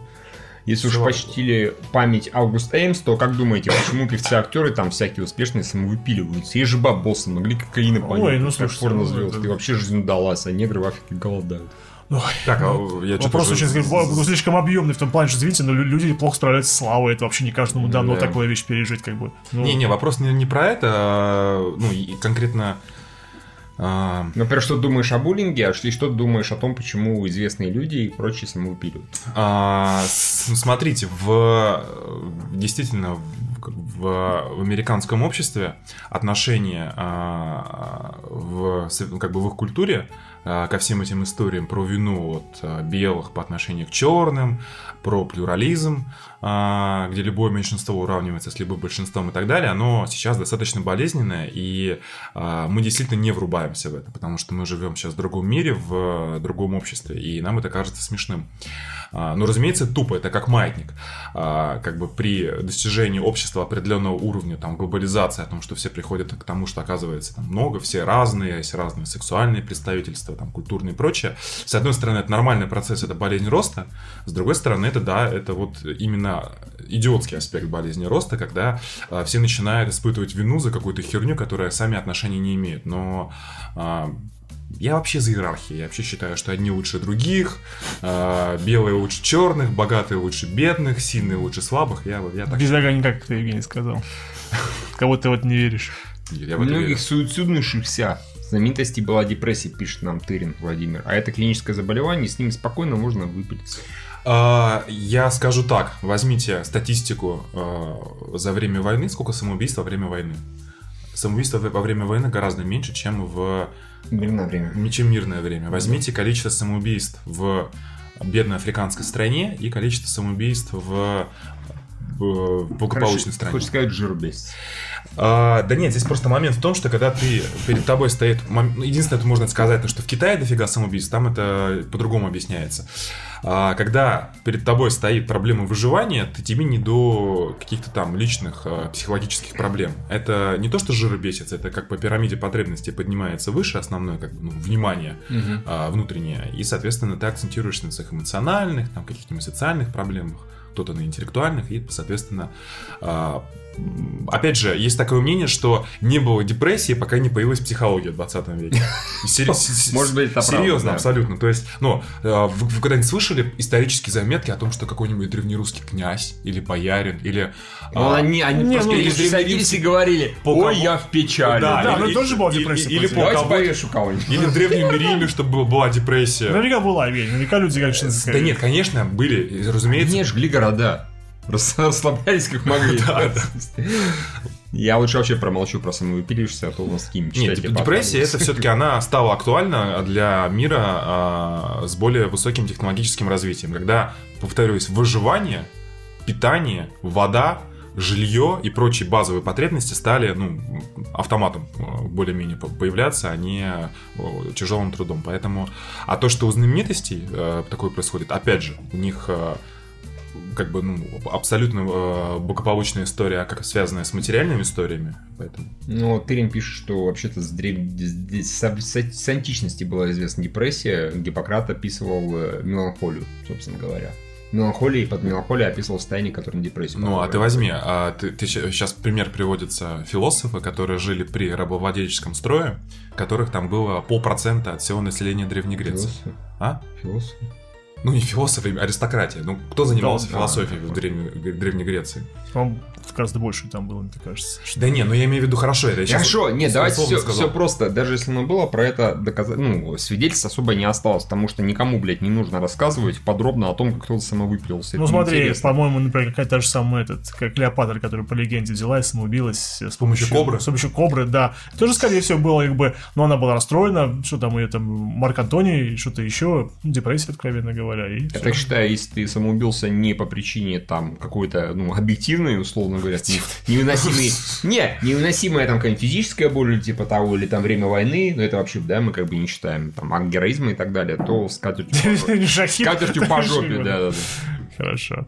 Если уж почтили память Аугуст Эймс, то как думаете, почему певцы-актеры там всякие успешные самовыпиливаются? Есть же бабосы, могли кокаина Ой, понять, ну, как слушайте, порнозвезд. ну, И это- вообще жизнь удалась, а негры в Африке голодают. Ой, Так, а я что-то Вопрос уже- очень сказать, был слишком объемный в том плане, что, извините, но лю- люди плохо справляются с славой. Это вообще не каждому дано Да. такую вещь пережить, как бы. Ну, Не-не, вопрос не, не про это, а, ну, и конкретно... а, Например, что думаешь о буллинге, а что- что ты думаешь о том, почему известные люди и прочие самовыпиливаются? А, смотрите, в действительно в, в- американском обществе отношение а, в, ну, как бы в их культуре а, ко всем этим историям про вину от а, белых по отношению к черным, про плюрализм, где любое меньшинство уравнивается с любым большинством и так далее, оно сейчас достаточно болезненное, и а, мы действительно не врубаемся в это, потому что мы живем сейчас в другом мире, в другом обществе, и нам это кажется смешным. А, Ну, разумеется, тупо, это как маятник. А, Как бы при достижении общества определенного уровня, там, глобализации, о том, что все приходят к тому, что оказывается там много, все разные, есть разные сексуальные представительства, там, культурные и прочее. С одной стороны, это нормальный процесс, это болезнь роста, с другой стороны, это, да, это вот именно идиотский аспект болезни роста, когда а, все начинают испытывать вину за какую-то херню, которая сами отношения не имеет. Но а, я вообще за иерархию. Я вообще считаю, что одни лучше других, а, белые лучше черных, богатые лучше бедных, сильные лучше слабых. Я, я так Без огонька, как ты, Евгений, сказал. Кого ты вот не веришь. считаю. Я многих суициднувшихся знаменитостей была депрессия, пишет нам Тырин Владимир. А это клиническое заболевание, с ним спокойно можно выпилиться. А, Я скажу так, возьмите статистику а, за время войны, сколько самоубийств во время войны. Самоубийств во время войны гораздо меньше, чем в Мирное время. чем мирное время. Возьмите количество самоубийств в бедной африканской стране и количество самоубийств в благополучной стране. Хочешь сказать жирбес. А, да нет, здесь просто момент в том, что когда ты перед тобой стоит... ну, Единственное, это можно сказать, то, что в Китае дофига самоубийств, там это по-другому объясняется. А, когда перед тобой стоит проблема выживания, ты тебе не до каких-то там личных а, психологических проблем. Это не то, что жиробесец, это как по пирамиде потребностей поднимается выше основное как бы, ну, внимание а, внутреннее. И, соответственно, ты акцентируешься на своих эмоциональных, там, каких-нибудь социальных проблемах, кто-то на интеллектуальных, и, соответственно, опять же, есть такое мнение, что не было депрессии, пока не появилась психология в 20 веке. Может быть, это правда, Серьезно, абсолютно. То есть, ну, э, вы, когда-нибудь слышали исторические заметки о том, что какой-нибудь древнерусский князь или боярин или... Ну, а, они, просто ну, садились и говорили, ой, я в печали. Да, но тоже была депрессия, или. Давайте у кого-нибудь. Или в Древнем Риме, чтобы была депрессия. Наверняка была. Наверняка люди, конечно, Да нет, конечно, были, разумеется. Не жгли города. Рас- Расслаблялись как могли. Я лучше вообще промолчу про самовыпилившихся, а то у нас какие Нет, деп- депрессия это все-таки она стала актуальна для мира а, с более высоким технологическим развитием. Когда, повторюсь, выживание, питание, вода, жилье и прочие базовые потребности стали ну, автоматом э, более-менее по- появляться, а не э, тяжелым трудом. Поэтому, а то, что у знаменитостей э, такое происходит, опять же, у них э, как бы ну, абсолютно э, благополучная история, как связанная с материальными историями. Поэтому Ну, Тырин пишет, что вообще-то с, древ... с- с- с античности была известна депрессия. Гиппократ описывал э, меланхолию, собственно говоря. Меланхолия, под меланхолией описывал состояние, которое на депрессию. Ну, а ты возьми, а ты, сейчас пример приводится философы, которые жили при рабовладельческом строе, которых там было полпроцента от всего населения Древней Греции. Философы. А? Философы. Ну, не философы, аристократия. Ну, кто занимался Да, философией в Древней, Древней Греции? По-моему, гораздо больше там было, мне кажется. Да не, ну я имею в виду хорошо, это я Хорошо, нет, давайте все, сказал. просто. Даже если оно было, про это доказать, ну, свидетельств особо не осталось, потому что никому, блядь, не нужно рассказывать подробно о том, как кто-то самовыпилился. Ну Это смотри, по-моему, например, какая та же самая этот, как Клеопатра, которая по легенде взялась, самоубилась с помощью кобры? С помощью кобры, да. Тоже, скорее всего, было как бы, но она была расстроена, что там ее там Марк Антоний, что-то еще, депрессия, откровенно говоря. И Я всё. так считаю, если ты самоубился не по причине там какой-то, ну, объективной, условно говоря, не- невыносимой, не, невыносимая там какая-нибудь физическая боль или типа того, или там время войны, но это вообще, да, мы как бы не считаем, там, акт героизма и так далее, то с катертью по жопе. Шахид. С катертью по жопе, да, да, да. Хорошо.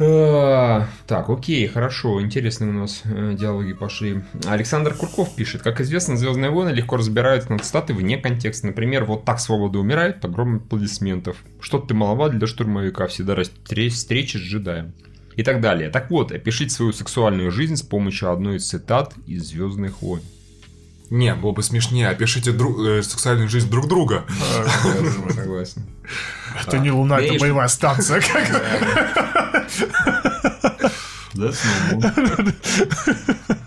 А, Так, окей, хорошо, интересные у нас э, диалоги пошли. Александр Курков пишет, как известно, Звездные войны легко разбираются на цитаты вне контекста. Например, вот так свобода умирает, погром аплодисментов. Что-то ты маловат для штурмовика, всегда растре- встречи с джедаем. И так далее. Так вот, опишите свою сексуальную жизнь с помощью одной из цитат из Звездных войн. Не, было бы смешнее, опишите дру- э, сексуальную жизнь друг друга. Согласен. Это не Луна, это боевая станция. Да,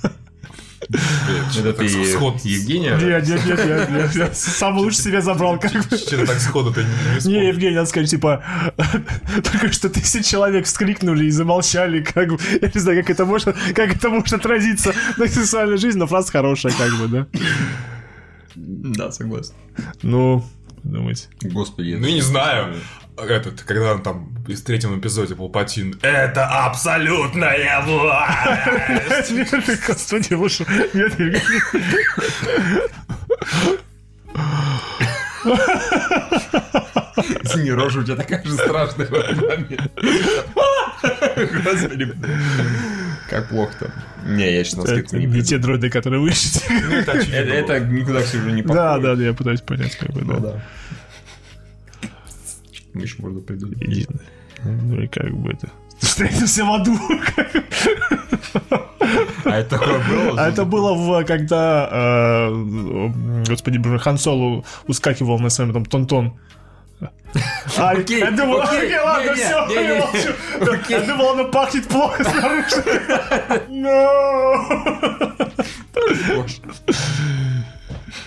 Это ты Сход. Евгения? Нет, нет, нет, я сам лучше себе забрал, как бы. Что-то так сходу ты не Не. Евгений, надо сказать, типа, только что тысячи человек вскрикнули и замолчали, как бы, я не знаю, как это можно, как это может отразиться на сексуальной жизни, но фраза хорошая, как бы, да. Да, согласен. Ну, думайте. Господи. Ну, не знаю. Этот, когда он там в третьем эпизоде Палпатин Это абсолютная власть! Нет, Господи, лучше. Нет. Извини, рожа у тебя такая же страшная в этот момент. Господи. Как плохо-то. Не, я сейчас на скидку Это не не те дроиды, которые вы ищете. Это никуда все уже не Да, подходит. да, я пытаюсь понять, как бы, Ну да. Еще можно придумать. Едино. Ну и как бы это... Встретимся в аду. А это такое было? А это было в, когда, э, господи, боже, Хан Соло ускакивал на своем там тонтон. А, Окей, я думал, окей, окей, ладно, все, я молчу. Я думал, оно пахнет плохо снаружи. No.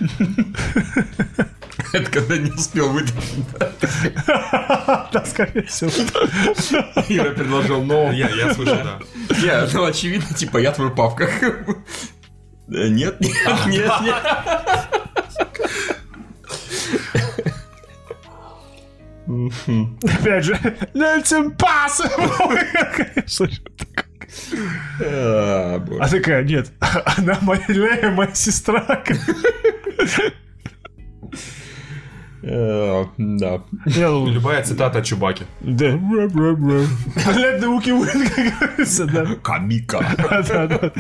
Это когда не успел выдохнуть. Да, скорее всего. Ира предложил нового. Я, я слышал, да. Не, ну очевидно, типа, я твой папка. Да Нет, нет, нет, нет. Опять же, it's impossible. Слышь, А, боже. А такая, нет, она моя моя сестра. Э, Да. Любая цитата о Чубаке. Да, the Wookie win, как говорится, да. Камика. Да, да.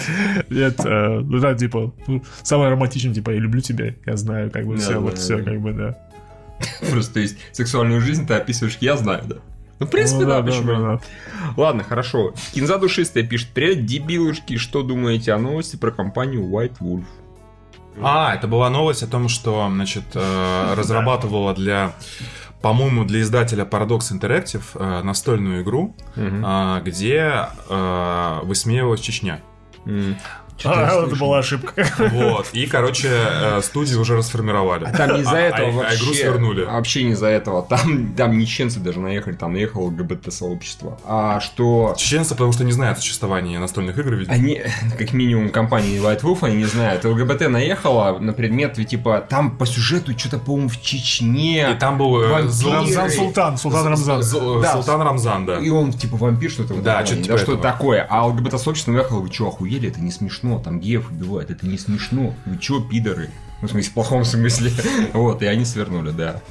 Нет, э, ну да, типа, ну, самое романтичное, типа, я люблю тебя, я знаю, как бы, все, вот все, как бы, да. Просто то есть сексуальную жизнь ты описываешь, я знаю, да. Ну, в принципе, Ну, да, да, почему да, нет? Ладно, хорошо. Кинза душистая пишет, привет, дебилушки, что думаете о новости про компанию White Wolf? А, это была новость о том, что, значит, э, разрабатывала для, по-моему, для издателя Paradox Interactive э, настольную игру, э, где э, высмеивалась Чечня. М. А, это была ошибка. Вот. И, короче, э, студию уже расформировали. А там не из-за А- этого а- а вообще. игру свернули. Вообще не из-за этого. Там, там не чеченцы даже наехали, там наехало ЛГБТ-сообщество. А что... Чеченцы, потому что не знают о существовании настольных игр, видимо. Они, как минимум, компании White Wolf, они не знают. ЛГБТ наехала на предмет, ведь, типа, там по сюжету что-то, по-моему, в Чечне. И там был э, Рамзан Султан, Султан Рамзан. Да. Султан Рамзан, да. И он, типа, вампир, что-то Да, что-то типа этого. такое. А ЛГБТ-сообщество наехало, вы что, охуели? Это не смешно. Там геев убивают. Это не смешно. Вы чё, пидоры? Ну, в смысле, в плохом смысле. Вот, и они свернули, да.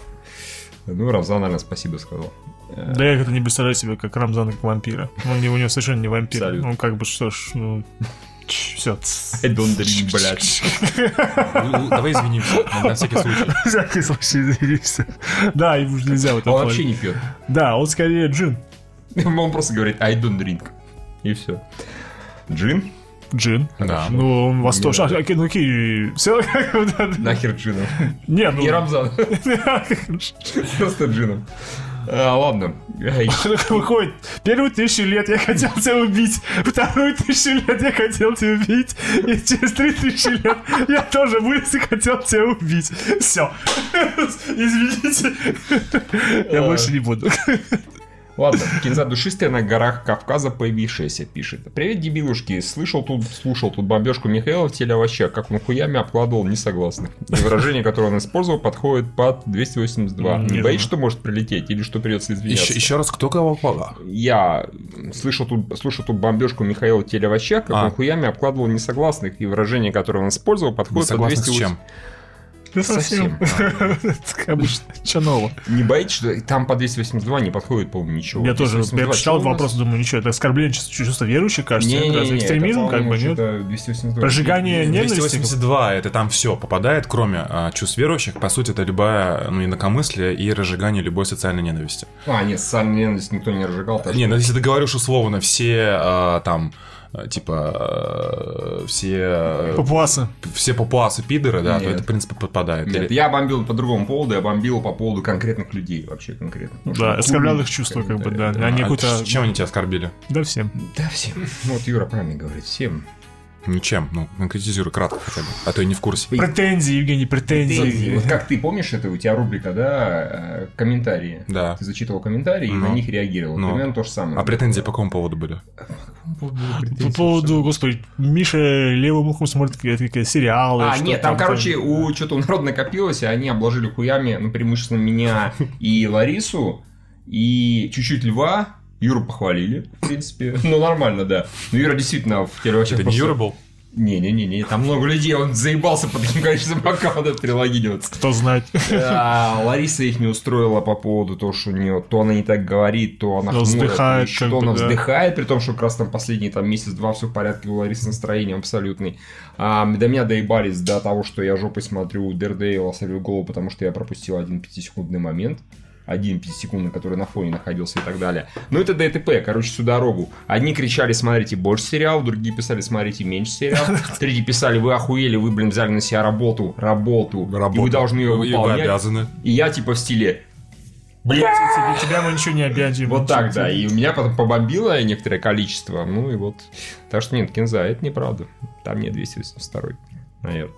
Ну, Рамзан, наверное, спасибо сказал. Да я как-то не представляю себя как Рамзана, как вампира. Он не, у него совершенно не вампир. Абсолютно. Он как бы, что ж, ну... Все. I don't drink, блядь. Ну, ну, Давай извинимся, на на всякий случай. Всякий случай извинимся. Да, ему же нельзя в этом Он вообще не пьет. Да, он скорее джин. Он просто говорит I don't drink. И все. Джин? Джин. Да. Ну, он восточный. А, ну окей, все. Нахер джином. Не, ну... И Рамзан. Просто джином. А, ладно. Выходит, первую тысячу лет я хотел тебя убить, вторую тысячу лет я хотел тебя убить, и через три тысячи лет я тоже вырос и хотел тебя убить. Все. Извините. Я больше не буду. Ладно, кинза душистая на горах Кавказа появившаяся пишет. Привет, дебилушки. Слышал тут, слушал тут бомбежку Михаила в теле овоща, как он хуями обкладывал несогласных. И выражение, которое он использовал, подходит под 282. Не Не знаю. что может прилететь или что придется извиняться? Еще, еще раз, кто кого попала? Я слышал тут, слушал тут бомбежку Михаила в теле овоща, как А. он хуями обкладывал несогласных. И выражение, которое он использовал, подходит под Согласны с 280. чем? Да совсем. Как обычно. Че нового? Не боитесь, что там по 282 не подходит, по-моему, ничего. Я тоже, 282 я что нас? вопрос, думаю, ничего, это оскорбление чувств- чувства верующих, кажется. Разве это, экстремизм, как бы, нет? что-то 282. Прожигание ненависти. 282, это там все попадает, кроме а, чувств верующих. По сути, это любая ну, инакомыслие и разжигание любой социальной ненависти. А, нет, социальную ненависть никто не разжигал. так Не, что- ну если ты говоришь условно, все а, там, а, типа, а, все, а, Папуасы. все папуасы пидоры, да, то Нет. это, в принципе, подпадает. Нет, Или- я бомбил по другому поводу, я бомбил по поводу конкретных людей, вообще конкретно. Ну, Да, оскорблял их чувства, как бы, да. комментарии, Они А какой-то... Чем они тебя оскорбили? Да, всем. Да, всем. Вот Юра правильно говорит, всем. Ничем. Ну, конкретизируй кратко хотя бы. А то я не в курсе. Претензии, Евгений, претензии. Вот как ты помнишь это, у тебя рубрика, да, э, комментарии. Да. Ты зачитывал комментарии и Ну. на них реагировал. Ну. Примерно то же самое. А претензии по какому поводу были? По поводу, господи, Миша левым ухом смотрит какие-то какие сериалы. А, нет, там, короче, у что-то у народа накопилось, и они обложили хуями, ну, преимущественно меня и Ларису, и чуть-чуть льва. Юру похвалили, в принципе. Ну, нормально, да. Ну, Юра действительно в телевачах Это не Юра был? Не-не-не, там много людей, он заебался под таким количеством аккаунтов перелогиниваться. Кто знает. А, Лариса их не устроила по поводу того, что у нее то она не так говорит, то она хмурая, то вздыхает, еще то она да. вздыхает, при том, что как раз там последний там месяц-два все в порядке, у Ларисы настроение абсолютный. А, до меня доебались до того, что я жопой смотрю Дердейла, сорву голову, потому что я пропустил один пятисекундный момент один пятисекундный, который на фоне находился и так далее. Ну, это ДТП, короче, всю дорогу. Одни кричали, смотрите больше сериал, другие писали, смотрите меньше сериал, третьи писали, вы охуели, вы, блин, взяли на себя работу, работу, и Работа. вы должны ее И вы выполнять. обязаны. И я типа в стиле, бля, Для тебя мы ничего не обязываем. вот так, да. И у меня потом побомбило некоторое количество. Ну и вот. Так что нет, Кинза, это неправда. Там нет 282, наверное.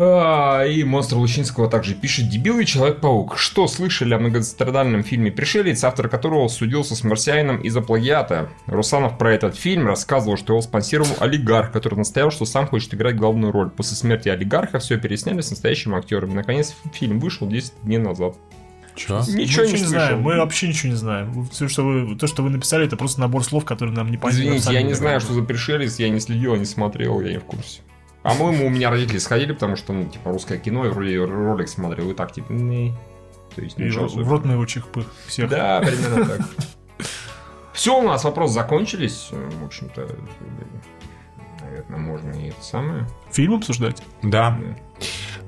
А, и монстр Лучинского также пишет «Дебил и Человек-паук. Что слышали о многострадальном фильме «Пришелец», автор которого судился с марсианином из-за плагиата? Русанов про этот фильм рассказывал, что его спонсировал олигарх, который настоял, что сам хочет играть главную роль. После смерти олигарха все пересняли с настоящими актерами. Наконец, фильм вышел 10 дней назад. Чё? Мы Ничего не, не слышал. знаем, мы вообще ничего не знаем. Все, что вы, то, что вы написали, это просто набор слов, которые нам не понятны. Извините, я не знаю, что за пришелец, я не следил, не смотрел, я не в курсе. По-моему, у меня родители сходили, потому что, ну, типа, русское кино, и вроде ролик смотрел, и так, типа, не. То есть, И ничего в рот моего чихпы всех. Да, примерно так. Все, у нас вопросы закончились. В общем-то, наверное, можно и это самое. Фильм обсуждать? Да.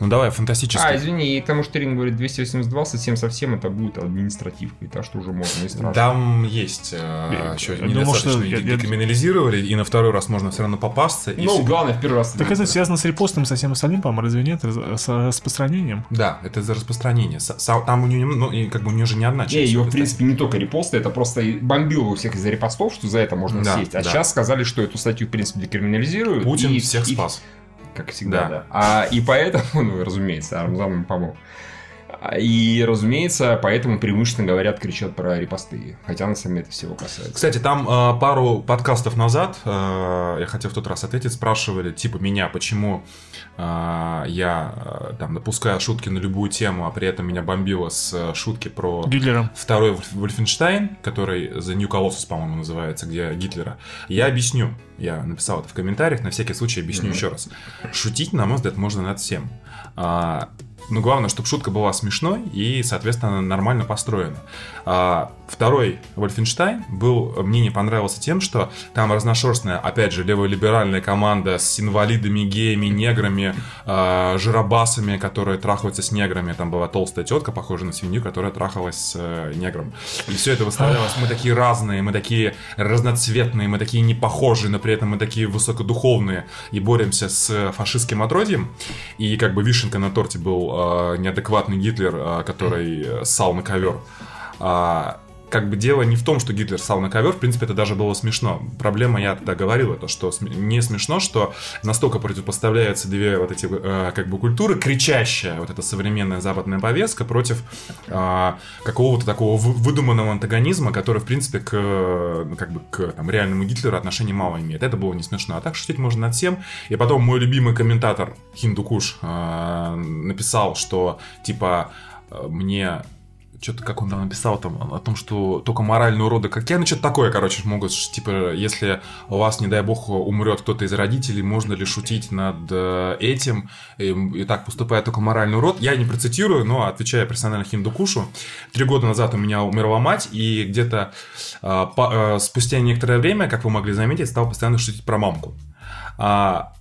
Ну давай, фантастический. А, извини, и к тому, что Рин говорит 282, совсем-совсем это будет административкой, так что уже можно не страшно. Там есть э, Я- еще я думал, что недостаточно я- я- декриминализировали, и на второй раз можно все равно попасться. и Ну, все- главное, в первый раз. Так это связано с репостом и со всем остальным, по-моему, разве нет? С распространением? Да, это за распространение. Там у нее, ну, и как бы у нее же не одна часть. Не, ее, в принципе, не только репосты, это просто и бомбило у всех из-за репостов, что за это можно Да, сесть. А да. сейчас сказали, что эту статью, в принципе, декриминализируют. Путин и- всех и- спас. Как всегда, Да. да. А, и поэтому, ну, разумеется, Армзан им помог. А, И, разумеется, поэтому преимущественно говорят, кричат про репосты. Хотя на самом деле это всего касается. Кстати, там э, пару подкастов назад, э, я хотел в тот раз ответить, спрашивали, типа, меня, почему э, я э, там допускаю шутки на любую тему, а при этом меня бомбило с э, шутки про Гитлером. второй Вольф- Вольфенштейн, который The New Colossus, по-моему, называется, где Гитлера. Я объясню. Я написал это в комментариях, на всякий случай объясню Мгм. еще раз. Шутить, на мой взгляд, можно над всем. А, ну, главное, чтобы шутка была смешной и, соответственно, нормально построена. А, второй Вольфенштайн был, мне не понравился тем, что там разношерстная, опять же, леволиберальная команда с инвалидами, геями, неграми, а, жиробасами, которые трахаются с неграми. Там была толстая тетка, похожая на свинью, которая трахалась с э, негром. И все это выставлялось. Мы такие разные, мы такие разноцветные, мы такие непохожие, но при этом мы такие высокодуховные и боремся с фашистским отродьем. И как бы вишенка на торте был э, неадекватный Гитлер, э, который ссал на ковер. А, как бы дело не в том, что Гитлер ссал на ковер, в принципе, это даже было смешно. Проблема, я тогда говорил, это что не смешно, что настолько противопоставляются две вот эти э, как бы культуры, кричащая вот эта современная западная повестка против э, какого-то такого вы- выдуманного антагонизма, который, в принципе, к, ну, как бы, к там, реальному Гитлеру отношения мало имеет. Это было не смешно. А так шутить можно над всем. И потом мой любимый комментатор Хиндукуш э, написал, что типа э, мне что-то как он там написал там о том, что только моральные уроды, как я, ну что-то такое, короче, могут, типа, если у вас, не дай бог, умрет кто-то из родителей, можно ли шутить над э, этим, и, и так поступает только моральный урод. Я не процитирую, но отвечая персонально Хиндукушу, три года назад у меня умерла мать, и где-то э, по, э, спустя некоторое время, как вы могли заметить, стал постоянно шутить про мамку. А,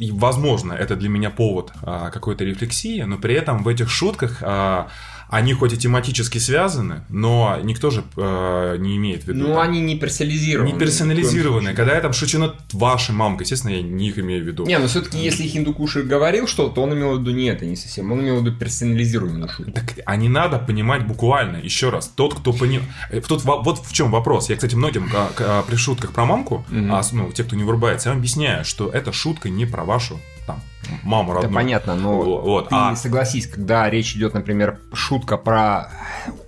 и, возможно, это для меня повод а, какой-то рефлексии, но при этом в этих шутках а, они хоть и тематически связаны, но никто же э, не имеет в виду. Ну, они не персонализированы. не персонализированы. коем Когда я там шучу над вашей мамкой, естественно, я не их имею в виду. Не, ну все-таки, если Хиндукуши говорил что-то, то он имел в виду не это, не совсем. Он имел в виду персонализированную шутку. Так, а не надо понимать буквально. Еще раз, тот, кто понимает... Тут во- вот в чем вопрос. Я, кстати, многим а, при шутках про мамку, Мгм. а, ну, те, кто не вырубается, я вам объясняю, что эта шутка не про вашу там, маму Это родную. понятно, но Вот, ты а- согласись, когда речь идет, например, шутка про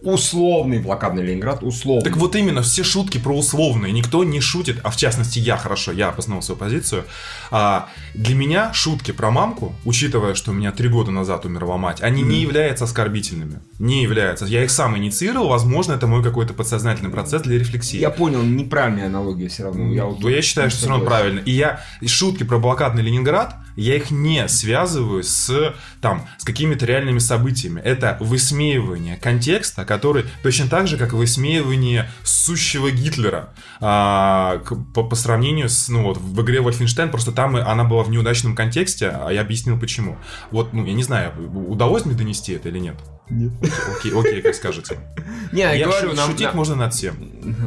условный блокадный Ленинград, условный. Так вот именно, все шутки про условные, никто не шутит, а в частности я хорошо, я опознал свою позицию. А, для меня шутки про мамку, учитывая, что у меня три года назад умерла мать, они не являются оскорбительными. Не являются. Я их сам инициировал, возможно, это мой какой-то подсознательный процесс для рефлексии. Я понял, неправильная аналогия все равно. Я, вот Ну, я считаю, что все равно правильно. И я и шутки про блокадный Ленинград, я их не связываю с, там, с какими-то реальными событиями. Это высмеивание контекста, который точно так же, как высмеивание сущего Гитлера а, к- по, по сравнению с, ну вот, в игре Wolfenstein, просто там и она была в неудачном контексте, а я объяснил почему. Вот, ну, я не знаю, удалось мне донести это или нет? Нет. Окей, окей, как скажете. Не, я, Я говорю, шу- нам... шутить можно над всем.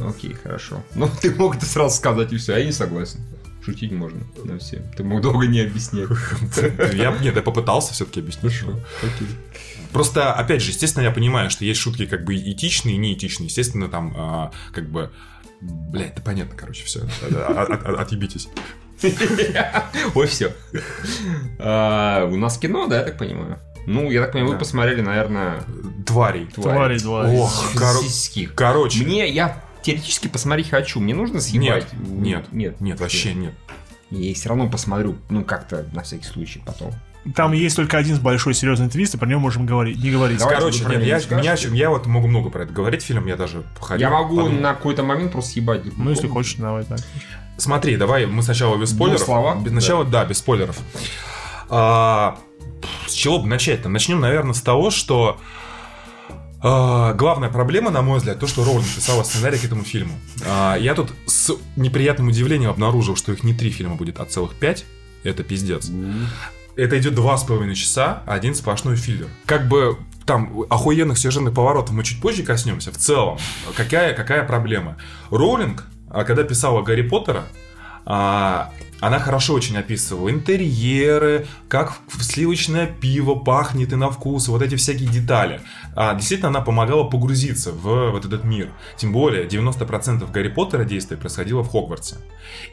Окей, хорошо. Ну, ты мог это сразу сказать, и все, я не согласен. Шутить можно на все. Ты мог долго не объяснять. Я, нет, я попытался все-таки объяснить. Окей. Просто, опять же, естественно, я понимаю, что есть шутки как бы этичные и неэтичные. Естественно, там, а, как бы... Блять, это понятно, короче, все. Отъебитесь. Ой, все. У нас кино, да, я так понимаю? Ну, я так понимаю, вы посмотрели, наверное, Тварей. Твари, твари. Ох. Короче. Мне, я теоретически посмотреть хочу. Мне нужно съебать? Нет, нет, Нет. нет, вообще нет. Я все равно посмотрю, ну, как-то на всякий случай потом. Там есть только один большой серьезный твист, и про него можем говорить, не говорить. Давай. Короче, нет, я, не меня я вот могу много про это говорить, фильм я даже походил. я могу подумал. на какой-то момент просто съебать. Ну, если хочешь, давай так. Смотри, давай мы сначала без спойлеров. словах? Без, Сначала, да, без спойлеров. А, с чего бы начать-то? Начнем, наверное, с того, что а, главная проблема, на мой взгляд, то, что Роулинг писала сценарий к этому фильму. А, я тут с неприятным удивлением обнаружил, что их не три фильма будет, а целых пять. Это пиздец. Это идет два с половиной часа, один сплошной филлер. Как бы там охуенных сюжетных поворотов мы чуть позже коснемся. В целом, какая, какая проблема? Роулинг, а, когда писала Гарри Поттера, а, она хорошо очень описывала интерьеры, как сливочное пиво пахнет и на вкус, вот эти всякие детали. А, действительно, она помогала погрузиться в вот этот мир. Тем более, 90% Гарри Поттера действия происходило в Хогвартсе.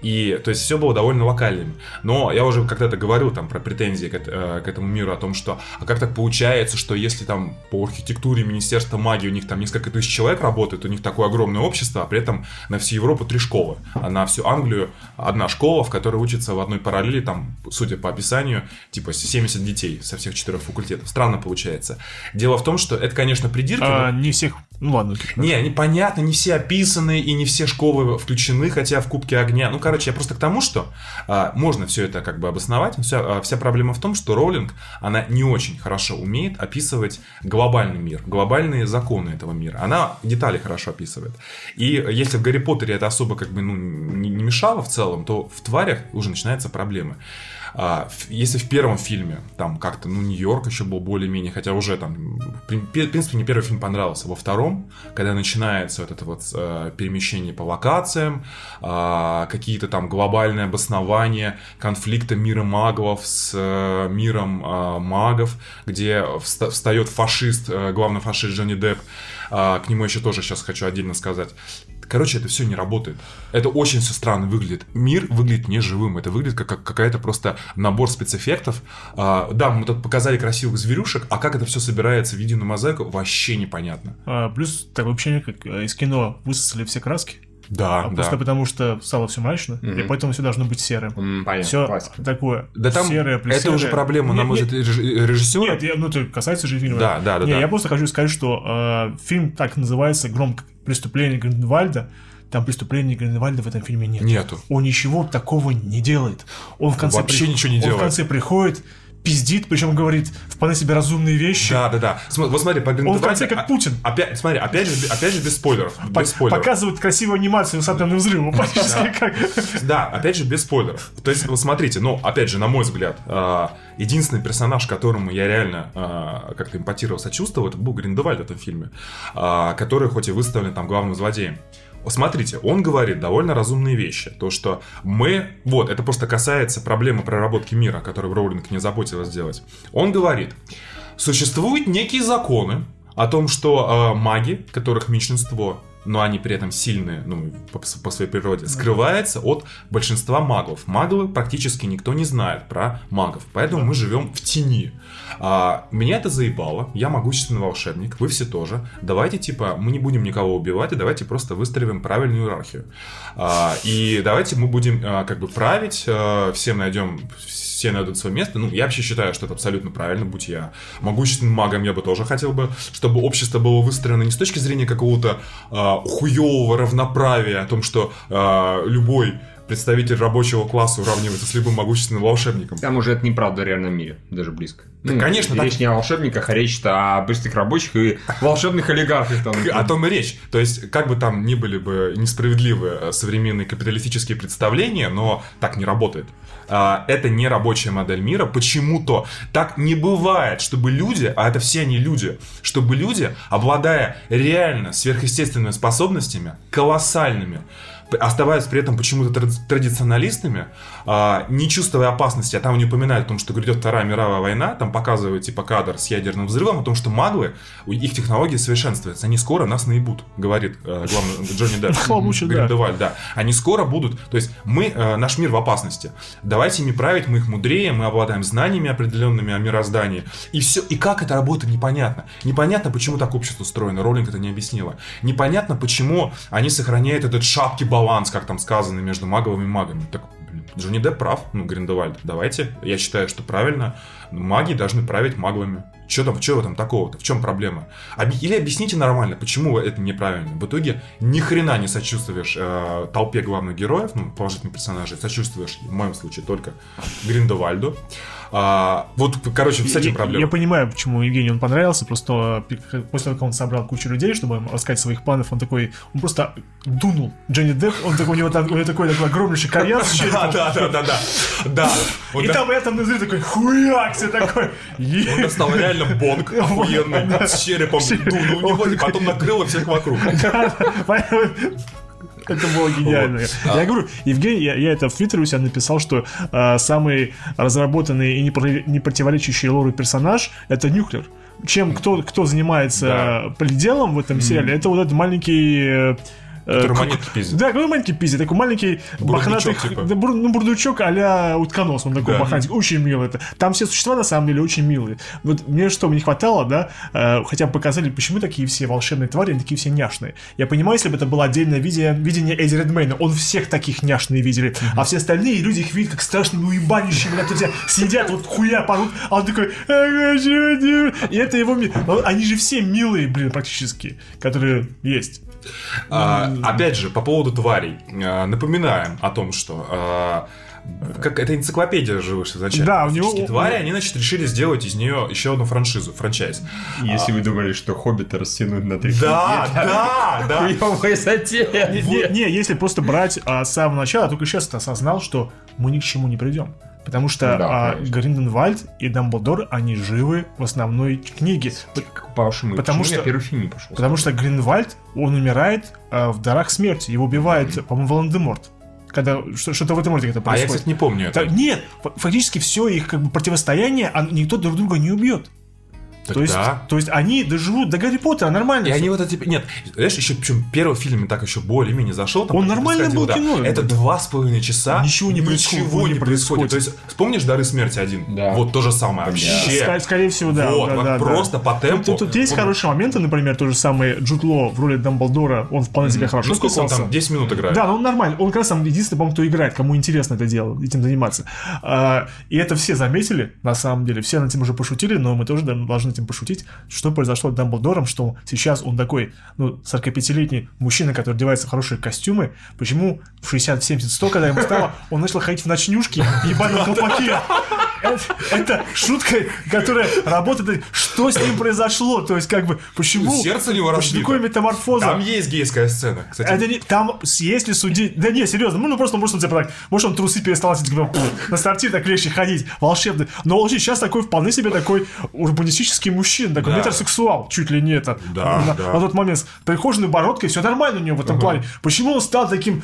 И, то есть, все было довольно локальным. Но я уже когда-то говорил там про претензии к, э, к этому миру, о том, что, а как так получается, что если там по архитектуре Министерства магии у них там несколько тысяч человек работает, у них такое огромное общество, а при этом на всю Европу три школы, а на всю Англию одна школа, в которой учится в одной параллели, там, судя по описанию, типа 70 детей со всех четырех факультетов. Странно получается. Дело в том, что это, конечно, придирки, А, но- не всех Ну ладно. Не, они понятно, не все описаны и не все школы включены, хотя в Кубке огня. Ну, короче, я просто к тому, что а, можно все это как бы обосновать. но Вся, а, вся проблема в том, что Роулинг, она не очень хорошо умеет описывать глобальный мир, глобальные законы этого мира. Она детали хорошо описывает. И если в Гарри Поттере это особо как бы ну, не, не мешало в целом, то в тварях уже начинаются проблемы. А, если в первом фильме там как-то, ну, Нью-Йорк еще был более-менее, хотя уже там, в принципе, мне первый фильм понравился. Во втором, когда начинается вот это вот э, перемещение по локациям, а, какие-то там глобальные обоснования конфликта мира магов с э, миром а, магов, где вста- встает фашист, э, главный фашист Джонни Депп, а, к нему еще тоже сейчас хочу отдельно сказать. Короче, это все не работает. Это очень все странно выглядит. Мир выглядит неживым. Это выглядит как, как какая-то просто набор спецэффектов. А, да, мы тут показали красивых зверюшек, а как это все собирается в единую мозаику, вообще непонятно. А, плюс такое ощущение, как э, из кино высосали все краски. Да, А да. Просто потому, что стало все мрачно, и поэтому все должно быть серым. М, Понятно, Все классика. такое Да там серое, плюс это уже серое. проблема, на Не- мой взгляд, реж- режиссера. Нет, я- ну это касается же фильма. Да, да, да, Не, да. я просто хочу сказать, что э, фильм так называется «Громко преступление Гриндевальда». Там преступления Гриндевальда в этом фильме нет. Нету. Он ничего такого не делает. Он в конце Вообще при- ничего не он делает. в конце приходит, пиздит, причем говорит вполне себе разумные вещи. Да, да, да. См- Вот смотри, по Он в конце как а- Путин. Опять, смотри, опять же, опять же без спойлеров. Без спойлеров. Показывает красивую анимацию с атомным взрывом. Практически как. Да, опять же, без спойлеров. То есть, вот смотрите, ну, опять же, на мой взгляд, а, единственный персонаж, которому я реально а, как-то импотировал, сочувствовал, это был Гриндевальд в этом фильме, который хоть и выставлен там главным злодеем. Смотрите, он говорит довольно разумные вещи. То, что мы... Вот, это просто касается проблемы проработки мира, которую Роулинг не заботилась сделать. Он говорит, существуют некие законы о том, что э, маги, которых меньшинство, но они при этом сильные, ну, по, по своей природе, скрывается от большинства магов. Магов практически никто не знает про магов, поэтому мы живем в тени. А, меня это заебало, я могущественный волшебник, вы все тоже. Давайте, типа, мы не будем никого убивать, и давайте просто выстроим правильную иерархию. А, и давайте мы будем, а, как бы, править, а, всем найдем все найдут свое место. Ну, я вообще считаю, что это абсолютно правильно, будь я могущественным магом, я бы тоже хотел бы, чтобы общество было выстроено не с точки зрения какого-то а, хуевого равноправия, о том, что а, любой представитель рабочего класса уравнивается с любым могущественным волшебником. Там уже это неправда в реальном мире, даже близко. Ну, Да, конечно, Речь так- не о волшебниках, а речь-то о быстрых рабочих и волшебных олигархах. Там. О том и речь. То есть, как бы там ни были бы несправедливые э, современные капиталистические представления, но так не работает. А, Это не рабочая модель мира. Почему-то так не бывает, чтобы люди, а это все они люди, чтобы люди, обладая реально сверхъестественными способностями, колоссальными, оставаясь при этом почему-то тради- традиционалистами, а, не чувствуя опасности, а там они упоминают о том, что грядет Вторая мировая война, там показывают типа кадр с ядерным взрывом, о том, что маглы, их технологии совершенствуются, они скоро нас наебут, говорит э, главный Джонни Депп. Хлопучий, да. Они скоро будут, то есть мы, э, наш мир в опасности. Давайте ими править, мы их мудрее, мы обладаем знаниями определенными о мироздании. И все, и как это работает, непонятно. Непонятно, почему так общество устроено, Роллинг это не объяснила. Непонятно, почему они сохраняют этот шаткий баланс, как там сказано, между маговыми магами. Так, Джонни Депп прав, ну, Гриндевальд, давайте, я считаю, что правильно, маги должны править маглами. Что там, что в этом такого-то? В чем проблема? Или объясните нормально, почему это неправильно. В итоге ни хрена не сочувствуешь э, толпе главных героев, ну, положительных персонажей, сочувствуешь, в моем случае, только Гриндевальду. А, вот, короче, с этим проблема. Я понимаю, почему Евгению он понравился, просто после того, как он собрал кучу людей, чтобы им рассказать своих планов, он такой, он просто дунул Джонни Депп, он такой, у него, там- у него такой, такой огромнейший кальян с Да, да, да, да, да. И там этом внутри такой хуяк, все такой, «Е». он достал реально бонг охуенный, с черепом, дунул в него, и потом накрыло всех вокруг. Это было гениально. Я говорю, Евгений, я, я это в Твиттере у себя написал, что э, самый разработанный и не, про- не противоречащий лору персонаж это Нюклер. Чем кто, кто занимается Да. полиделом в этом сериале, это вот этот маленький э, Который ку- монетки пиздит. Да, какой маленький пиздит, такой маленький мохнатый, типа. ну, бурдучок а-ля утконос, он такой Да. мохнатый, очень милый. Это. Там все существа, на самом деле, очень милые. Вот мне что, мне не хватало, да, э, хотя бы показали, почему такие все волшебные твари, они такие все няшные. Я понимаю, если бы это было отдельное видение, Эдди Редмейна, он всех таких няшные видели, а все остальные люди их видят как страшными уебанищами, которые тебя съедят, вот хуя порут, а он такой, «А, хочу, не». и это его Они же все милые, блин, практически, которые есть. А, опять же, по поводу тварей. А, напоминаем о том, что... а, как это энциклопедия же вышла изначально. Да, у него- твари, они, значит, решили сделать из нее еще одну франшизу, франчайз. Если вы думали, что Хоббита растянуть на три Да, да, да. затея. Не, не, если просто брать а, с самого начала, только сейчас осознал, что мы ни к чему не придем. Потому что Да, а. Гринденвальд и Дамблдор, они живы в основной книге. По вашему, Потому что- я первый фильм не пошел? Потому что Гринденвальд, он умирает а, в дарах смерти. Его убивает, по-моему, Волан-де-Морт. Когда что- что-то в этом роде это А я, происходит. кстати, не помню это. Нет, фактически все их как бы противостояние, а никто друг друга не убьет. Так То есть, да. то есть они доживут до Гарри Поттера нормально. И всё. они вот эти... Нет, знаешь, еще причем первый фильм так еще более-менее зашел. Там Он нормально был кино, Это да. два с половиной часа. Ничего не происходит, Ничего не не происходит. То есть, вспомнишь «Дары смерти» один? Да. Вот то же самое. Вообще. Ска- Скорее всего, да. Вот, да, вот да, да. просто по темпу. Тут, тут есть Вот. хорошие моменты, например, тот же самый Джуд Ло в роли Дамблдора, он вполне себе хорошо Ну сколько он там? 10 минут играет? Да, ну он нормально. Он как раз там единственный, по-моему, кто играет, кому интересно это дело, этим заниматься. А, и это все заметили, на самом деле. Все над этим уже пошутили, но мы тоже да, должны этим пошутить. Что произошло с Дамблдором, что сейчас он такой, ну, 45-летний мужчина, который одевается в хорошие костюмы. Почему в 60, 70, 100, когда ему стало, он начал ходить в ночнушки, ебаном колпаке. Это, шутка, которая работает. Что с ним произошло? То есть, как бы, почему? Сердце у него разбито. такой метаморфоза? Там есть гейская сцена. Кстати, Это не, там, если судить... Да не, серьезно, ну, ну просто, может, он тебя так... Может, он трусы перестал носить, типа, на сортир так легче ходить, волшебный. Но он сейчас такой, вполне себе такой урбанистический мужчина, такой Да. метросексуал, чуть ли не это. Да, на, да. на тот момент. С прихожей бородкой, все нормально у него в этом плане. Почему он стал таким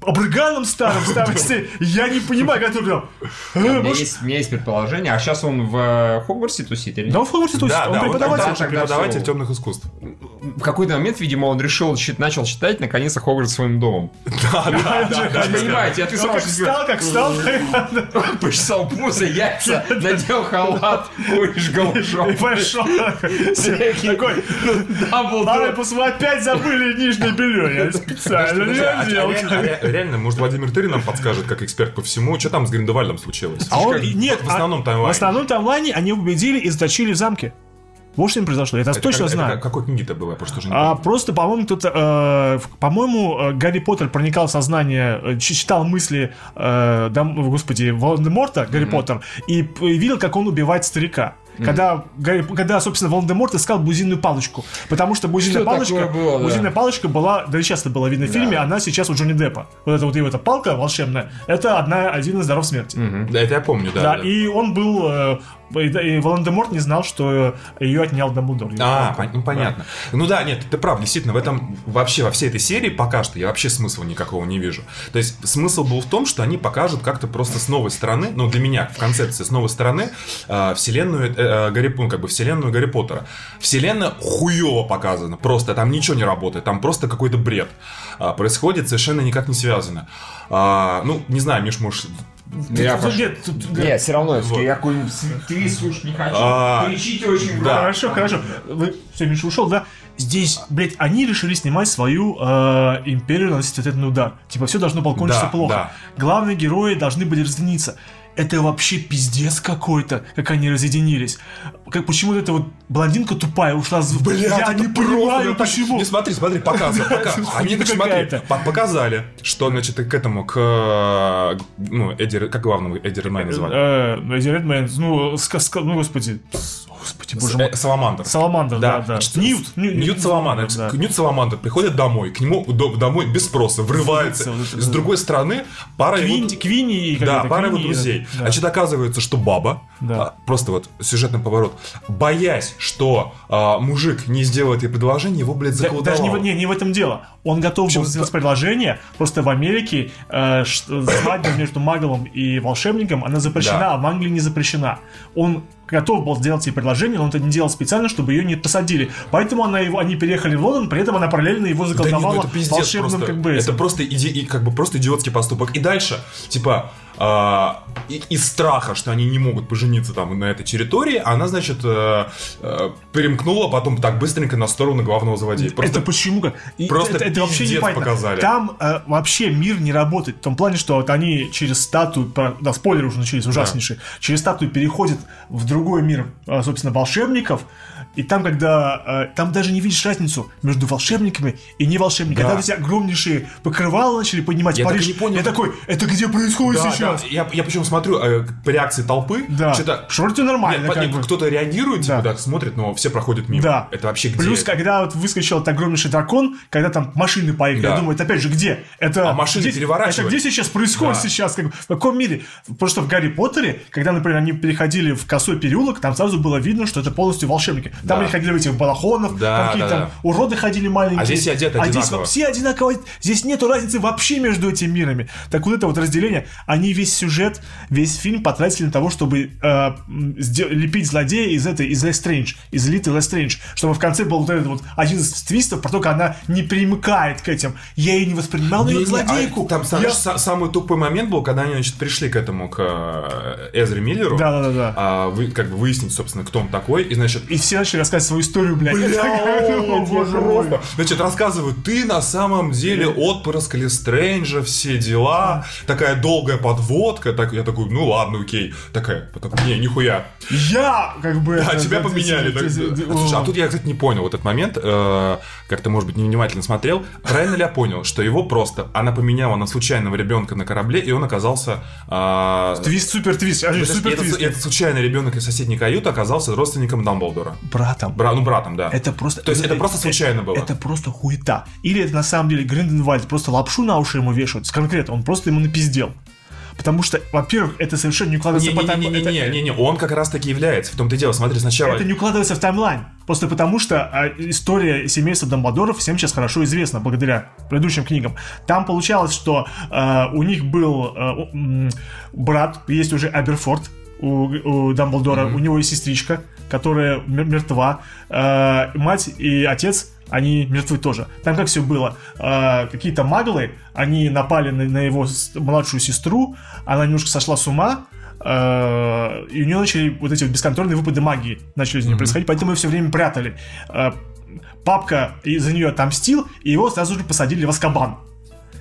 обрыганом старым, старым, я не понимаю, который там... У э, меня может- есть, у меня есть предположение, а сейчас он в э, Хогвартсе тусит или нет? Да он в Хогвартсе тусит, он да, он, преподаватель. преподаватель темных искусств. В какой-то момент, видимо, он решил, чит- начал считать, наконец-то Хогвартс своим домом. Да, да, да, да. Понимаете, я ты Ну, сам как встал, как встал, почесал пузо, яйца, надел халат, куришь и голышом. пошел. Такой, Дамблдор. Ай, посмотри, опять забыли нижнее белье. Я специально а- не а делал. реально, ре- реально, может, Владимир Тырин нам подскажет, как эксперт по всему, что там с Гриндевальдом случилось? А он, нет, в основном а- таймлайне. В основном таймлайне они победили и заточили в замке. Вот что им произошло, я это, Это точно как- это знаю. как- какой книги-то было? Я просто уже А просто, по-моему, кто-то, э, по-моему, э, Гарри Поттер проникал в сознание, э, читал мысли, э, дам- господи, Волан-де-Морта, Гарри Поттер, и и видел, как он убивает старика. Когда, Гарри- когда, собственно, Волан-де-Морт искал бузинную палочку. Потому что бузинная Что палочка, было, да. бузинная палочка была, да и сейчас это было видно в фильме, она сейчас у Джонни Деппа. Вот эта вот его эта палка волшебная, это одна, один из даров смерти. Да, это я помню, да. Да, да. и он был... э, И, да, Волан-де-Морт не знал, что ее отнял Дамблдор. А, ну, понятно. Ну да, нет, ты прав, действительно, в этом вообще, во всей этой серии пока что я вообще смысла никакого не вижу. То есть смысл был в том, что они покажут как-то просто с новой стороны, ну для меня в концепции с новой стороны, э, вселенную э, э, Гарри, ну, как бы вселенную Гарри Поттера. Вселенная хуево показана, просто там ничего не работает, там просто какой-то бред. Происходит совершенно никак не связано. А, ну, не знаю, Миш, может... Я Тут пошел. нет, тут- Нет, все равно, Вот. я какой-нибудь твист слушать не хочу. А, Кричите очень да. Хорошо, хорошо. Вы все, Миша ушел, да? Здесь, блядь, они решили снимать свою э, империю наносить ответный удар. Типа, все должно было кончиться Да, плохо. да. Главные герои должны были разъединиться. Это вообще пиздец какой-то, как они разъединились. Как почему эта вот блондинка тупая ушла в... Я не понимаю, почему. Не смотри, смотри, показывай, показывай. Они, смотри, показали, что, значит, к этому, к, э, ну, Эдди, как главного Эдди Редмейна звали? Э, ну, Эдди Редмейн, ну, ну, господи, господи, боже мой. Э, Саламандр. Саламандр, да, да. Ньют, Нью- Ньют Саламандр. да. Ньют Саламандр приходит домой, к нему до- домой без спроса, врывается. С другой стороны, пара его... Квинни, и Да, пара его друзей. да. Значит, оказывается, что баба, Да. а, просто вот сюжетный поворот, боясь, что а, мужик не сделает ей предложение, его, блядь, заколдовал. даже не, в- не, не в этом дело. Он готов был сделать предложение, просто в Америке э, свадьба между маглом и волшебником, она запрещена, Да. а в Англии не запрещена. Он готов был сделать ей предложение, но он это не делал специально, чтобы ее не посадили. Поэтому она его, они переехали в Лондон, при этом она параллельно его Да заколдовала ну это пиздец волшебным просто. как бы Это просто, иди, как бы просто идиотский поступок. И дальше, типа, а, и- из страха, что они не могут пожениться там на этой территории, она, значит, э, э, перемкнула потом так быстренько на сторону главного злодея. Просто это почему как? Просто это, это вообще не показали. Там э, вообще мир не работает. В том плане, что вот они через статую, да, спойлеры уже начались ужаснейшие, через статую переходят в другой мир, собственно, волшебников. И там, когда э, там даже не видишь разницу между волшебниками и не волшебниками. Да. Когда эти огромнейшие покрывала начали поднимать Я так Париж, и не понял. я такой, это где происходит Да, сейчас? да, я, я причем смотрю э, по реакции толпы, Да. что-то Что вроде нормально, Нет, как нет, бы. кто-то реагирует, типа, Да. так смотрит, но все проходят мимо. Да. Это вообще где? Плюс, когда вот выскочил этот огромнейший дракон, когда там машины поехали, Да. я думаю, это опять же где? Это А машины здесь- переворачивают. Это где сейчас происходит Да. сейчас? Как, в каком мире? Потому что в Гарри Поттере, когда, например, они переходили в косой переулок, там сразу было видно, что это полностью волшебники. Там Да. они ходили в этих балахонов, Да, там какие-то да, там уроды ходили маленькие. А здесь все одеты А здесь одинаково. все одинаково. Здесь нету разницы вообще между этими мирами. Так вот это вот разделение, они весь сюжет, весь фильм потратили на того, чтобы э, лепить злодея из этой, из Лестрэндж, из элиты Лестрэндж, чтобы в конце был вот этот вот один из твистов, про то, как она не примыкает к этим. Я ее не воспринимал, но ее Не-не, а злодейку. там, знаешь, Я- са- самый тупой момент был, когда они, значит, пришли к этому, к э, Эзре Миллеру. Да-да-да-да. а, вы, как бы выяснить, собственно, кто он такой. И, значит, И все начали рассказывать свою историю, блядь. Я такая, «О, боже мой». Значит, рассказывают, ты на самом деле отпрыск Стрэнджа, все дела, такая долгая подводка, так, я такой, ну ладно, окей, такая, потом, не, нихуя, Я, как бы... а это, тебя поменяли. Слушай, а тут я, кстати, не понял вот этот момент, э, как ты, может быть, невнимательно смотрел, правильно ли я понял, что его просто, она поменяла на случайного ребенка на корабле, и он оказался... э, Твист, супер твист, а, этот случайный ребенок из соседней каюты оказался родственником Дамблдора. Братом. Бра- ну, братом, да. Это просто... То есть это просто случайно было? Это просто хуета. Или это на самом деле Гринденвальд просто лапшу на уши ему вешают. Конкретно, он просто ему напиздел. Потому что, во-первых, это совершенно не укладывается по таймлайну. Это- Не-не-не, он как раз таки является. В том-то и дело, смотри, сначала... Это не укладывается в таймлайн. Просто потому что а, история семейства Дамбладоров всем сейчас хорошо известна благодаря предыдущим книгам. Там получалось, что а, у них был м, брат, есть уже Аберфорд у, у Дамблдора, у него есть сестричка, которая мер- мертва. А, мать и отец они мертвы тоже. Там как все было? А, какие-то маглы, они напали на, на его младшую сестру, она немножко сошла с ума, э, и у нее начали вот эти вот бесконтрольные выпады магии начали из нее происходить, поэтому ее все время прятали. Э, Папка за нее отомстил, и его сразу же посадили в Аскабан.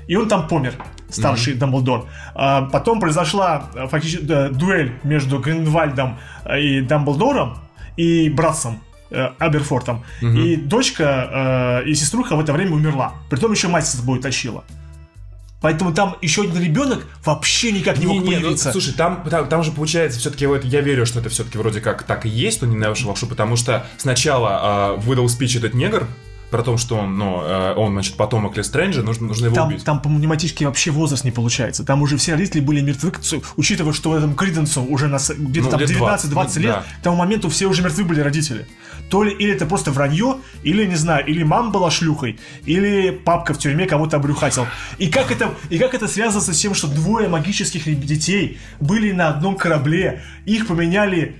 И он там помер, старший Дамблдор. А, потом произошла э, фактически э, дуэль между Гриндвальдом э, и Дамблдором и братцем э, Аберфортом. И дочка э, и сеструха в это время умерла. Притом еще мать с собой тащила. Поэтому там еще один ребенок вообще никак не мог Не, не, ну, появиться. слушай, там, там, там же получается все-таки вот я верю, что это все-таки вроде как так и есть, что не нашу лапшу, потому что сначала э, выдал спич этот негр про то, что он, ну, он, значит, потомок Лестрэнджа, нужно, нужно его Там, убить. там по математически вообще возраст не получается. Там уже все родители были мертвы, учитывая, что этому Криденсу уже на где-то Ну, там лет 19-20 20, лет, да. к тому моменту все уже мертвы были родители. То ли или это просто вранье, или, не знаю, или мама была шлюхой, или папка в тюрьме кого-то обрюхатил. И как это, и как это связано с тем, что двое магических детей были на одном корабле, их поменяли...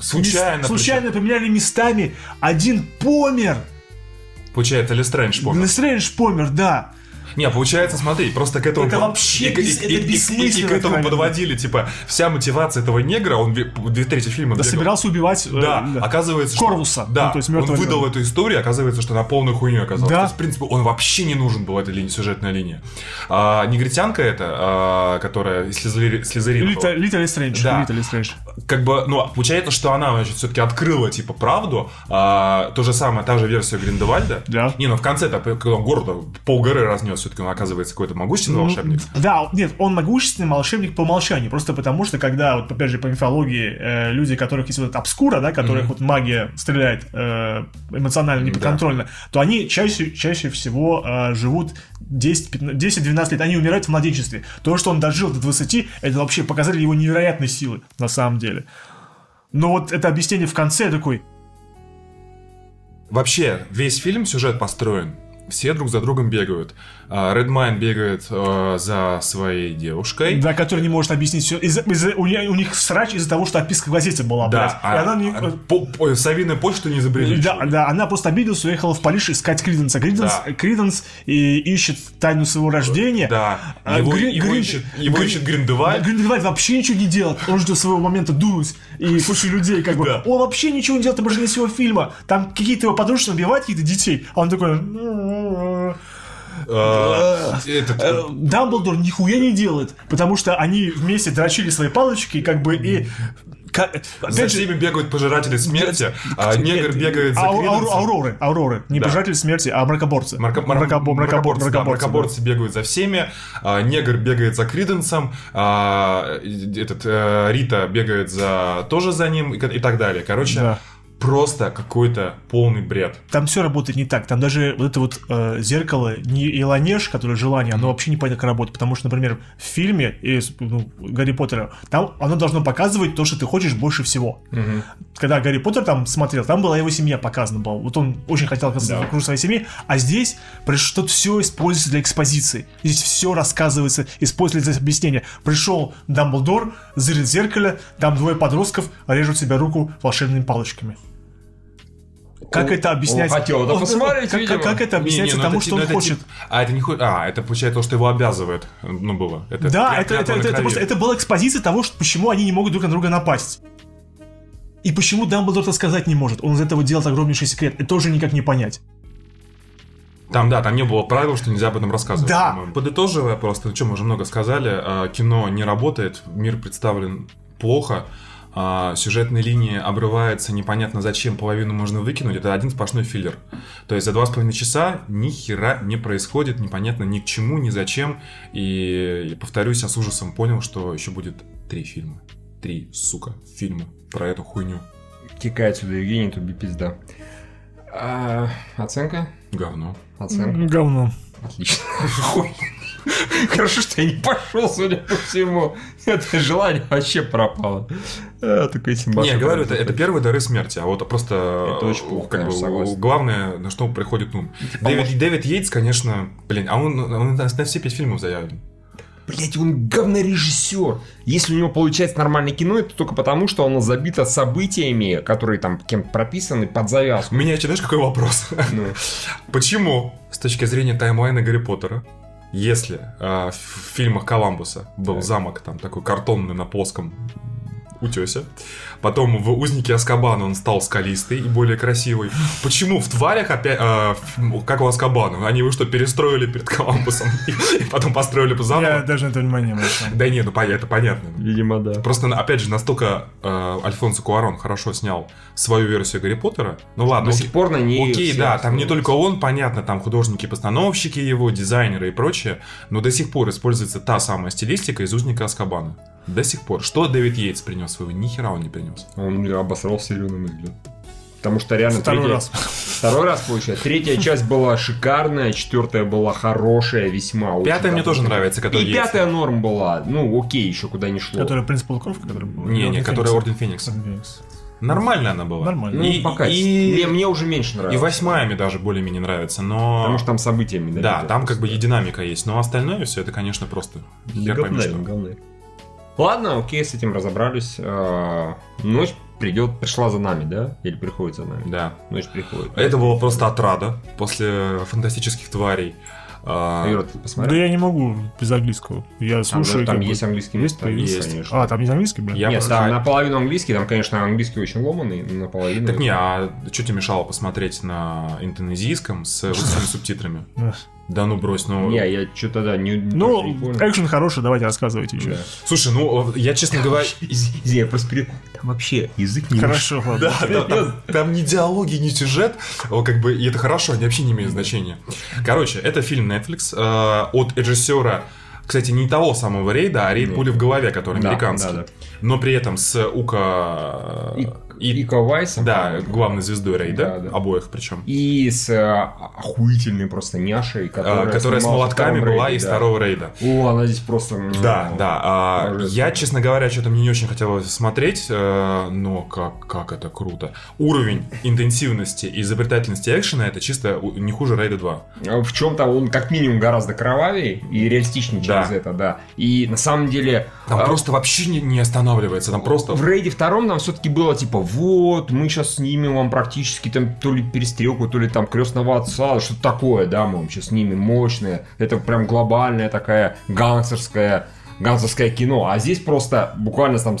Случайно случайно поменяли местами. Один помер. Получается, Лестрэндж помер. Лестрэндж помер, да. Не, получается, смотри, просто к этому... Это вообще и, бес- и- это и- и- и- бессмысленно и к этому подводили, типа, вся мотивация этого негра, он ве- две трети фильма... Да собирался убивать... э, Да, оказывается, что... Корвуса, Да, ну, то есть он выдал эту историю, оказывается, что на полную хуйню оказалось. Да. То есть, в принципе, он вообще не нужен был, эта линия, сюжетная линия. А, негритянка эта, а, которая слезари... слезарина была. Лита, Лита Лестрэндж. Да. Лита Лестрэндж. как бы, ну, получается, что она, значит, все-таки открыла, типа, правду. А, то же самое, та же версия Гриндевальда. Да. Не, ну, в конце-то, когда он город пол горы разнес, все-таки он оказывается какой-то могущественный волшебник. Да, нет, он могущественный волшебник по умолчанию. Просто потому, что когда, вот, опять же, по мифологии, э, люди, которых есть вот эта обскура, да, которых вот магия стреляет э, эмоционально, неподконтрольно, то они чаще, чаще всего э, живут 10 15 10-12 лет. Они умирают в младенчестве. То, что он дожил до 20, это вообще показатель его невероятной силы, на самом деле. Но вот это объяснение в конце такой, Вообще, весь фильм, сюжет построен все друг за другом бегают. А, Редмайн бегает э, за своей девушкой. Да, который не может объяснить все. Из-за, из-за- у, них, у них срач из-за того, что отписка газете была, блядь. Да, И а- она не- а, по- по- совиную почту не изобрели. Да, да, она просто обиделась, уехала в Париж искать Криденса. Криденс, Да. Криденс и ищет тайну своего рождения. Да, А его, Грин- его Грин- ищет, его Грин- ищет Гриндевальд. Гриндевальд вообще ничего не делает. Он ждет своего момента дунуть и кучу людей, как бы. Да. Он вообще ничего не делает протяжении всего фильма. Там какие-то его подружки убивают каких-то детей, а он такой... Этот, Э, Дамблдор нихуя не делает, потому что они вместе дрочили свои палочки, как бы, и... За Опять же, всеми бегают пожиратели смерти, а негр нет, бегает за ау- ау-. Ауроры, ауроры. Не Да. пожиратели смерти, а мракоборцы. Мрако- мра- Мракобо- мракобо- мракоборцы, да, мракоборцы, да. мракоборцы бегают за всеми, а, негр бегает за Криденсом, а, этот э, Рита бегает за тоже за ним и, так далее. Короче, Да. Просто какой-то полный бред. Там все работает не так. Там даже вот это вот э, зеркало, не Илонеж, которое желание, оно вообще не понятно, как работает. Потому что, например, в фильме из ну, Гарри Поттера, там оно должно показывать то, что ты хочешь больше всего. Когда Гарри Поттер там смотрел, там была его семья показана была. Вот он очень хотел оказаться вокруг своей семьи, а здесь что все используется для экспозиции. Здесь все рассказывается, используется для объяснения. Пришел Дамблдор, зырит в зеркале, там двое подростков режут себе руку волшебными палочками. Как это объясняется? он хотел это посмотреть, как, как, как это объясняется Не-не, ну тому, это- что он ну это хочет? тип- а, это не хо- А, это получается то, что его обязывает. Ну, было. Это Да, это, это, это, это просто это была экспозиция того, что, почему они не могут друг на друга напасть. И почему Дамблдор это сказать не может? Он из этого делает огромнейший секрет. Это тоже никак не понять. Там, да, там не было правил, что нельзя об этом рассказывать. Да. Подытоживая просто, ну что, мы уже много сказали, а, кино не работает, мир представлен плохо, а, сюжетная линия обрывается непонятно зачем, половину можно выкинуть, это один сплошной филлер. То есть за два с половиной часа ни хера не происходит, непонятно ни к чему, ни зачем. И, повторюсь, я с ужасом понял, что еще будет три фильма. Три, сука, фильма про эту хуйню. Кикай отсюда, Евгений, тут пизда. А, оценка? Говно. Оценка. Говно. Отлично. Хуй. Хорошо, что я не пошел, судя по всему. Это желание вообще пропало. А, такой Не, говорю, это, это первые дары смерти, а вот просто Это очень плохо, как бы, конечно, согласен. главное, на что приходит ум. Дэвид, Дэвид Йейтс, конечно, блин, а он, он на, все пять фильмов заявлен. Блять, он говнорежиссер. Если у него получается нормальное кино, это только потому, что оно забито событиями, которые там кем-то прописаны под завязку. У меня знаешь, какой вопрос? Ну, Почему, с точки зрения таймлайна Гарри Поттера, если а, в фильмах Коламбуса был замок там такой картонный на плоском утесе, потом в «Узнике Аскабана» он стал скалистый и более красивый. Почему в «Тварях» опять, в- как у Аскабана, они его что, перестроили перед Коламбусом и, и потом построили по Я заново? даже на это внимание не. Да не, ну это понятно. видимо, да. Просто, опять же, настолько э, Альфонсо Куарон хорошо снял свою версию Гарри Поттера. Ну ладно, До окей. сих пор на ней Окей, да, там не только он, понятно, там художники-постановщики его, дизайнеры и прочее, но до сих пор используется та самая стилистика из «Узника Аскабана». До сих пор. Что Дэвид Йейтс принес своего? Ни хера он не принес. Он обосрал серию, на мой взгляд. Потому что реально Второй третья- раз. Второй раз получается. Третья часть была шикарная, четвертая была хорошая, весьма. Пятая мне тоже нравится, которая И пятая норм была. Ну, окей, еще куда не шло. Который принц полукровка, который был. Не, не, которая. Орден Феникса. Нормальная она была. Нормально. Ну, И, пока. и- Мне, мне уже меньше и нравится. восьмая мне даже более-менее нравится, но... Потому что там событиями. Да, набито там как бы и динамика есть, но остальное все это, конечно, просто хер пойми Говнарь, что. Ладно, окей, с этим разобрались. А, Ночь придет, пришла за нами, да? Или приходит за нами? Да. Ночь приходит. Это было просто отрада после фантастических тварей. А, Юра, ты Да посмотрел? я не могу без английского. Я Там, слушаю. там как бы- есть английский места, Есть? есть, конечно. А, там есть английский, блин? Я Нет, просто- там наполовину английский, там, конечно, английский очень ломанный, но наполовину... Так не, а что тебе мешало посмотреть на индонезийском с русскими субтитрами? Да. Да ну брось, ну... Не, я что-то, да, не... Ну, не экшен хороший, давайте рассказывайте еще. Да. Слушай, ну, я честно говоря... Извини, я просто перед... Там вообще язык не Хорошо, ладно. Да, там, там- там ни диалоги, ни сюжет, как бы, и это хорошо, они вообще не имеют значения. Короче, это фильм Netflix э, от режиссера, кстати, не того самого рейда, а рейд Нет. пули в голове, который Да, американский. да, да. Но при этом с Ука... И И Ковайсом. Да, по-моему. главной звездой рейда, Да, да. обоих причем. И с э, охуительной просто няшей, которая, А, которая с молотками была рейде, из да. второго рейда. О, она здесь просто... Да, да. а, я, честно говоря, что-то мне не очень хотелось смотреть, э, но как, как это круто. Уровень интенсивности и изобретательности экшена это чисто не хуже Рейда 2. А В чем-то он как минимум гораздо кровавее и реалистичнее Да. через это, да. И на самом деле... Там а, просто вообще не, не останавливается, там просто... В рейде втором нам все-таки было типа, вот, мы сейчас снимем вам практически там то ли перестрелку, то ли там крестного отца, что-то такое, да, мы вам сейчас снимем мощное. Это прям глобальная такая гангстерская, гангстерское кино. А здесь просто буквально там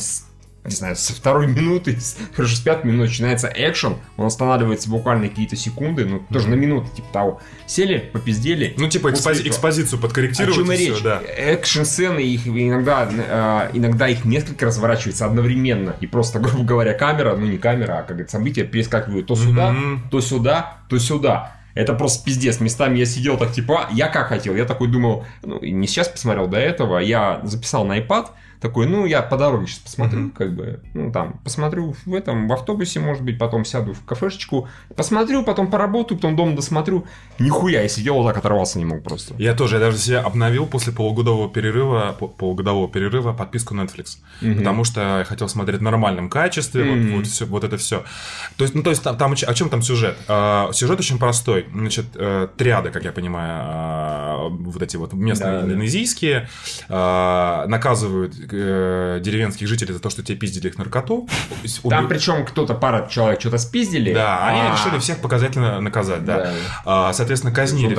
не знаю, со второй минуты, хорошо, с пятой минуты начинается экшен, он останавливается буквально какие-то секунды, ну, тоже на минуту, типа того. Сели, попиздели. Ну, типа экспози- экспозицию о подкорректировать всё, речь? да. Экшн-сцены, их иногда, э, иногда их несколько разворачивается одновременно. И просто, грубо говоря, камера, ну не камера, а как это события перескакивают то сюда, Мгм. то сюда, то сюда. Это просто пиздец. Местами я сидел так типа, «А, я как хотел. Я такой думал, ну, не сейчас посмотрел до этого, я записал на iPad, такой, ну, я по дороге сейчас посмотрю, как бы, ну, там, посмотрю в этом, в автобусе, может быть, потом сяду в кафешечку, посмотрю, потом поработаю, потом дома досмотрю. Нихуя, я сидел вот так, оторвался не мог просто. Я тоже, я даже себе обновил после полугодового перерыва, по- полугодового перерыва подписку Netflix. Потому что я хотел смотреть в нормальном качестве, вот- Мгм. вот, всё- вот это все. То есть, ну, то есть там, там о чем там сюжет? А, сюжет очень простой. Значит, э, триады, как я понимаю, а, вот эти вот местные Да, да. индонезийские, а, наказывают э, деревенских жителей за то, что те пиздили их наркоту. Там причем кто-то, пара человек что-то спиздили. Да, они а- решили всех показательно наказать, да. Да. А, Соответственно, казнили,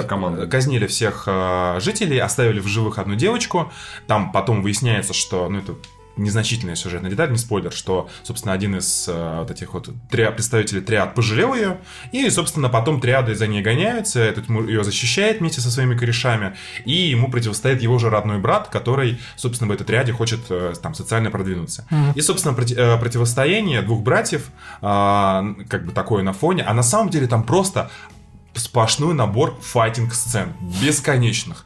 казнили всех а, жителей, оставили в живых одну девочку. Там потом выясняется, что, ну, это незначительная сюжетная деталь, не спойлер, что, собственно, один из а, вот этих вот триа- представителей триад пожалел ее, и, собственно, потом триады за ней гоняются, этот ее защищает вместе со своими корешами, и ему противостоит его же родной брат, который, собственно, в этой триаде хочет э, там социально продвинуться. И, собственно, проти- э, противостояние двух братьев, а, как бы такое на фоне, а на самом деле там просто сплошной набор файтинг-сцен, бесконечных.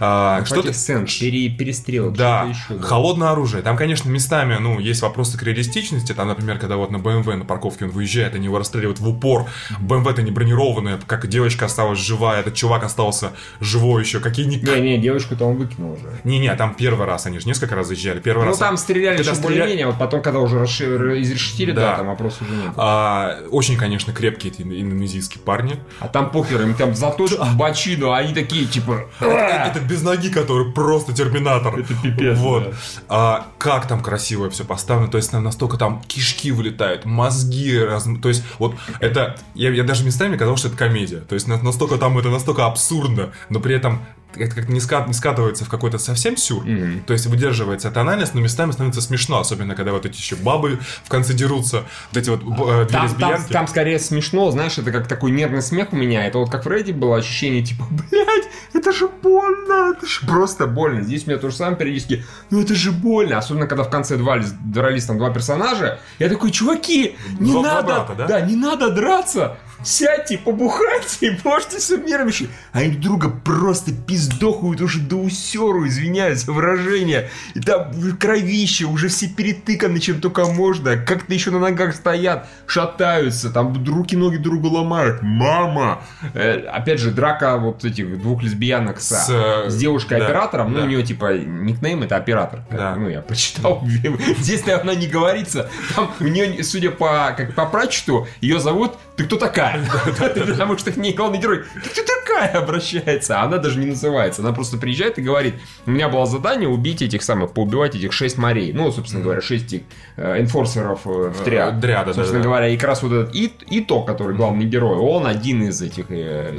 А, Что что-то- сцен, пере, перестрелок, да, еще. да. холодное оружие. Там, конечно, местами, ну, есть вопросы к реалистичности. Там, например, когда вот на БМВ на парковке он выезжает, они его расстреливают в упор. БМВ-то не бронированная, как девочка осталась живая, этот чувак остался живой еще. Какие ни... Не-не, девочку-то он выкинул уже. Не-не, там первый раз, они же несколько раз заезжали. Первый Ну, раз... там стреляли Когда еще стреля- более-менее, вот потом, когда уже расши- изрешетили, да. Да. там вопросов уже нет. А, очень, конечно, крепкие эти индонезийские парни. А там похер, им там заточку в бочину, а они такие, типа... Это, это без ноги, который просто терминатор. Это пипец, Вот. А, как там красиво все поставлено. То есть там настолько там кишки вылетают, мозги раз... То есть вот это... Я, я даже местами казалось, что это комедия. То есть на- настолько там это настолько абсурдно, но при этом это как не, скат, не скатывается в какой-то совсем сюр. Мгм. То есть выдерживается тональность, но местами становится смешно. Особенно, когда вот эти еще бабы в конце дерутся. Вот эти вот э, две Там, там, лесбиянки. там скорее смешно, знаешь, это как такой нервный смех у меня. Это вот как в Рейде было ощущение, типа, блядь, это же больно, это же просто больно. Здесь у меня то же самое периодически, ну это же больно. Особенно, когда в конце дрались, дрались там два персонажа. Я такой, чуваки, не Два- два надо, брата, да? не надо драться. Сядьте, побухайте, можете все нервничать. А они друга просто пиздохают уже до усеру, извиняюсь за выражение. И там кровище, уже все перетыканы, чем только можно. Как-то еще на ногах стоят, шатаются, там руки, ноги другу ломают. Мама! Э, опять же, драка вот этих двух лесбиянок с, С, э, с девушкой-оператором. да, ну, да. у нее типа никнейм это оператор. как, Да. Ну, я прочитал. Здесь, наверное, не говорится. Там у нее, судя по, как, по прачету, ее зовут «Ты кто такая?» Потому что к ней главный герой «Ты кто такая?» обращается. А она даже не называется. Она просто приезжает и говорит «У меня было задание убить этих самых, поубивать этих шесть морей». Ну, собственно говоря, шесть их, э, энфорсеров э, в. Э, триада, Собственно да-да-да. говоря, и как раз вот этот Ито, который главный герой, он один из этих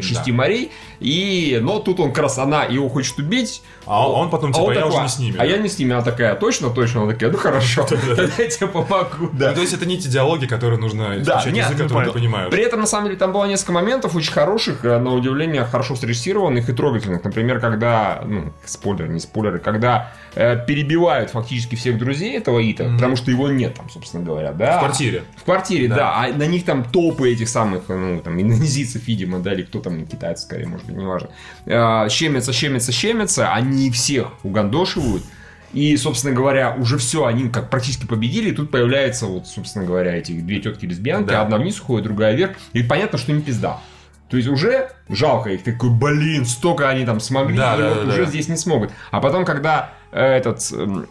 шести морей. И, но тут он как раз, она его хочет убить. А он потом, А типа, я уже не с ними. А я не с ними. Она такая, точно, точно. Она такая, ну хорошо, тогда я тебе помогу. Ну, то есть это не те диалоги, которые нужно изучать язык, ну, который ты понятно. Понимаешь. При этом, на самом деле, там было несколько моментов очень хороших, э, на удивление, хорошо срежиссированных и трогательных. Например, когда, ну, спойлер, не спойлеры, когда э, перебивают фактически всех друзей этого Ита, потому что его нет там, собственно говоря, да. В квартире. В квартире, да. Да. А на них там топы этих самых, ну, там, индонезийцев, видимо, да, или кто там, китайцы, скорее, может быть, неважно. Э, щемятся, щемятся, щемятся, они всех угандошивают. И, собственно говоря, уже все, они как практически победили, и тут появляются, вот, собственно говоря, эти две тетки лесбиянки, Да. одна вниз уходит, другая вверх, и понятно, что не пизда. То есть уже жалко их, такой, блин, столько они там смогли, Да, и да, вот да, уже да. здесь не смогут. А потом, когда этот эм,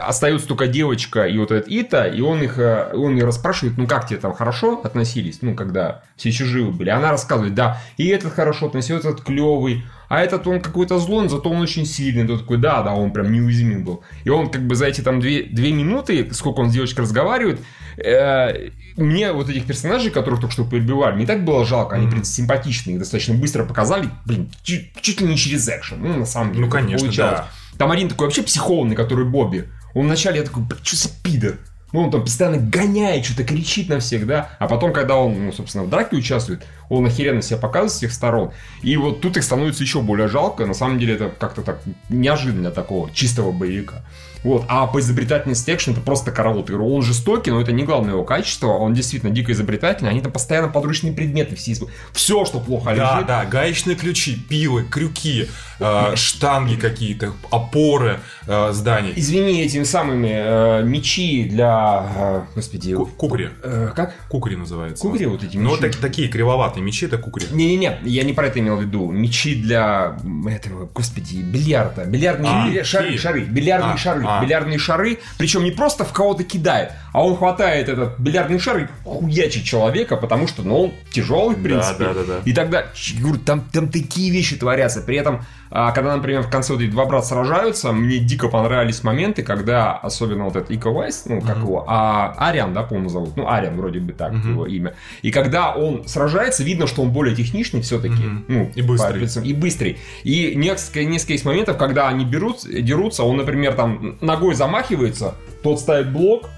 остается только девочка и вот этот Ита, и он их, э, он ее расспрашивает, ну как тебе там хорошо относились, ну когда все еще живы были. Она рассказывает, да, и этот хорошо относился, этот клевый, а этот он какой-то злой, но зато он очень сильный. Тот такой, да, да, он прям неуязвим был. И он как бы за эти там две, две минуты, сколько он с девочкой разговаривает, э, мне вот этих персонажей, которых только что перебивали, не так было жалко, они, в принципе, симпатичные, их достаточно быстро показали, блин, чуть, чуть ли не через экшен, ну, на самом деле. Ну, конечно, получалось. да. Там один такой вообще психованный, который Бобби. Он вначале я такой, что за пидор? Ну, он там постоянно гоняет, что-то кричит на всех, да? А потом, когда он, ну, собственно, в драке участвует, он охеренно себя показывает с всех сторон. И вот тут их становится еще более жалко. На самом деле, это как-то так неожиданно такого чистого боевика. Вот. А по изобретательности экшен это просто караул. Ты Он жестокий, но это не главное его качество. Он действительно дико изобретательный. Они там постоянно подручные предметы. Все, все что плохо Да, лежит. да, гаечные ключи, пилы, крюки, э, штанги какие-то, опоры э, зданий. Извини, этими самыми э, мечи для... э, господи... Ку- Кукри. э, как? Кукри называется. Кукри вот эти Ну, мечи? так- такие кривоватые мечи, это кукри. Не-не-не, я не про это имел в виду. Мечи для этого, господи, бильярда. Бильярдные А, шары, шары, бильярдные А, шары, а. бильярдные шары. Причем не просто в кого-то кидает, а он хватает этот бильярдный шар и хуячит человека, потому что, ну, он тяжелый, в Да, принципе. да, да, да. И тогда, говорю, там, там такие вещи творятся. При этом, а, когда, например, в конце вот эти два брата сражаются, мне дико понравились моменты, когда, особенно вот этот Ика Вайс, ну, как его, а, Ариан, да, по-моему, зовут. Ну, Ариан вроде бы так Мгм. его имя. И когда он сражается, видно, что он более техничный все-таки. Мгм. Ну, И быстрый. по И быстрый. И несколько, несколько есть моментов, когда они берут, дерутся, он, например, там ногой замахивается, тот ставит блок,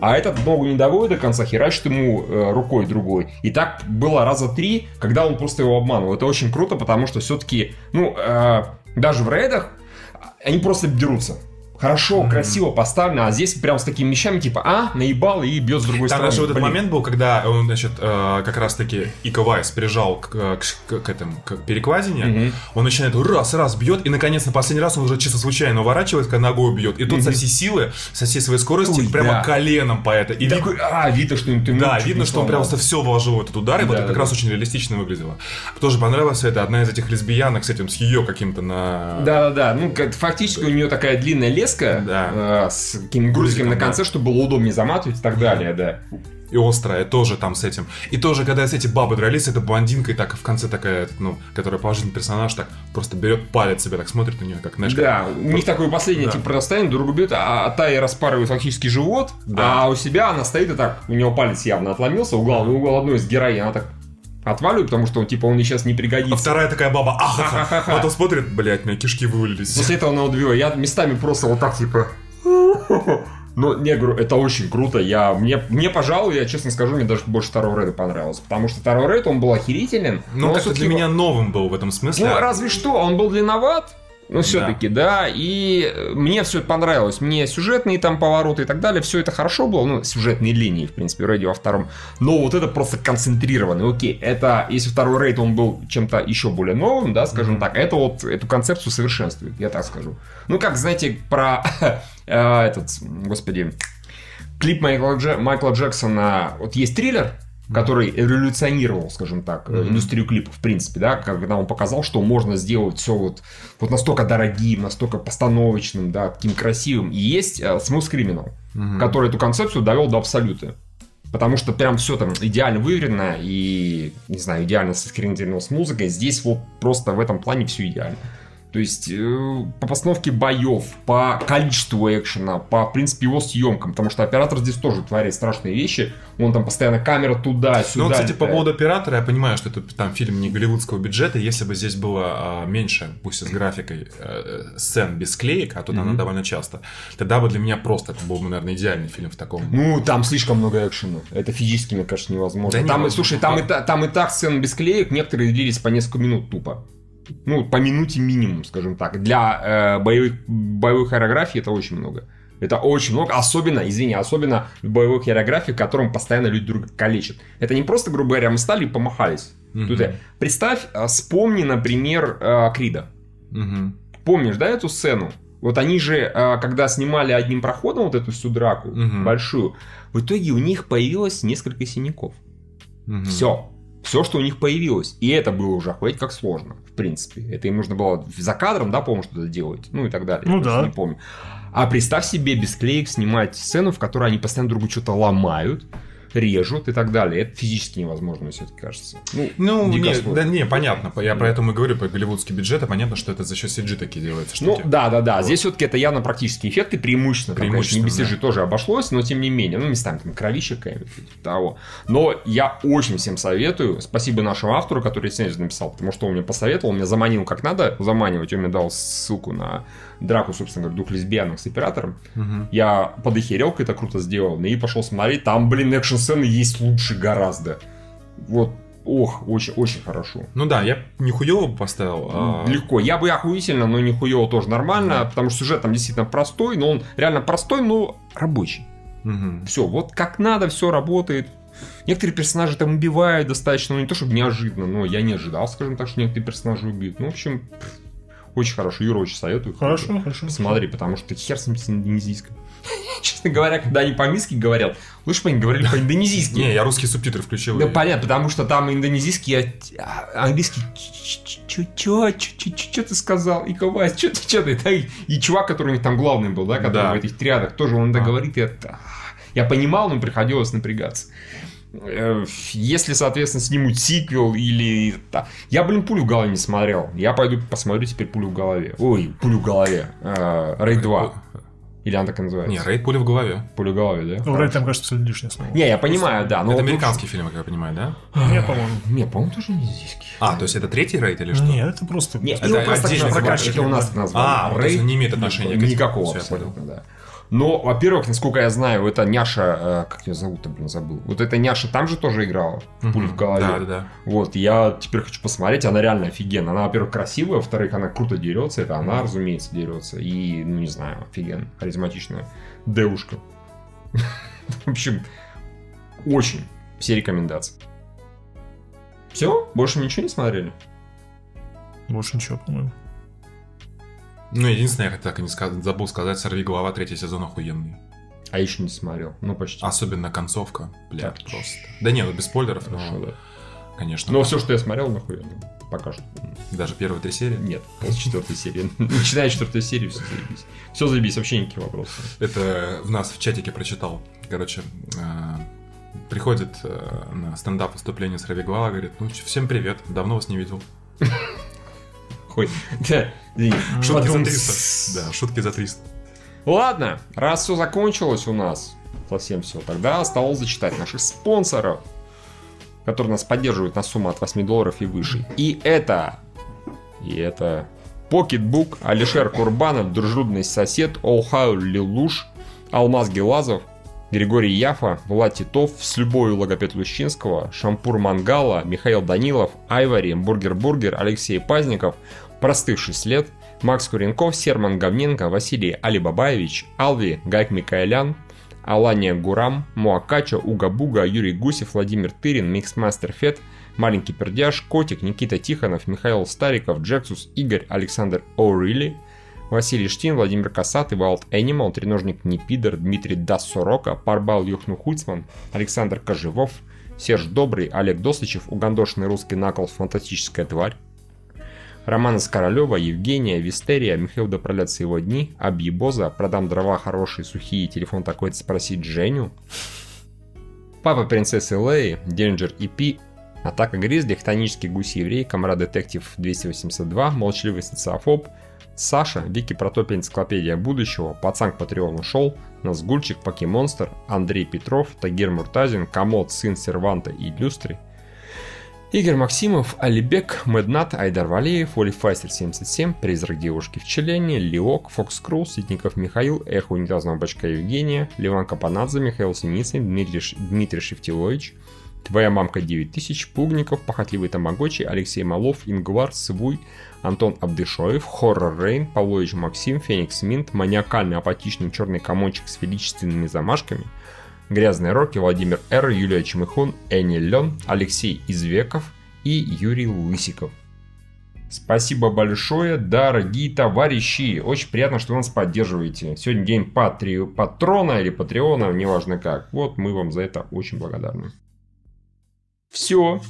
а этот ногу не доводит до конца, херачит ему э, рукой другой. И так было раза три, когда он просто его обманывал. Это очень круто, потому что все-таки, ну, э, даже в рейдах они просто дерутся. Хорошо, красиво поставлено, а здесь прям с такими вещами, типа, а, наебал и бьет с другой Там стороны. даже вот этот момент был, когда он, значит, э, как раз-таки Ика Вайс прижал к, к- к этому, к перекладине, Мгм. он начинает раз, раз, бьет, и наконец на последний раз он уже чисто случайно уворачивает, когда ногой бьет, и тут со всей силы, со всей своей скорости, Ой, прямо да. коленом по это. И видно- такой, а, видно, что ты Да, видно, что он просто все вложил в этот удар, и вот Да, это да, как раз да. очень реалистично выглядело. Тоже понравилось это одна из этих лесбиянок с этим, с ее каким-то на... Да-да-да, ну, как- фактически у нее такая длинная леска Да. э, с каким-то грузиком на конце, чтобы было удобнее заматывать и так далее, да. И острая тоже там с этим. И тоже, когда эти бабы дрались, эта блондинка и так в конце такая, ну, которая положительный персонаж, так просто берет палец себе, так смотрит на нее, как, знаешь, как- Да, у них такое последнее Да. типа противостояние, друг бьет, а, а та ей распарывает фактически живот, Да. а у себя она стоит и так, у него палец явно отломился, угол, угол одной из героинь, она так отваливает, потому что, типа, он ей сейчас не А пригодится. вторая такая баба, ахаха, Ха-ха-ха. а потом смотрит, блядь, у меня кишки вывалились. После этого она удвинула. Я местами просто вот так, типа... Ну, не, говорю, это очень круто. Я, мне, мне, пожалуй, я честно скажу, мне даже больше второго рейда понравился. Потому что второй рейд, он был охерителен. Ну, но он как-то для всё-таки- меня новым был в этом смысле. Ну, разве что, он был длинноват, но все-таки, да. И э, мне все это понравилось. Мне сюжетные там повороты и так далее, все это хорошо было. Ну, сюжетные линии, в принципе, в рейде во втором. Но вот это просто концентрированный. Окей, это, если второй рейд, он был чем-то еще более новым, да, скажем так, это вот эту концепцию совершенствует, я так скажу. Ну, как, знаете, про э, этот, господи, клип Майкла, Дже- Майкла Джексона, вот есть триллер, который революционировал, скажем так, э, индустрию клипов, в принципе, да, когда он показал, что можно сделать все вот, вот настолько дорогим, настолько постановочным, да, таким красивым. И есть э, Smooth Criminal, который эту концепцию довел до абсолюта. Потому что прям все там идеально выверено и, не знаю, идеально соскринировано с музыкой. Здесь вот просто в этом плане все идеально. То есть э, по постановке боев, по количеству экшена, по, в принципе, его съемкам. Потому что оператор здесь тоже творит страшные вещи. Он там постоянно камера туда-сюда. Ну, кстати, по летает. поводу оператора, я понимаю, что это там фильм не голливудского бюджета. Если бы здесь было а, меньше, пусть и с графикой, э, сцен без клеек, а тут она довольно часто, тогда бы для меня просто это был бы, наверное, идеальный фильм в таком. Ну, там слишком много экшена. Это физически, мне кажется, невозможно. Да там, невозможно. слушай, там и, та- там и так сцены без клеек, некоторые длились по несколько минут тупо. Ну, по минуте минимум, скажем так. Для э, боевых, боевой хореографии это очень много. Это очень много, особенно, извини, особенно в боевой хореографии, в котором постоянно люди друг друга калечат. Это не просто, грубо говоря, мы стали и помахались. Тут я- Представь, э, вспомни, например, э, Крида. Мгм. Помнишь, да, эту сцену? Вот они же, э, когда снимали одним проходом вот эту всю драку Мгм. большую, в итоге у них появилось несколько синяков. Мгм. Все. Все, что у них появилось. И это было уже охуеть как сложно, в принципе. Это им нужно было за кадром, да, по-моему, что-то делать. Ну и так далее. Ну да. Не помню. А представь себе без клеек снимать сцену, в которой они постоянно друг друга что-то ломают, режут и так далее. Это физически невозможно, все-таки кажется. Ну, Ну, не, да не, понятно. Я про это и говорю, по голливудский бюджет, а понятно, что это за счет CG такие делается Ну, штуки. да, да, да. Здесь все-таки это явно практические эффекты, преимущественно. Там, конечно, не без Преимущественно, CG тоже обошлось, но тем не менее. Ну, местами там кровища какая-нибудь, типа того. Но я очень всем советую. Спасибо нашему автору, который рецензию написал, потому что он мне посоветовал, меня заманил как надо заманивать. Он мне дал ссылку на драку, собственно говоря, двух лесбиянок с оператором. Мгм. Я подохерел, как это круто сделано, и пошел смотреть. Там, блин, экшн-сцены есть лучше гораздо. Вот, ох, очень, очень хорошо. Ну да, я нихуево бы поставил. а, Легко. Я бы охуительно, но не хуево тоже нормально, потому что сюжет там действительно простой, но он реально простой, но рабочий. мгм. Все, вот как надо, все работает. Некоторые персонажи там убивают достаточно, ну не то чтобы неожиданно, но я не ожидал, скажем так, что некоторые персонажи убьют. Ну, в общем, очень хорошо. Юра очень советую. Хорошо, хорошо. Смотри, потому что хер с индонезийском. Честно говоря, когда они по-английски говорят, лучше бы они говорили по-индонезийски. Не, я русские субтитры включил. Да понятно, потому что там индонезийский, а а английский, чё, чё, ты сказал, и Кавайс, чё ты, чё ты, и, чувак, который у них там главный был, да, который в этих триадах, тоже он А. говорит, и я понимал, но приходилось напрягаться. Э, Если, соответственно, снимут сиквел или... Я, блин, пулю в голове не смотрел. Я пойду посмотрю теперь пулю в голове. Ой, пулю в голове. Рейд 2. Или она так и называется? Не, рейд пуля в голове. Пулю в голове, да? Ну, Рэй там, кажется, все лишнее слово. Не, я понимаю, да. Но это американский фильм, как я понимаю, да? Нет, по-моему. лучше- Не, по-моему, тоже индонезийский. А, то есть это третий рейд или что? Нет, это просто... Нет, Это просто прокатчики у нас назвали. А, он не имеет отношения к. Никакого абсолютно, да. Но, во-первых, насколько я знаю, это Няша, э, как ее зовут-то, блин, забыл. Вот эта Няша там же тоже играла, в пулю в голове. Да, да, да. Вот, я теперь хочу посмотреть, она реально офигенная. Она, во-первых, красивая, во-вторых, она круто дерется, это она, разумеется, дерется. И, ну, не знаю, офигенно, харизматичная девушка. В общем, очень все рекомендации. Все? Больше ничего не смотрели? Больше ничего, по-моему. Ну, единственное, я так и не сказ- забыл сказать, «Сорви голова» третий сезон охуенный. А еще не смотрел. Ну, почти. Особенно концовка, блядь, Так, просто. Да не, ну без спойлеров, Хорошо, но, да. конечно. Но все, что я смотрел, нахуй. Пока что. Даже первые три серии. Нет, после четвертой серии. Начиная с четвертой серии, все заебись. Все заебись, вообще никаких вопросов. Это в нас в чатике прочитал. Короче, э, приходит э, на стендап выступление с Голова, говорит, ну, всем привет, давно вас не видел. Хоть. Да. Шутки за Потом 300. с- Да, шутки за 300. Ладно, раз все закончилось у нас, совсем все, тогда осталось зачитать наших спонсоров, которые нас поддерживают на сумму от 8 долларов и выше. И это... И это... Pocketbook, Алишер Курбанов, дружелюбный сосед, Олхау Лилуш, Алмаз Гелазов, Григорий Яфа, Влад Титов, с любовью логопед Лущинского, Шампур Мангала, Михаил Данилов, Айвари, Бургер Бургер, Алексей Пазников, Простывший след, Макс Куренков, Серман Говненко, Василий Алибабаевич, Алви, Гайк Микаэлян, Алания Гурам, Муакача, Уга Буга, Юрий Гусев, Владимир Тырин, Миксмастер Фет, Маленький Пердяж, Котик, Никита Тихонов, Михаил Стариков, Джексус, Игорь, Александр О'Рилли, Василий Штин, Владимир Касат, Wild Animal, Треножник Непидор, Дмитрий Дас Сорока, Парбал Юхну Хуцман, Александр Кожевов, Серж Добрый, Олег Досычев, Угандошный русский накол «Фантастическая тварь», Роман из Королева, Евгения, Вистерия, Михаил Допролятся его дни, Абьебоза, Продам дрова хорошие, сухие, телефон такой-то спросить Женю, Папа принцессы Леи, Денджер и Пи, Атака Гризли, Хтонический гусь-еврей, Комрад Детектив 282, Молчаливый социофоб, Саша, Вики Протопия Энциклопедия будущего, Пацан к Патреону шел, Назгульчик, Покемонстр, Андрей Петров, Тагир Муртазин, Комод, сын Серванта и Люстры, Игорь Максимов, Алибек, Меднат, Айдар Валеев, Олифайстер 77, Призрак девушки в Челене, Лиок, Фокс Крул, Ситников Михаил, Эхо унитазного бачка Евгения, Ливан Капанадзе, Михаил Синицын, Дмитрий, Дмитрий Шевтилович, Твоя мамка 9000, Пугников, Похотливый Тамагочи, Алексей Малов, Ингвар, Свуй, Антон Абдышоев, Хоррор Рейн, Павлович Максим, Феникс Минт, маниакальный апатичный черный комочек с величественными замашками, Грязные Роки, Владимир Р, Юлия Чемыхун, Энни Лен, Алексей Извеков и Юрий Лысиков. Спасибо большое, дорогие товарищи. Очень приятно, что вы нас поддерживаете. Сегодня день патри... патрона или патреона, неважно как. Вот мы вам за это очень благодарны. Все.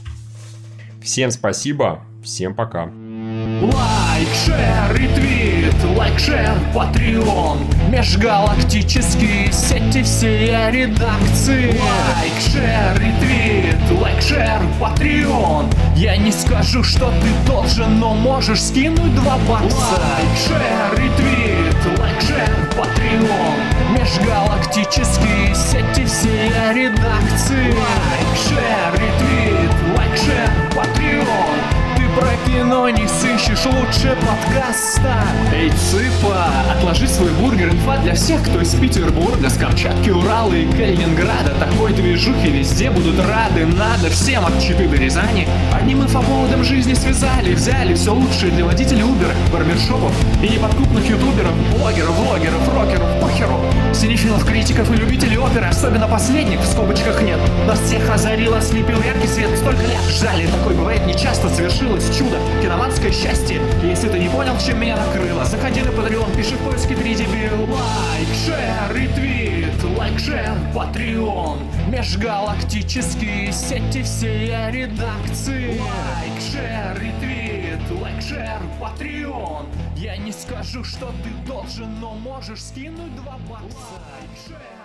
Всем спасибо. Всем пока. Лайк, шер, ретвит, лайк, шер, патреон Межгалактические сети всей редакции. Лайк, share, ретвит, лайк, share, Patreon. Я не скажу, что ты должен, но можешь скинуть два бакса. Лайк, share, ретвит, лайк, share, Patreon Межгалактические сети всей редакции. Лайк, share, ретвит, лайк, share, Patreon про кино не сыщешь лучше подкаста. Эй, цыпа, отложи свой бургер Инфа для всех, кто из Петербурга С Камчатки, Урала и Калининграда. Такой движухи везде будут рады Надо всем от Читы до Рязани. Одним инфоповодом жизни связали Взяли все лучшее для водителей Uber Барбершопов и неподкупных ютуберов Блогеров, влогеров, рокеров, похеру. Синефилов, критиков и любителей оперы Особенно последних в скобочках нет. Нас всех озарил, ослепил яркий свет Столько лет ждали, такой бывает нечасто Совершилось чудо, киноманское счастье. Если ты не понял, чем меня накрыло Заходи на Patreon, пиши в поиске 3 дебил Лайк, шер, ретвит, лайк, шер, Patreon Межгалактические сети всей редакции. Лайк, share, ретвит, лайк, share, Patreon Я не скажу, что ты должен, но можешь скинуть два бакса. Лайк, share